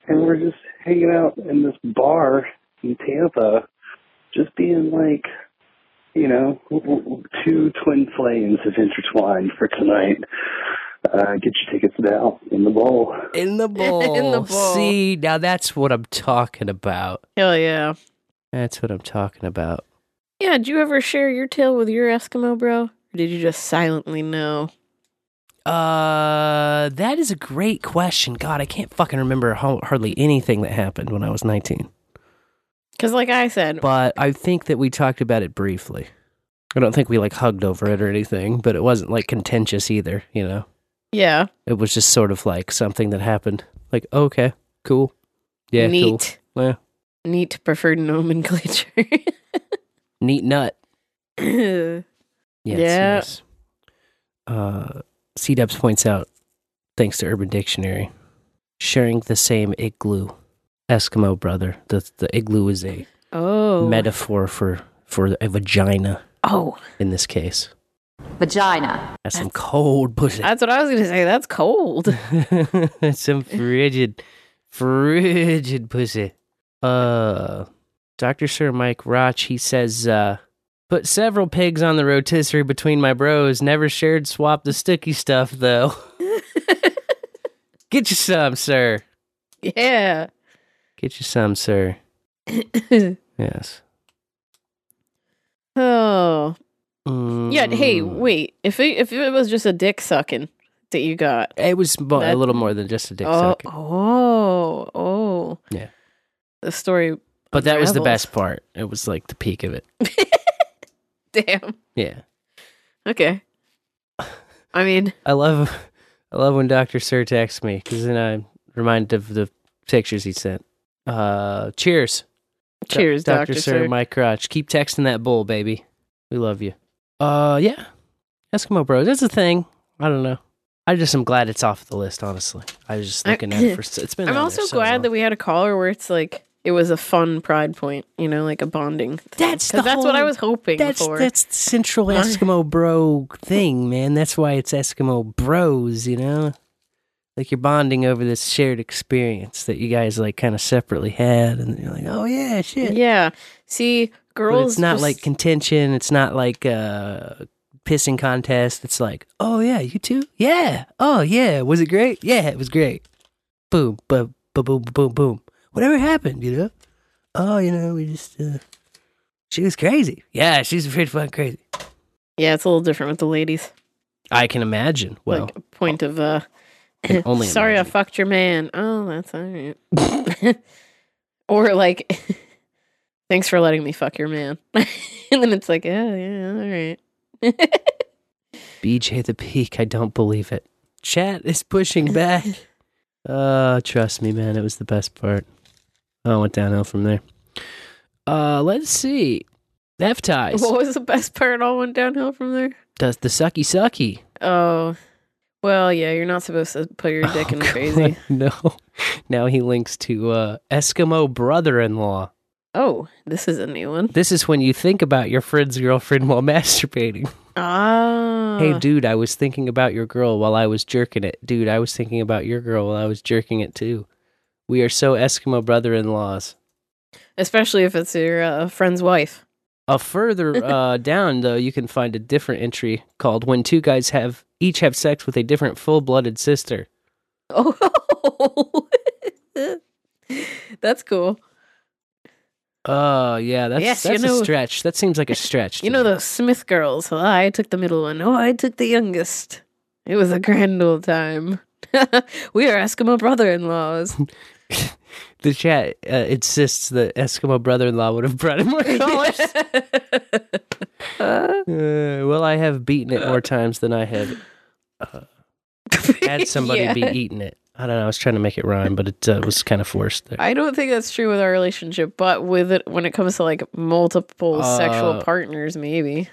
And we're just hanging out in this bar in Tampa, just being like, you know, two twin flames have intertwined for tonight. Uh, get your tickets now in the bowl. In the bowl. In the bowl. See, now that's what I'm talking about. Hell yeah. That's what I'm talking about. Yeah, did you ever share your tale with your Eskimo bro? Or did you just silently know? Uh, that is a great question. God, I can't fucking remember how, hardly anything that happened when I was 19. Because, like I said, But I think that we talked about it briefly. I don't think we like hugged over it or anything, but it wasn't like contentious either, you know? Yeah, It was just sort of like something that happened. Like, okay, cool. Yeah, Neat. cool. Yeah. neat preferred nomenclature. Neat nut. yeah. Yes, yes. Uh, SeeDubs points out, thanks to Urban Dictionary, sharing the same igloo, Eskimo brother. The the igloo is a Oh. metaphor for for a vagina. Oh. in this case, Vagina. that's some cold pussy. That's what I was going to say. That's cold. That's some frigid, frigid pussy. Uh, Dr. Sir Mike Roch, he says, uh, put several pigs on the rotisserie between my bros. Never shared swap the sticky stuff, though. Get you some, sir. yeah. Get you some, sir. Yes. Oh. Yeah. Hey, Mm. wait. If it, if it was just a dick sucking that you got, It was mo- a little more than just a dick oh, sucking. oh, oh, Yeah. the story. But that was the best part. It was like the peak of it. Damn. Yeah. Okay. I mean, I love, I love when Doctor Sir texts me because then I'm reminded of the pictures he sent. Uh, cheers, Do- Cheers, Dr. Sir, Sir. Mike Crotch. Keep texting that bull, baby. We love you. Uh, yeah, Eskimo Bros. That's a thing. I don't know. I just am glad it's off the list. Honestly, I was just looking at it for. It's been. I'm also so glad long. that we had a caller where it's like it was a fun pride point, you know, like a bonding. Thing. That's that's what I was hoping That's for. that's the central Eskimo bro thing, man. That's why it's Eskimo bros, you know. Like you're bonding over this shared experience that you guys like kind of separately had, and you're like, oh yeah, shit. Yeah. See, girls. But it's not just- like contention. It's not like uh pissing contest. It's like, oh yeah, you too. Yeah. Oh yeah. Was it great? Yeah, it was great. Boom, boom, boom, boom, boom, boom. Whatever happened, you know? Oh, you know, we just. uh She was crazy. Yeah, she's pretty fucking crazy. Yeah, it's a little different with the ladies. I can imagine. Well, like a point of uh. only sorry, I fucked your man. Oh, that's all right. or like, Thanks for letting me fuck your man. and then it's like, yeah, yeah, all right. BJ the Peak, I don't believe it. Chat is pushing back. Uh, trust me, man, it was the best part. Oh, I went downhill from there. Uh, let's see. F ties. What was the best part? All went downhill from there. Does the sucky sucky? Oh, well, yeah. You're not supposed to put your dick in crazy. no. Now he links to uh, Eskimo brother-in-law. Oh, this is a new one. This is when you think about your friend's girlfriend while masturbating. Ah. Hey, dude, I was thinking about your girl while I was jerking it. Dude, I was thinking about your girl while I was jerking it too. We are so Eskimo brother-in-laws. Especially if it's your uh, friend's wife. A further uh, down, though, you can find a different entry called "When Two Guys Have Each Have Sex with a Different Full-Blooded Sister." Oh, that's cool. Oh, yeah, that's Yes, you know- a stretch. That seems like a stretch. You know the Smith girls. Well, I took the middle one. Oh, I took the youngest. It was a grand old time. we are Eskimo brother-in-laws. the chat uh, insists that Eskimo brother-in-law would have brought him more colors. Uh, well, I have beaten it more times than I have uh, had somebody Yeah. be eating it. I don't know. I was trying to make it rhyme, but it uh, was kind of forced there. I don't think that's true with our relationship, but with it when it comes to like multiple sexual Uh, partners, maybe.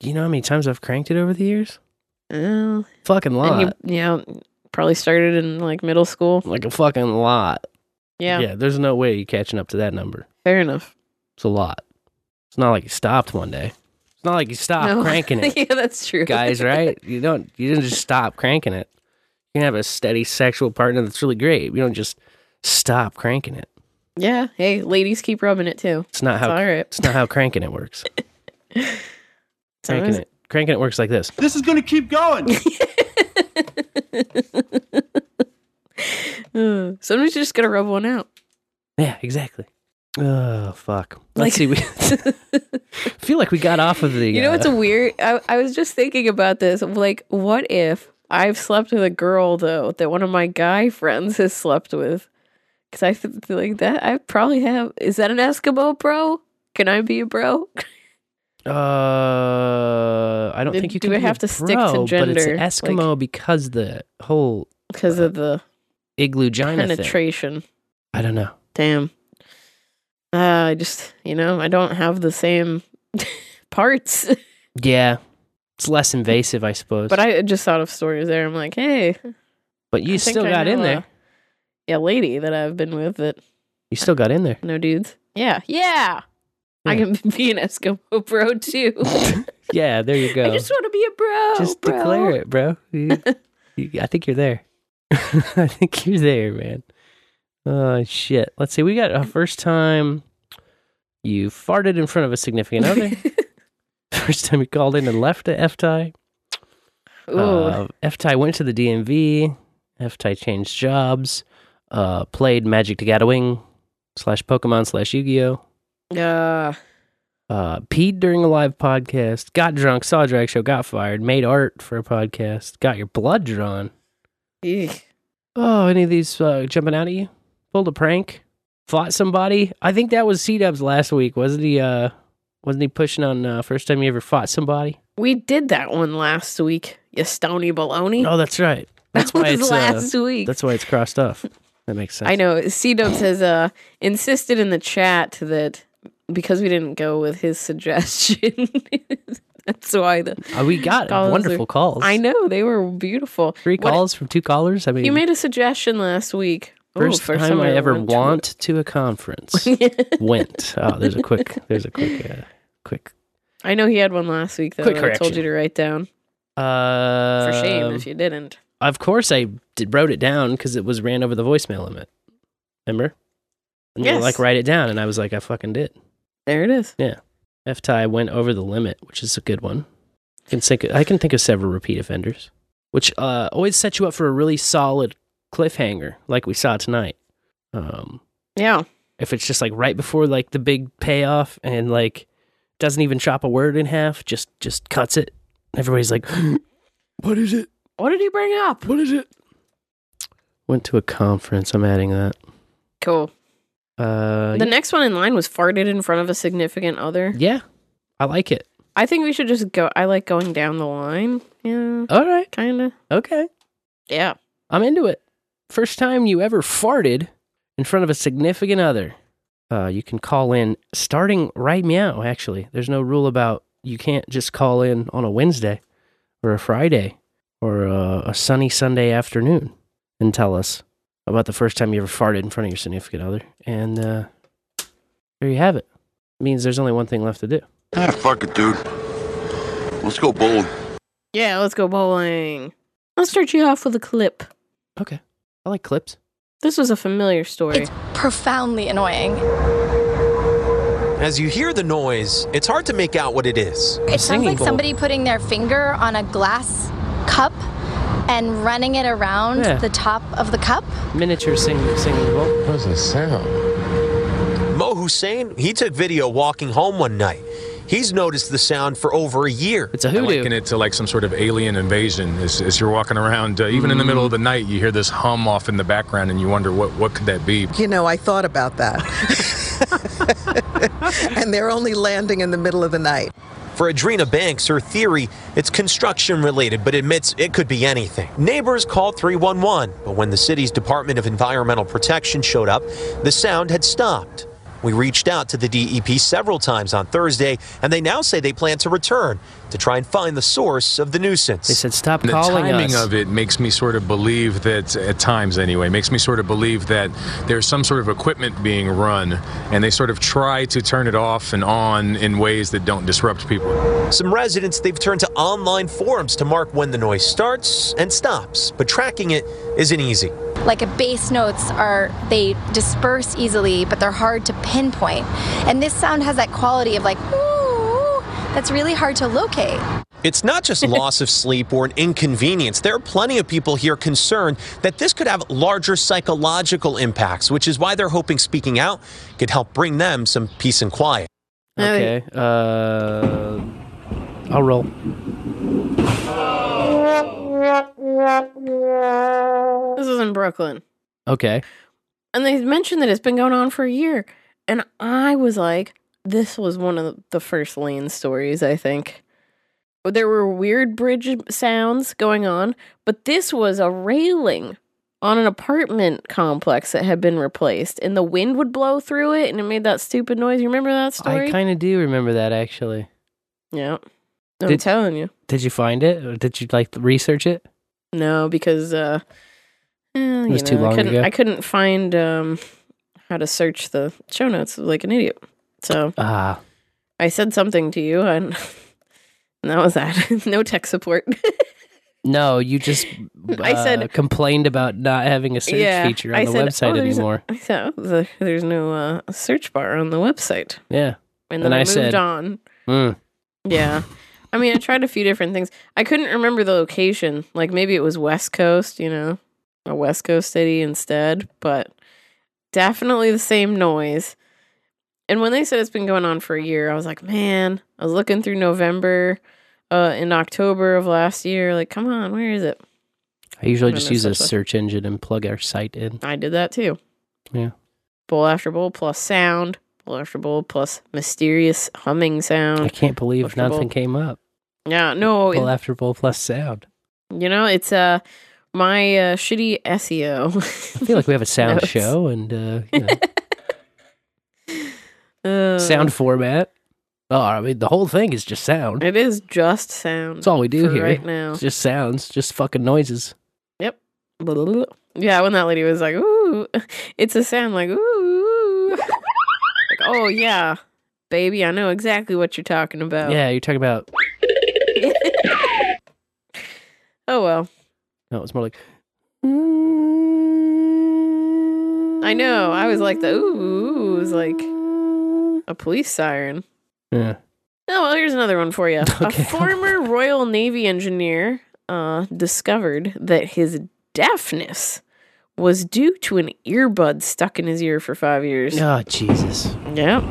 Do you know how many times I've cranked it over the years? Oh, Fucking lot. you, yeah, probably started in like middle school. like a fucking lot. Yeah, Yeah, there's no way you're catching up to that number. fair enough. It's a lot. It's not like you stopped one day. It's not like you stopped No. cranking it. yeah, that's true, guys, right? You don't you didn't just stop cranking it. You can have a steady sexual partner that's really great. You don't just stop cranking it. Yeah, hey, ladies keep rubbing it too. It's not how all right. it's not how cranking it works. cranking it cranking it works like this. This is going to keep going. Sometimes you just gotta rub one out. Yeah, exactly. Oh fuck. Let's Like- see. We feel like we got off of the. You know what's uh, a weird? I, I was just thinking about this. Like, what if I've slept with a girl though that one of my guy friends has slept with? Because I feel like that I probably have. Is that an Eskimo bro? Can I be a bro? Uh, I don't Do- think you do can I be a have to stick to bro, But it's gender? Eskimo because the whole Because of the igloo gina thing. penetration. I don't know. Damn. Uh, I just, you know, I don't have the same parts. Yeah, it's less invasive, I suppose. But I just thought of stories there. I'm like, hey, But you I still got in there. a- yeah, lady that I've been with that You still got in there. no dudes. Yeah, yeah. I can be an Eskimo bro too. Yeah, there you go. I just want to be a bro. Just bro. declare it, bro. You- you- I think you're there. I think you're there, man. Oh shit. Let's see. We got a first time you farted in front of a significant other. first time he called in and left a F FTI. Ooh. Uh, F tie went to the DMV. FTI changed jobs. Uh, played Magic the Gathering slash Pokemon slash Yu Gi Oh. Uh, uh, peed during a live podcast, got drunk, saw a drag show, got fired, made art for a podcast, got your blood drawn. eek. Oh, any of these uh, jumping out at you? Pulled a prank? Fought somebody? I think that was SeeDubs last week, wasn't he? Uh, wasn't he pushing on uh, first time you ever fought somebody? we did that one last week. You stony baloney. Oh, that's right. That's That why was it's last uh, week. That's why it's crossed off. That makes sense. I know. SeeDubs has uh, insisted in the chat that because we didn't go with his suggestion, that's why the Uh, we got calls wonderful are- calls. I know they were beautiful. Three What- calls from two callers. I mean, You made a suggestion last week. Ooh, first for time somebody I ever went to- want to a conference. went. Oh, there's a quick. There's a quick. Uh, quick. I know he had one last week though. Quick that I told you to write down. Uh, For shame if you didn't. Of course, I did, wrote it down because it was ran over the voicemail limit. Remember? And Yes. like, write it down, and I was like, I fucking did. There it is. Yeah. F tie went over the limit, which is a good one. I can think. I can think of several repeat offenders, which uh, always set you up for a really solid cliffhanger, like we saw tonight. Um, Yeah. if it's just like right before like the big payoff and like doesn't even chop a word in half, just just cuts it. Everybody's like, "What is it? What did he bring up? What is it?" Went to a conference. I'm adding that. Cool. Uh, The next one in line was farted in front of a significant other. yeah, I like it. I think we should just go. I like going down the line. Yeah, All right. kind of. Okay. Yeah. I'm into it. First time you ever farted in front of a significant other. Uh, you can call in starting right meow, actually. There's no rule about you can't just call in on a Wednesday or a Friday or a, a sunny Sunday afternoon and tell us about the first time you ever farted in front of your significant other. And uh, there you have it. means there's only one thing left to do. Ah, fuck it, dude. Let's go bowling. Yeah, let's go bowling. I'll start you off with a clip. Okay. I like clips. This was a familiar story. It's profoundly annoying. As you hear the noise, it's hard to make out what it is. It sounds like somebody putting their finger on a glass cup and running it around Yeah. the top of the cup. Miniature singing, singing bowl. What does it sound? Mo Hussein, he took video walking home one night. He's noticed the sound for over a year. It's a I liken it to like some sort of alien invasion. As, as you're walking around, uh, even in the middle of the night, you hear this hum off in the background, and you wonder what what could that be? You know, I thought about that. and they're only landing in the middle of the night. For Adrena Banks, her theory, it's construction related, but admits it could be anything. Neighbors called 311, but when the city's Department of Environmental Protection showed up, the sound had stopped. We reached out to the DEP several times on Thursday, and they now say they plan to return to try and find the source of the nuisance. They said stop The calling us. The timing of it makes me sort of believe that, at times anyway, makes me sort of believe that there's some sort of equipment being run, and they sort of try to turn it off and on in ways that don't disrupt people. Some residents, they've turned to online forums to mark when the noise starts and stops, but tracking it isn't easy. Like a bass notes are they disperse easily, but they're hard to pinpoint. And this sound has that quality of like ooh, that's really hard to locate. It's not just loss of sleep or an inconvenience. There are plenty of people here concerned that this could have larger psychological impacts, which is why they're hoping speaking out could help bring them some peace and quiet. Okay. Uh, I'll roll. This is in Brooklyn. Okay. And they mentioned that it's been going on for a year. And I was like, this was one of the first lane stories, I think. There were weird bridge sounds going on, but this was a railing on an apartment complex that had been replaced, and the wind would blow through it and it made that stupid noise. You remember that story? I kind of do remember that actually. yeah. I'm Did- telling you. Did you find it? Or did you like research it? No, because uh eh, It was you too long I couldn't ago. I couldn't find um how to search the show notes like an idiot. So Ah, I said something to you and, and that was that. no tech support. no, you just I uh, said- complained about not having a search yeah, feature on I the said, website "Oh, anymore. I said oh, the, there's no uh, search bar on the website. yeah. And then I, moved said, on. "Mm, Yeah. I mean, I tried a few different things. I couldn't remember the location. Like maybe it was West Coast, you know, a West Coast city instead, but definitely the same noise. And when they said it's been going on for a year, I was like, man, I was looking through November, uh, in October of last year. Like, come on, where is it? I usually just use a search engine and plug our site in. I did that too. Yeah. Bowl after bowl plus sound, bowl after bowl plus mysterious humming sound. I can't believe After bowl. nothing came up. Yeah, no, Bowl it- after bowl plus sound. You know, it's uh my uh, shitty SEO. I feel like we have a sound show and uh, you know, Uh, sound format. Oh, I mean, the whole thing is just sound. It is just sound. That's all we do here. right now. It's just sounds, just fucking noises. Yep. Yeah, when that lady was like, "Ooh," it's a sound like "Ooh," like, oh yeah, baby, I know exactly what you're talking about. Yeah, you're talking about. Oh well, No, it's more like. I know. I was like the ooh, it was like a police siren. Yeah. Oh, well, here's another one for you. A former Royal Navy engineer uh, discovered that his deafness was due to an earbud stuck in his ear for five years. Oh, Jesus. Yeah.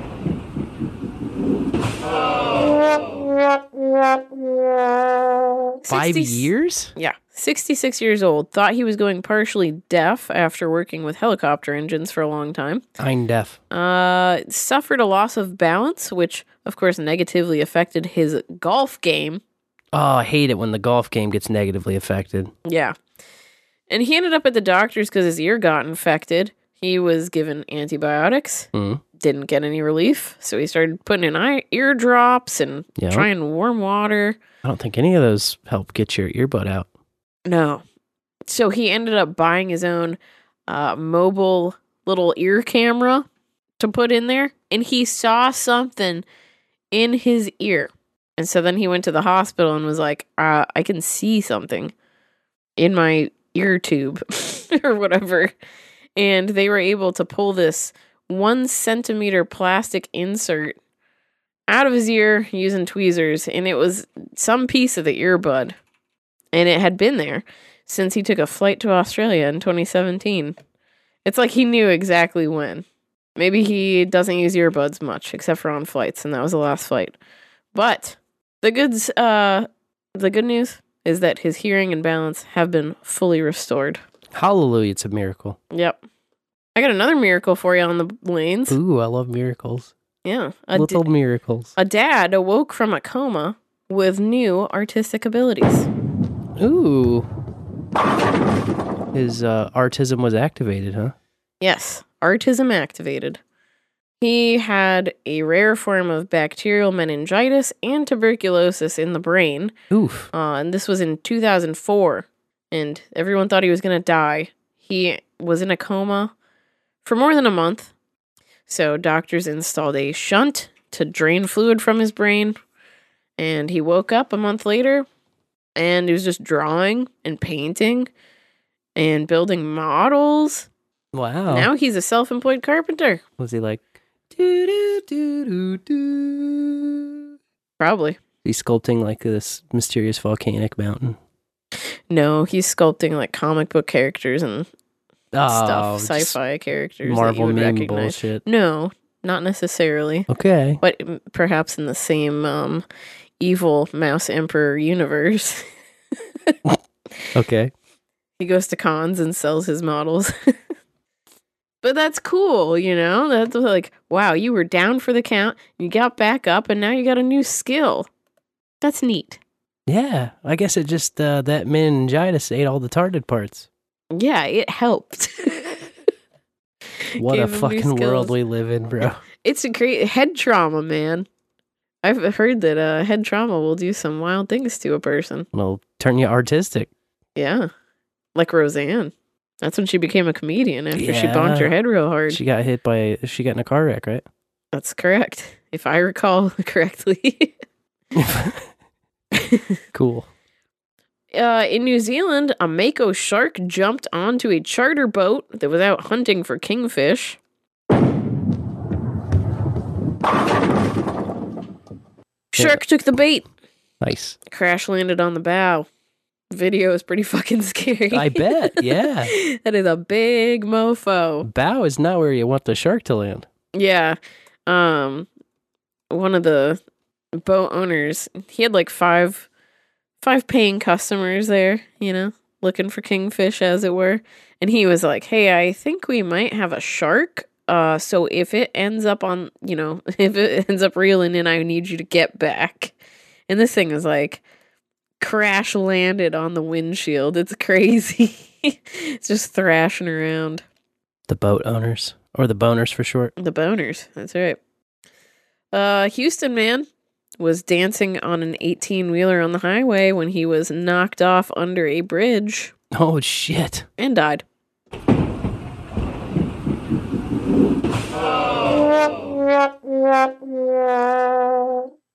Five 60 years? Yeah. 66 years old. Thought he was going partially deaf after working with helicopter engines for a long time. I'm deaf. Uh, suffered a loss of balance, which of course negatively affected his golf game. Oh, I hate it when the golf game gets negatively affected. Yeah. And he ended up at the doctor's because his ear got infected. He was given antibiotics, Mm. Didn't get any relief. So he started putting in eye- ear drops and Yeah. trying warm water. I don't think any of those help get your earbud out. No. So he ended up buying his own uh, mobile little ear camera to put in there. And he saw something in his ear. And so then he went to the hospital and was like, uh, I can see something in my ear tube or whatever. And they were able to pull this one centimeter plastic insert out of his ear using tweezers. And it was some piece of the earbud. And it had been there since he took a flight to Australia in 2017. It's like he knew exactly when. Maybe he doesn't use earbuds much except for on flights, and that was the last flight. But the goods, uh, the good news is that his hearing and balance have been fully restored. Hallelujah, it's a miracle. Yep. I got another miracle for you on the lanes. Ooh, I love miracles. Yeah. A, Little d- miracles. a dad awoke from a coma with new artistic abilities. Ooh. His uh, artism was activated, huh? Yes, artism activated. He had a rare form of bacterial meningitis and tuberculosis in the brain. Oof. Uh, and this was in 2004. And everyone thought he was going to die. He was in a coma for more than a month. So doctors installed a shunt to drain fluid from his brain. And he woke up a month later and he was just drawing and painting and building models. Wow. Now he's a self employed carpenter. was he like, doo doo doo doo doo? Probably. He's sculpting like this mysterious volcanic mountain. No, he's sculpting like comic book characters and Oh, stuff, sci-fi characters that Marvel you would meme recognize. bullshit. No, not necessarily. Okay. But perhaps in the same um, evil mouse emperor universe. Okay. he goes to cons and sells his models. but that's cool, you know? That's like, wow, you were down for the count, you got back up, and now you got a new skill. That's neat. Yeah, I guess it just uh, that meningitis ate all the tarted parts. Yeah, it helped. What Gave a fucking world we live in, bro. It's a great head trauma, man. I've heard that uh, head trauma will do some wild things to a person. It'll turn you artistic. Yeah. Like Roseanne. That's when she became a comedian after she bonked her head real hard. She got hit by. She got in a car wreck, right? That's correct. If I recall correctly. Cool. Uh, in New Zealand, a mako shark jumped onto a charter boat that was out hunting for kingfish. Shark took the bait. Nice. Crash landed on the bow. Video is pretty fucking scary. I bet. Yeah. that is a big mofo. Bow is not where you want the shark to land. Yeah. Um one of the boat owners, he had like five five paying customers there, you know, looking for kingfish as it were. And he was like, "Hey, I think we might have a shark. Uh so if it ends up on, you know, if it ends up reeling in, I need you to get back." And this thing is like crash landed on the windshield. It's crazy. it's just thrashing around. The boat owners or the boners for short. The boners. That's right. Uh, Houston man was dancing on an 18 wheeler on the highway when he was knocked off under a bridge Oh shit. and died.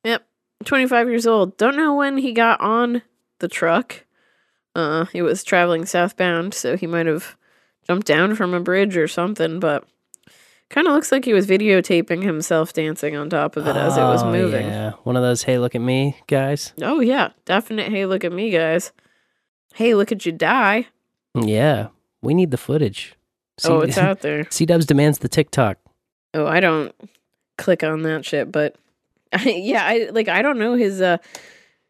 Yep. 25 years old. Don't know when he got on the truck. Uh, he was traveling southbound, so he might have jumped down from a bridge or something, but kind of looks like he was videotaping himself dancing on top of it as it was Oh, moving. Yeah, one of those "Hey, look at me" guys. Oh, yeah. Definite. Hey, look at me, guys. Hey, look at you die. Yeah, we need the footage. Oh, it's out there. SeeDubs demands the TikTok. Oh, I don't click on that shit, but yeah, I like I don't know his uh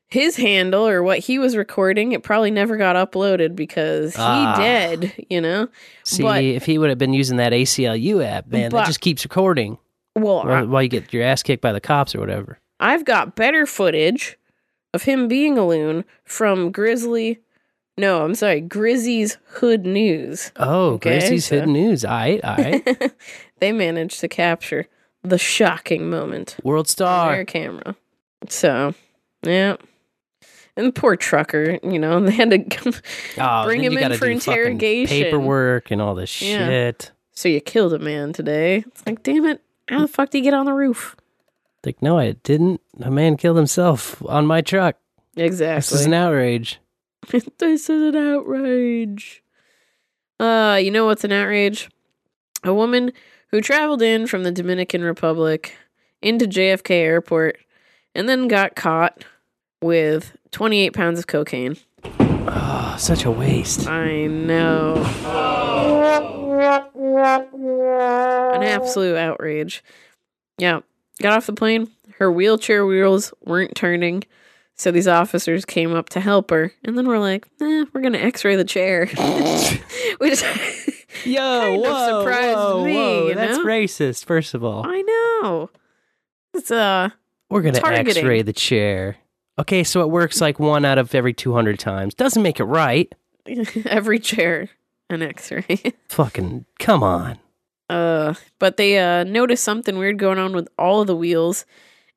his handle or what he was recording, it probably never got uploaded because he Ah. did, you know? See, but, if he would have been using that ACLU app, man, But- that just keeps recording well, while, while you get your ass kicked by the cops or whatever. I've got better footage of him being a loon from Grizzly. No, I'm sorry, Grizzy's Hood News. Oh, Okay, Gracie's so- hidden news. All right, all right. they managed to capture the shocking moment World star. their camera. So, yeah. And poor trucker, you know, they had to Oh, bring him in for interrogation. paperwork and all this Yeah. shit. So you killed a man today. It's like, damn it, how the fuck did you get on the roof? Like, no, I didn't. A man killed himself on my truck. Exactly. This is an outrage. this is an outrage. Uh, you know what's an outrage? A woman who traveled in from the Dominican Republic into JFK Airport and then got caught with 28 pounds of cocaine. Oh, such a waste. I know. An absolute outrage. Yeah. Got off the plane. Her wheelchair wheels weren't turning. So these officers came up to help her. And then we're like, eh, we're going to x ray the chair. Which Yo, kind of whoa, surprised whoa, me. whoa, That's know? racist, first of all. I know. It's uh We're going to x ray the chair. Okay, so it works like one out of every 200 times. Doesn't make it right. every chair an x-ray. Fucking, come on. Uh, but they uh noticed something weird going on with all of the wheels,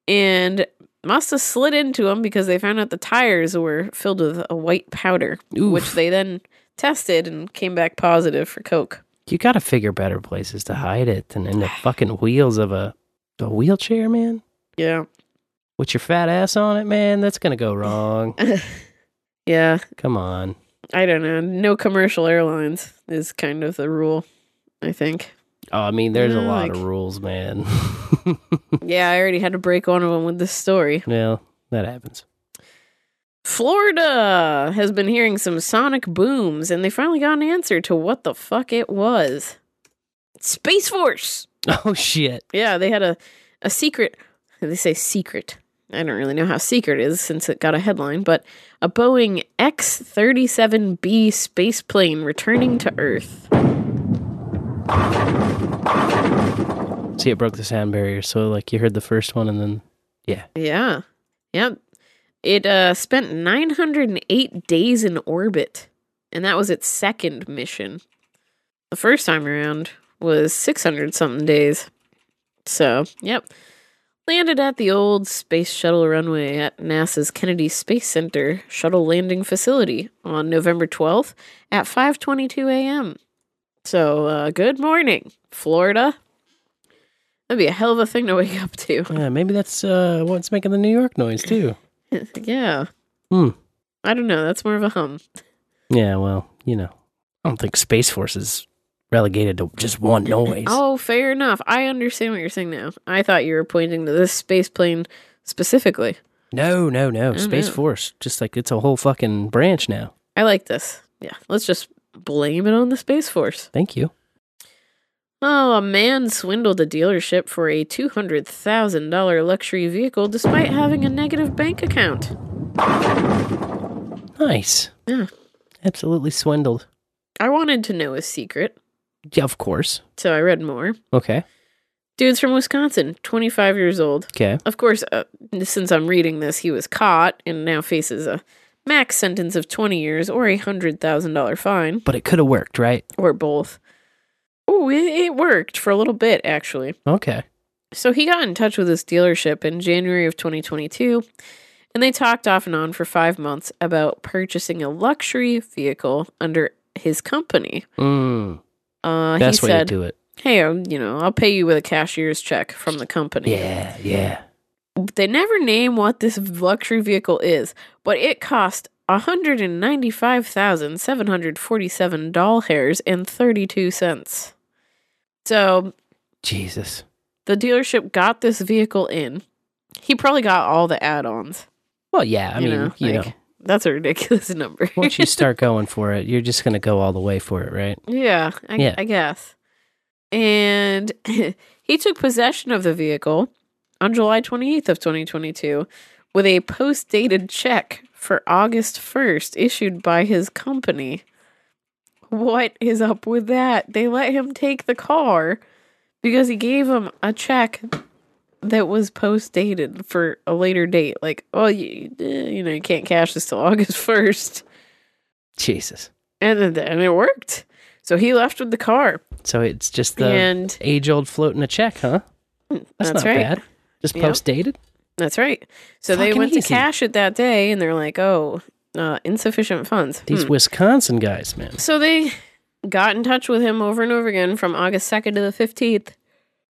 and must have slid into them because they found out the tires were filled with a white powder, which they then tested and came back positive for coke. You got to figure better places to hide it than in the fucking wheels of a, a wheelchair, man. Yeah, With your fat ass on it, man, that's going to go wrong. yeah. Come on. I don't know. No commercial airlines is kind of the rule. I think. Oh, I mean, there's a lot like- of rules, man. Yeah, I already had to break one of them with this story. well, that happens. Florida has been hearing some sonic booms, and they finally got an answer to what the fuck it was. Space Force. Oh, shit. Yeah, they had a a secret. They say secret. I don't really know how secret is since it got a headline, but a Boeing X thirty seven B space plane returning to Earth. See, it broke the sound barrier. So, like, you heard the first one and then, yeah. Yeah, yep. It uh, spent nine hundred and eight days in orbit, and that was its second mission. The first time around was six hundred something days. So, yep. Landed at the old space shuttle runway at NASA's Kennedy Space Center shuttle landing facility on November 12th at 5:22 a.m. So, uh, good morning, Florida. That'd be a hell of a thing to wake up to. Yeah, maybe that's uh, what's making the New York noise, too. yeah. Hmm. I don't know. That's more of a hum. Yeah, well, you know, I don't think Space Force is relegated to just one noise. Oh, fair enough. I understand what you're saying now. I thought you were pointing to this space plane specifically. No, no, no. Oh, Space. Force. Just like it's a whole fucking branch now. I like this. Yeah, let's just blame it on the Space Force. Thank you. Oh, a man swindled a dealership for a $200,000 luxury vehicle despite having a negative bank account. Nice. Yeah. Absolutely swindled. I wanted to know his secret, Yeah, of course. so I read more. Okay. Dude's from Wisconsin, 25 years old. Okay. Of course, uh, since I'm reading this, he was caught and now faces a max sentence of 20 years or a $100,000 fine, But it could have worked, right? or both. Oh, it, it worked for a little bit, actually. Okay. So he got in touch with this dealership in January of 2022, and they talked off and on for five months about purchasing a luxury vehicle under his company. Mm. Uh, That's he you said, do it. "Hey, um, you know, I'll pay you with a cashier's check from the company." Yeah, yeah. They never name what this luxury vehicle is, but it cost 195,747 doll hairs and 32 cents. So Jesus. the dealership got this vehicle in. He probably got all the add-ons. Well, yeah. I you mean, know, you like, know, that's a ridiculous number. once you start going for it, you're just going to go all the way for it, right? yeah, I, Yeah. I guess. And he took possession of the vehicle on July 28th of 2022 with a post dated check for August 1st issued by his company. What is up with that? They let him take the car because he gave him a check that was post dated for a later date. Like, oh, you, you know, you can't cash this till August 1st. Jesus. And, and it worked. So he left with the car. So it's just the And- age old floating a check, huh? That's, That's not right. bad. Just Yep. post dated. That's right. So they went easy. to cash it that day and they're like, oh, uh, insufficient funds. These Hmm. Wisconsin guys, man. So they got in touch with him over and over again from August 2nd to the 15th.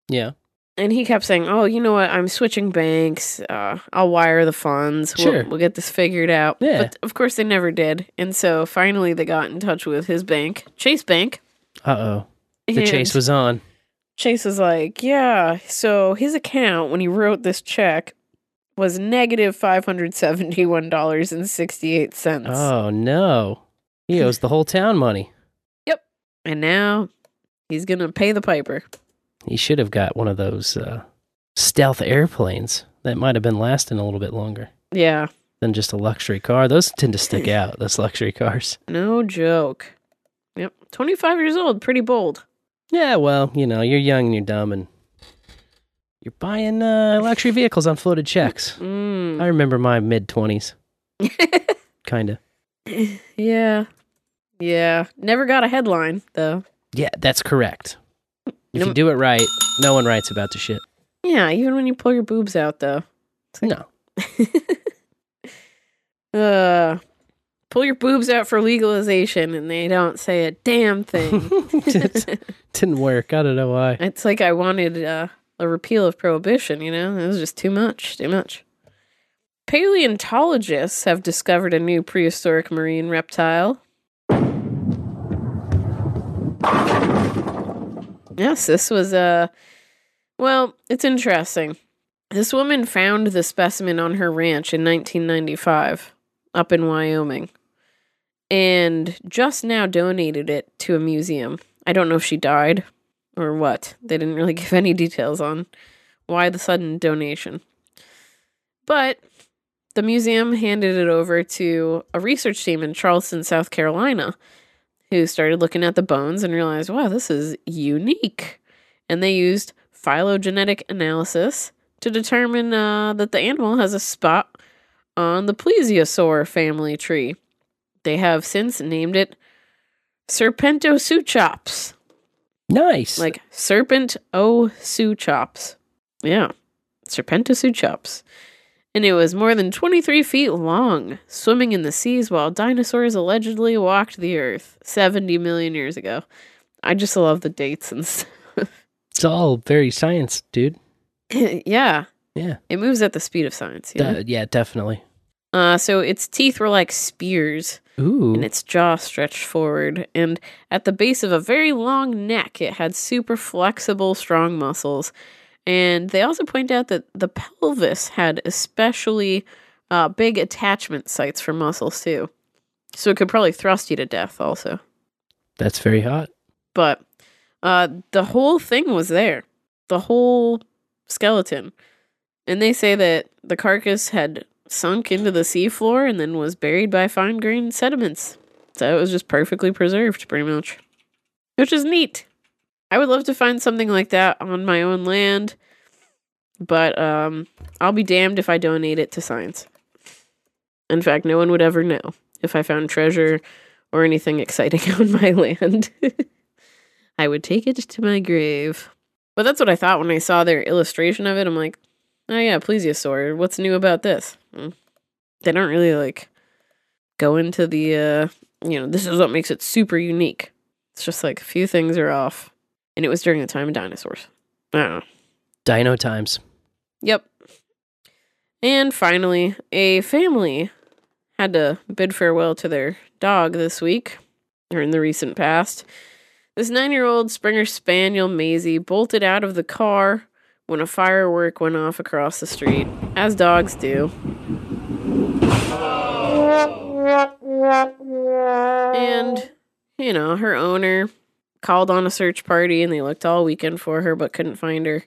Yeah. And he kept saying, "Oh, you know what? I'm switching banks. Uh, I'll wire the funds. We'll, we'll get this figured out." Yeah. But of course, they never did. And so finally, they got in touch with his bank, Chase Bank. Uh oh. The chase was on. Chase is like, "Yeah." So his account when he wrote this check was negative five hundred seventy-one dollars and sixty-eight cents. Oh no. He owes the whole town money. Yep, and now he's gonna pay the piper. He should have got one of those uh, stealth airplanes that might have been lasting a little bit longer Yeah, than just a luxury car. Those tend to stick out, those luxury cars. no joke. Yep, twenty-five years old, pretty bold. Yeah, well, you know, you're young and you're dumb and you're buying uh, luxury vehicles on floated checks. Mm. I remember my mid 20s. kind of. Yeah. Yeah. Never got a headline, though. Yeah, that's correct. If No- you do it right, no one writes about the shit. Yeah, even when you pull your boobs out, though. No. Uh, pull your boobs out for legalization and they don't say a damn thing. Didn't work. I don't know why. it's like I wanted uh, a repeal of prohibition, you know? It was just too much, too much. Paleontologists have discovered a new prehistoric marine reptile. Yes, this was Uh, well, it's interesting. This woman found the specimen on her ranch in 1995 up in Wyoming and just now donated it to a museum. I don't know if she died or what. They didn't really give any details on why the sudden donation. But the museum handed it over to a research team in Charleston, South Carolina, who started looking at the bones and realized, wow, this is unique. And they used phylogenetic analysis to determine uh, that the animal has a spot on the plesiosaur family tree. They have since named it Serpento Serpentosuchops. Nice. Like serpent o suchops. Yeah. Serpento Serpentosuchops. And it was more than 23 feet long, swimming in the seas while dinosaurs allegedly walked the earth 70 million years ago. I just love the dates and stuff. It's all very science, dude. yeah. Yeah. It moves at the speed of science. Uh, yeah, definitely. Uh, so its teeth were like spears, Ooh. and its jaw stretched forward. And at the base of a very long neck, it had super flexible, strong muscles. And they also point out that the pelvis had especially uh, big attachment sites for muscles, too. So it could probably thrust you to death, also. That's very hot. But uh, the whole thing was there, the whole skeleton. And they say that the carcass had sunk into the seafloor and then was buried by fine grained sediments. So it was just perfectly preserved, pretty much. Which is neat. I would love to find something like that on my own land, but um, I'll be damned if I donate it to science. In fact, no one would ever know if I found treasure or anything exciting on my land. I would take it to my grave. But that's what I thought when I saw their illustration of it. I'm like, oh yeah, plesiosaur. What's new about this? Hmm. They don't really like go into the, uh, you know, this is what makes it super unique. It's just like a few things are off. And it was during the time of dinosaurs. I don't know. Dino times. Yep. And finally, a family had to bid farewell to their dog this week, or in the recent past. This nine year old Springer Spaniel Maisie bolted out of the car when a firework went off across the street, as dogs do. And, you know, her owner called on a search party and they looked all weekend for her but couldn't find her.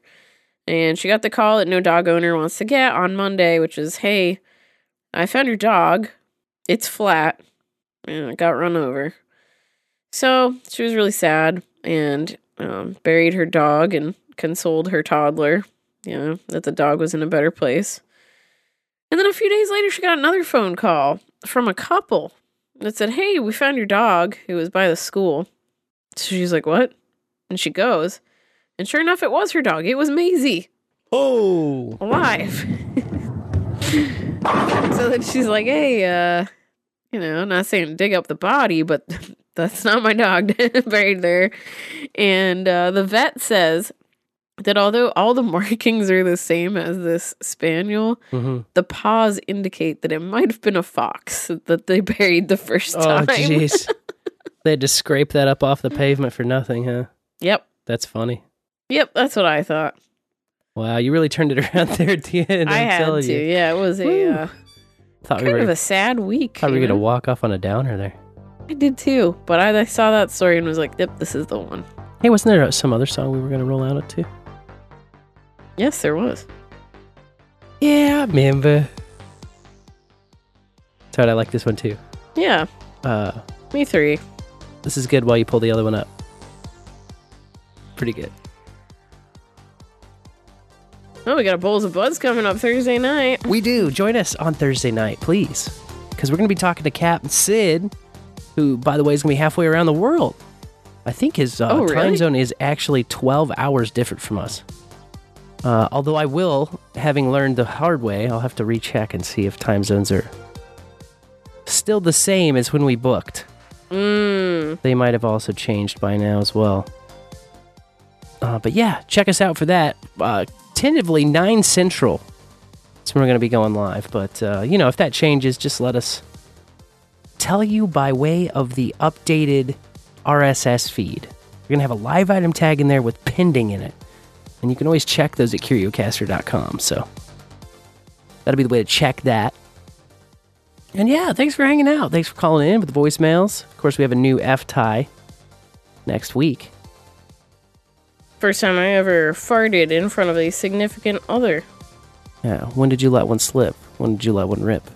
And she got the call that no dog owner wants to get on Monday, which is, hey, I found your dog. It's flat. And it got run over. So she was really sad and um, buried her dog and consoled her toddler, you know, that the dog was in a better place. And then a few days later, she got another phone call from a couple that said, Hey, we found your dog. It was by the school. So she's like, What? And she goes. And sure enough, it was her dog. It was Maisie. Oh. Alive. so then she's like, Hey, uh, you know, not saying dig up the body, but that's not my dog buried there. And uh, the vet says that although all the markings are the same as this spaniel, Mhm. the paws indicate that it might have been a fox that they buried the first time. Oh, time. jeez. They had to scrape that up off the pavement for nothing, huh? yep. That's funny. Yep. That's what I thought. Wow, you really turned it around there at the end. I I'm had telling to. you. Yeah. It was a uh, Thought we kind were, of a sad week. thought we were to walk off on a downer there. I did too. But I, I saw that story and was like, yep, this is the one. Hey, wasn't there some other song we were going to roll out it to? Yes, there was. Yeah, I remember. Todd, I like this one too. Yeah. Uh, Me three. This is good while you pull the other one up. Pretty good. Oh, we got a Bowls of Buds coming up Thursday night. We do. Join us on Thursday night, please. Because we're going to be talking to Captain Sidd, who, by the way, is going to be halfway around the world. I think his uh, Oh, really? time zone is actually 12 hours different from us. Uh, although I will, having learned the hard way, I'll have to recheck and see if time zones are still the same as when we booked. Mmm. They might have also changed by now as well. Uh, but yeah, check us out for that. Uh, tentatively 9 Central. That's when we're going to be going live. But, uh, you know, if that changes, just let us tell you by way of the updated RSS feed. We're going to have a live item tag in there with pending in it. And you can always check those at curiocaster.com. So that'll be the way to check that. And yeah, thanks for hanging out. Thanks for calling in with the voicemails. Of course, we have a new F tie next week. First time I ever farted in front of a significant other. Yeah, when did you let one slip? When did you let one rip?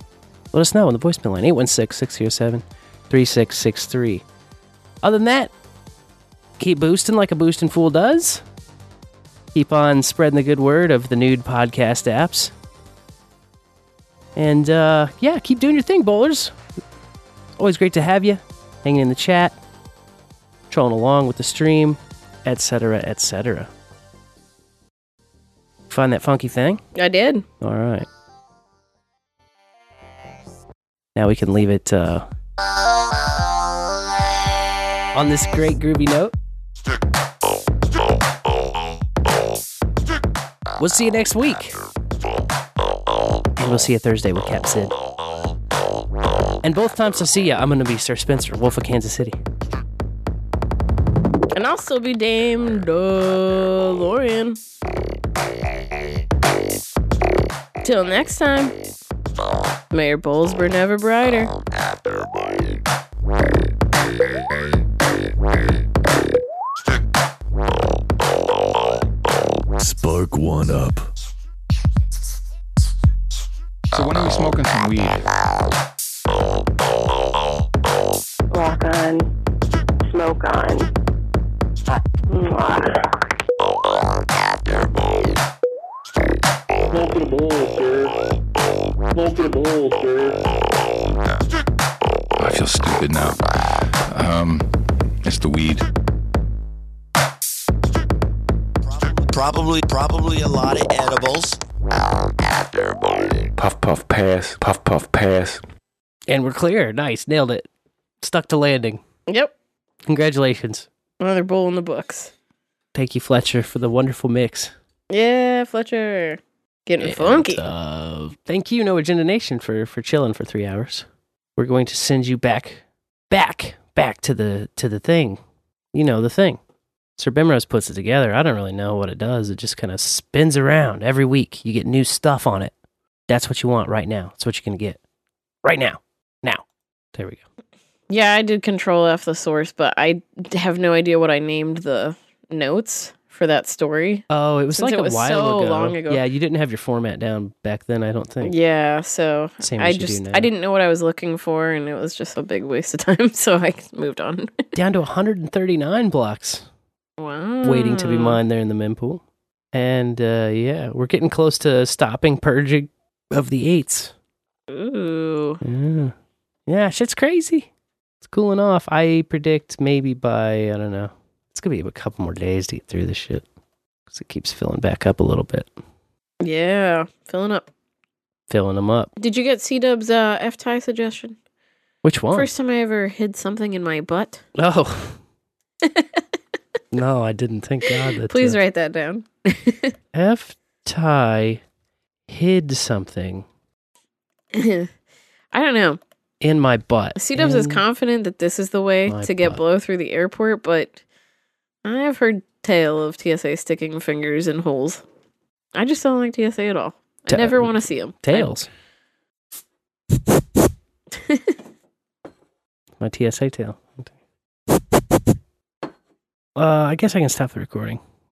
Let us know on the voicemail line 816 607 3663. Other than that, keep boosting like a boosting fool does. Keep on spreading the good word of the nude podcast apps. And uh, yeah, keep doing your thing, bowlers. Always great to have you hanging in the chat, trolling along with the stream, etc., etc. Find that funky thing? I did. All right. Now we can leave it uh, on this great groovy note. We'll see you next week. And we'll see you Thursday with Cap Sidd. And both times I see you, I'm going to be Sir Spencer, Wolf of Kansas City. And I'll still be Dame DeLorean. Till next time, may your bowls burn ever brighter. Spark one up. So when are we smoking some weed? Walk on. Smoke on. Mwah. Smoke the bowl, sir. Smoke the bowl, sir. I feel stupid now. Um, it's the weed. Probably, probably a lot of edibles. Puff, puff, pass. Puff, puff, pass. And we're clear. Nice. Nailed it. Stuck to landing. Yep. Congratulations. Another bowl in the books. Thank you, Fletcher, for the wonderful mix. Yeah, Fletcher. Getting And, funky. Uh, thank you, No Agenda Nation, for for chilling for three hours. We're going to send you back, back, back to the to the thing. You know the thing. Sir Bimrose puts it together. I don't really know what it does. It just kind of spins around every week. You get new stuff on it. That's what you want right now. That's what you're gonna get right now. Now. There we go. Yeah, I did control F the source, but I have no idea what I named the notes for that story. Oh, it was Since like it a was while so ago. long ago. Yeah, you didn't have your format down back then. I don't think. Yeah, so Same I you just. I didn't know what I was looking for, and it was just a big waste of time. So I moved on. Down to 139 blocks wow, waiting to be mined there in the mempool. And uh, yeah, we're getting close to stopping purging of the eights. Ooh, Yeah. yeah, shit's crazy. It's cooling off. I predict maybe by I don't know. It's gonna be a couple more days to get through this shit because it keeps filling back up a little bit, yeah, filling up. filling them up. Did you get SeeDub's uh, F tie suggestion? Which one? First time I ever hid something in my butt. Oh. no, I didn't. Thank God. That, Please uh, write that down. F tie hid something I don't know. in my butt. SeeDubs is confident that this is the way to get butt. blow through the airport, but I have heard tale of TSA sticking fingers in holes. I just don't like TSA at all. I Ta- never want to see them. tails. my TSA tail. Uh, I guess I can stop the recording.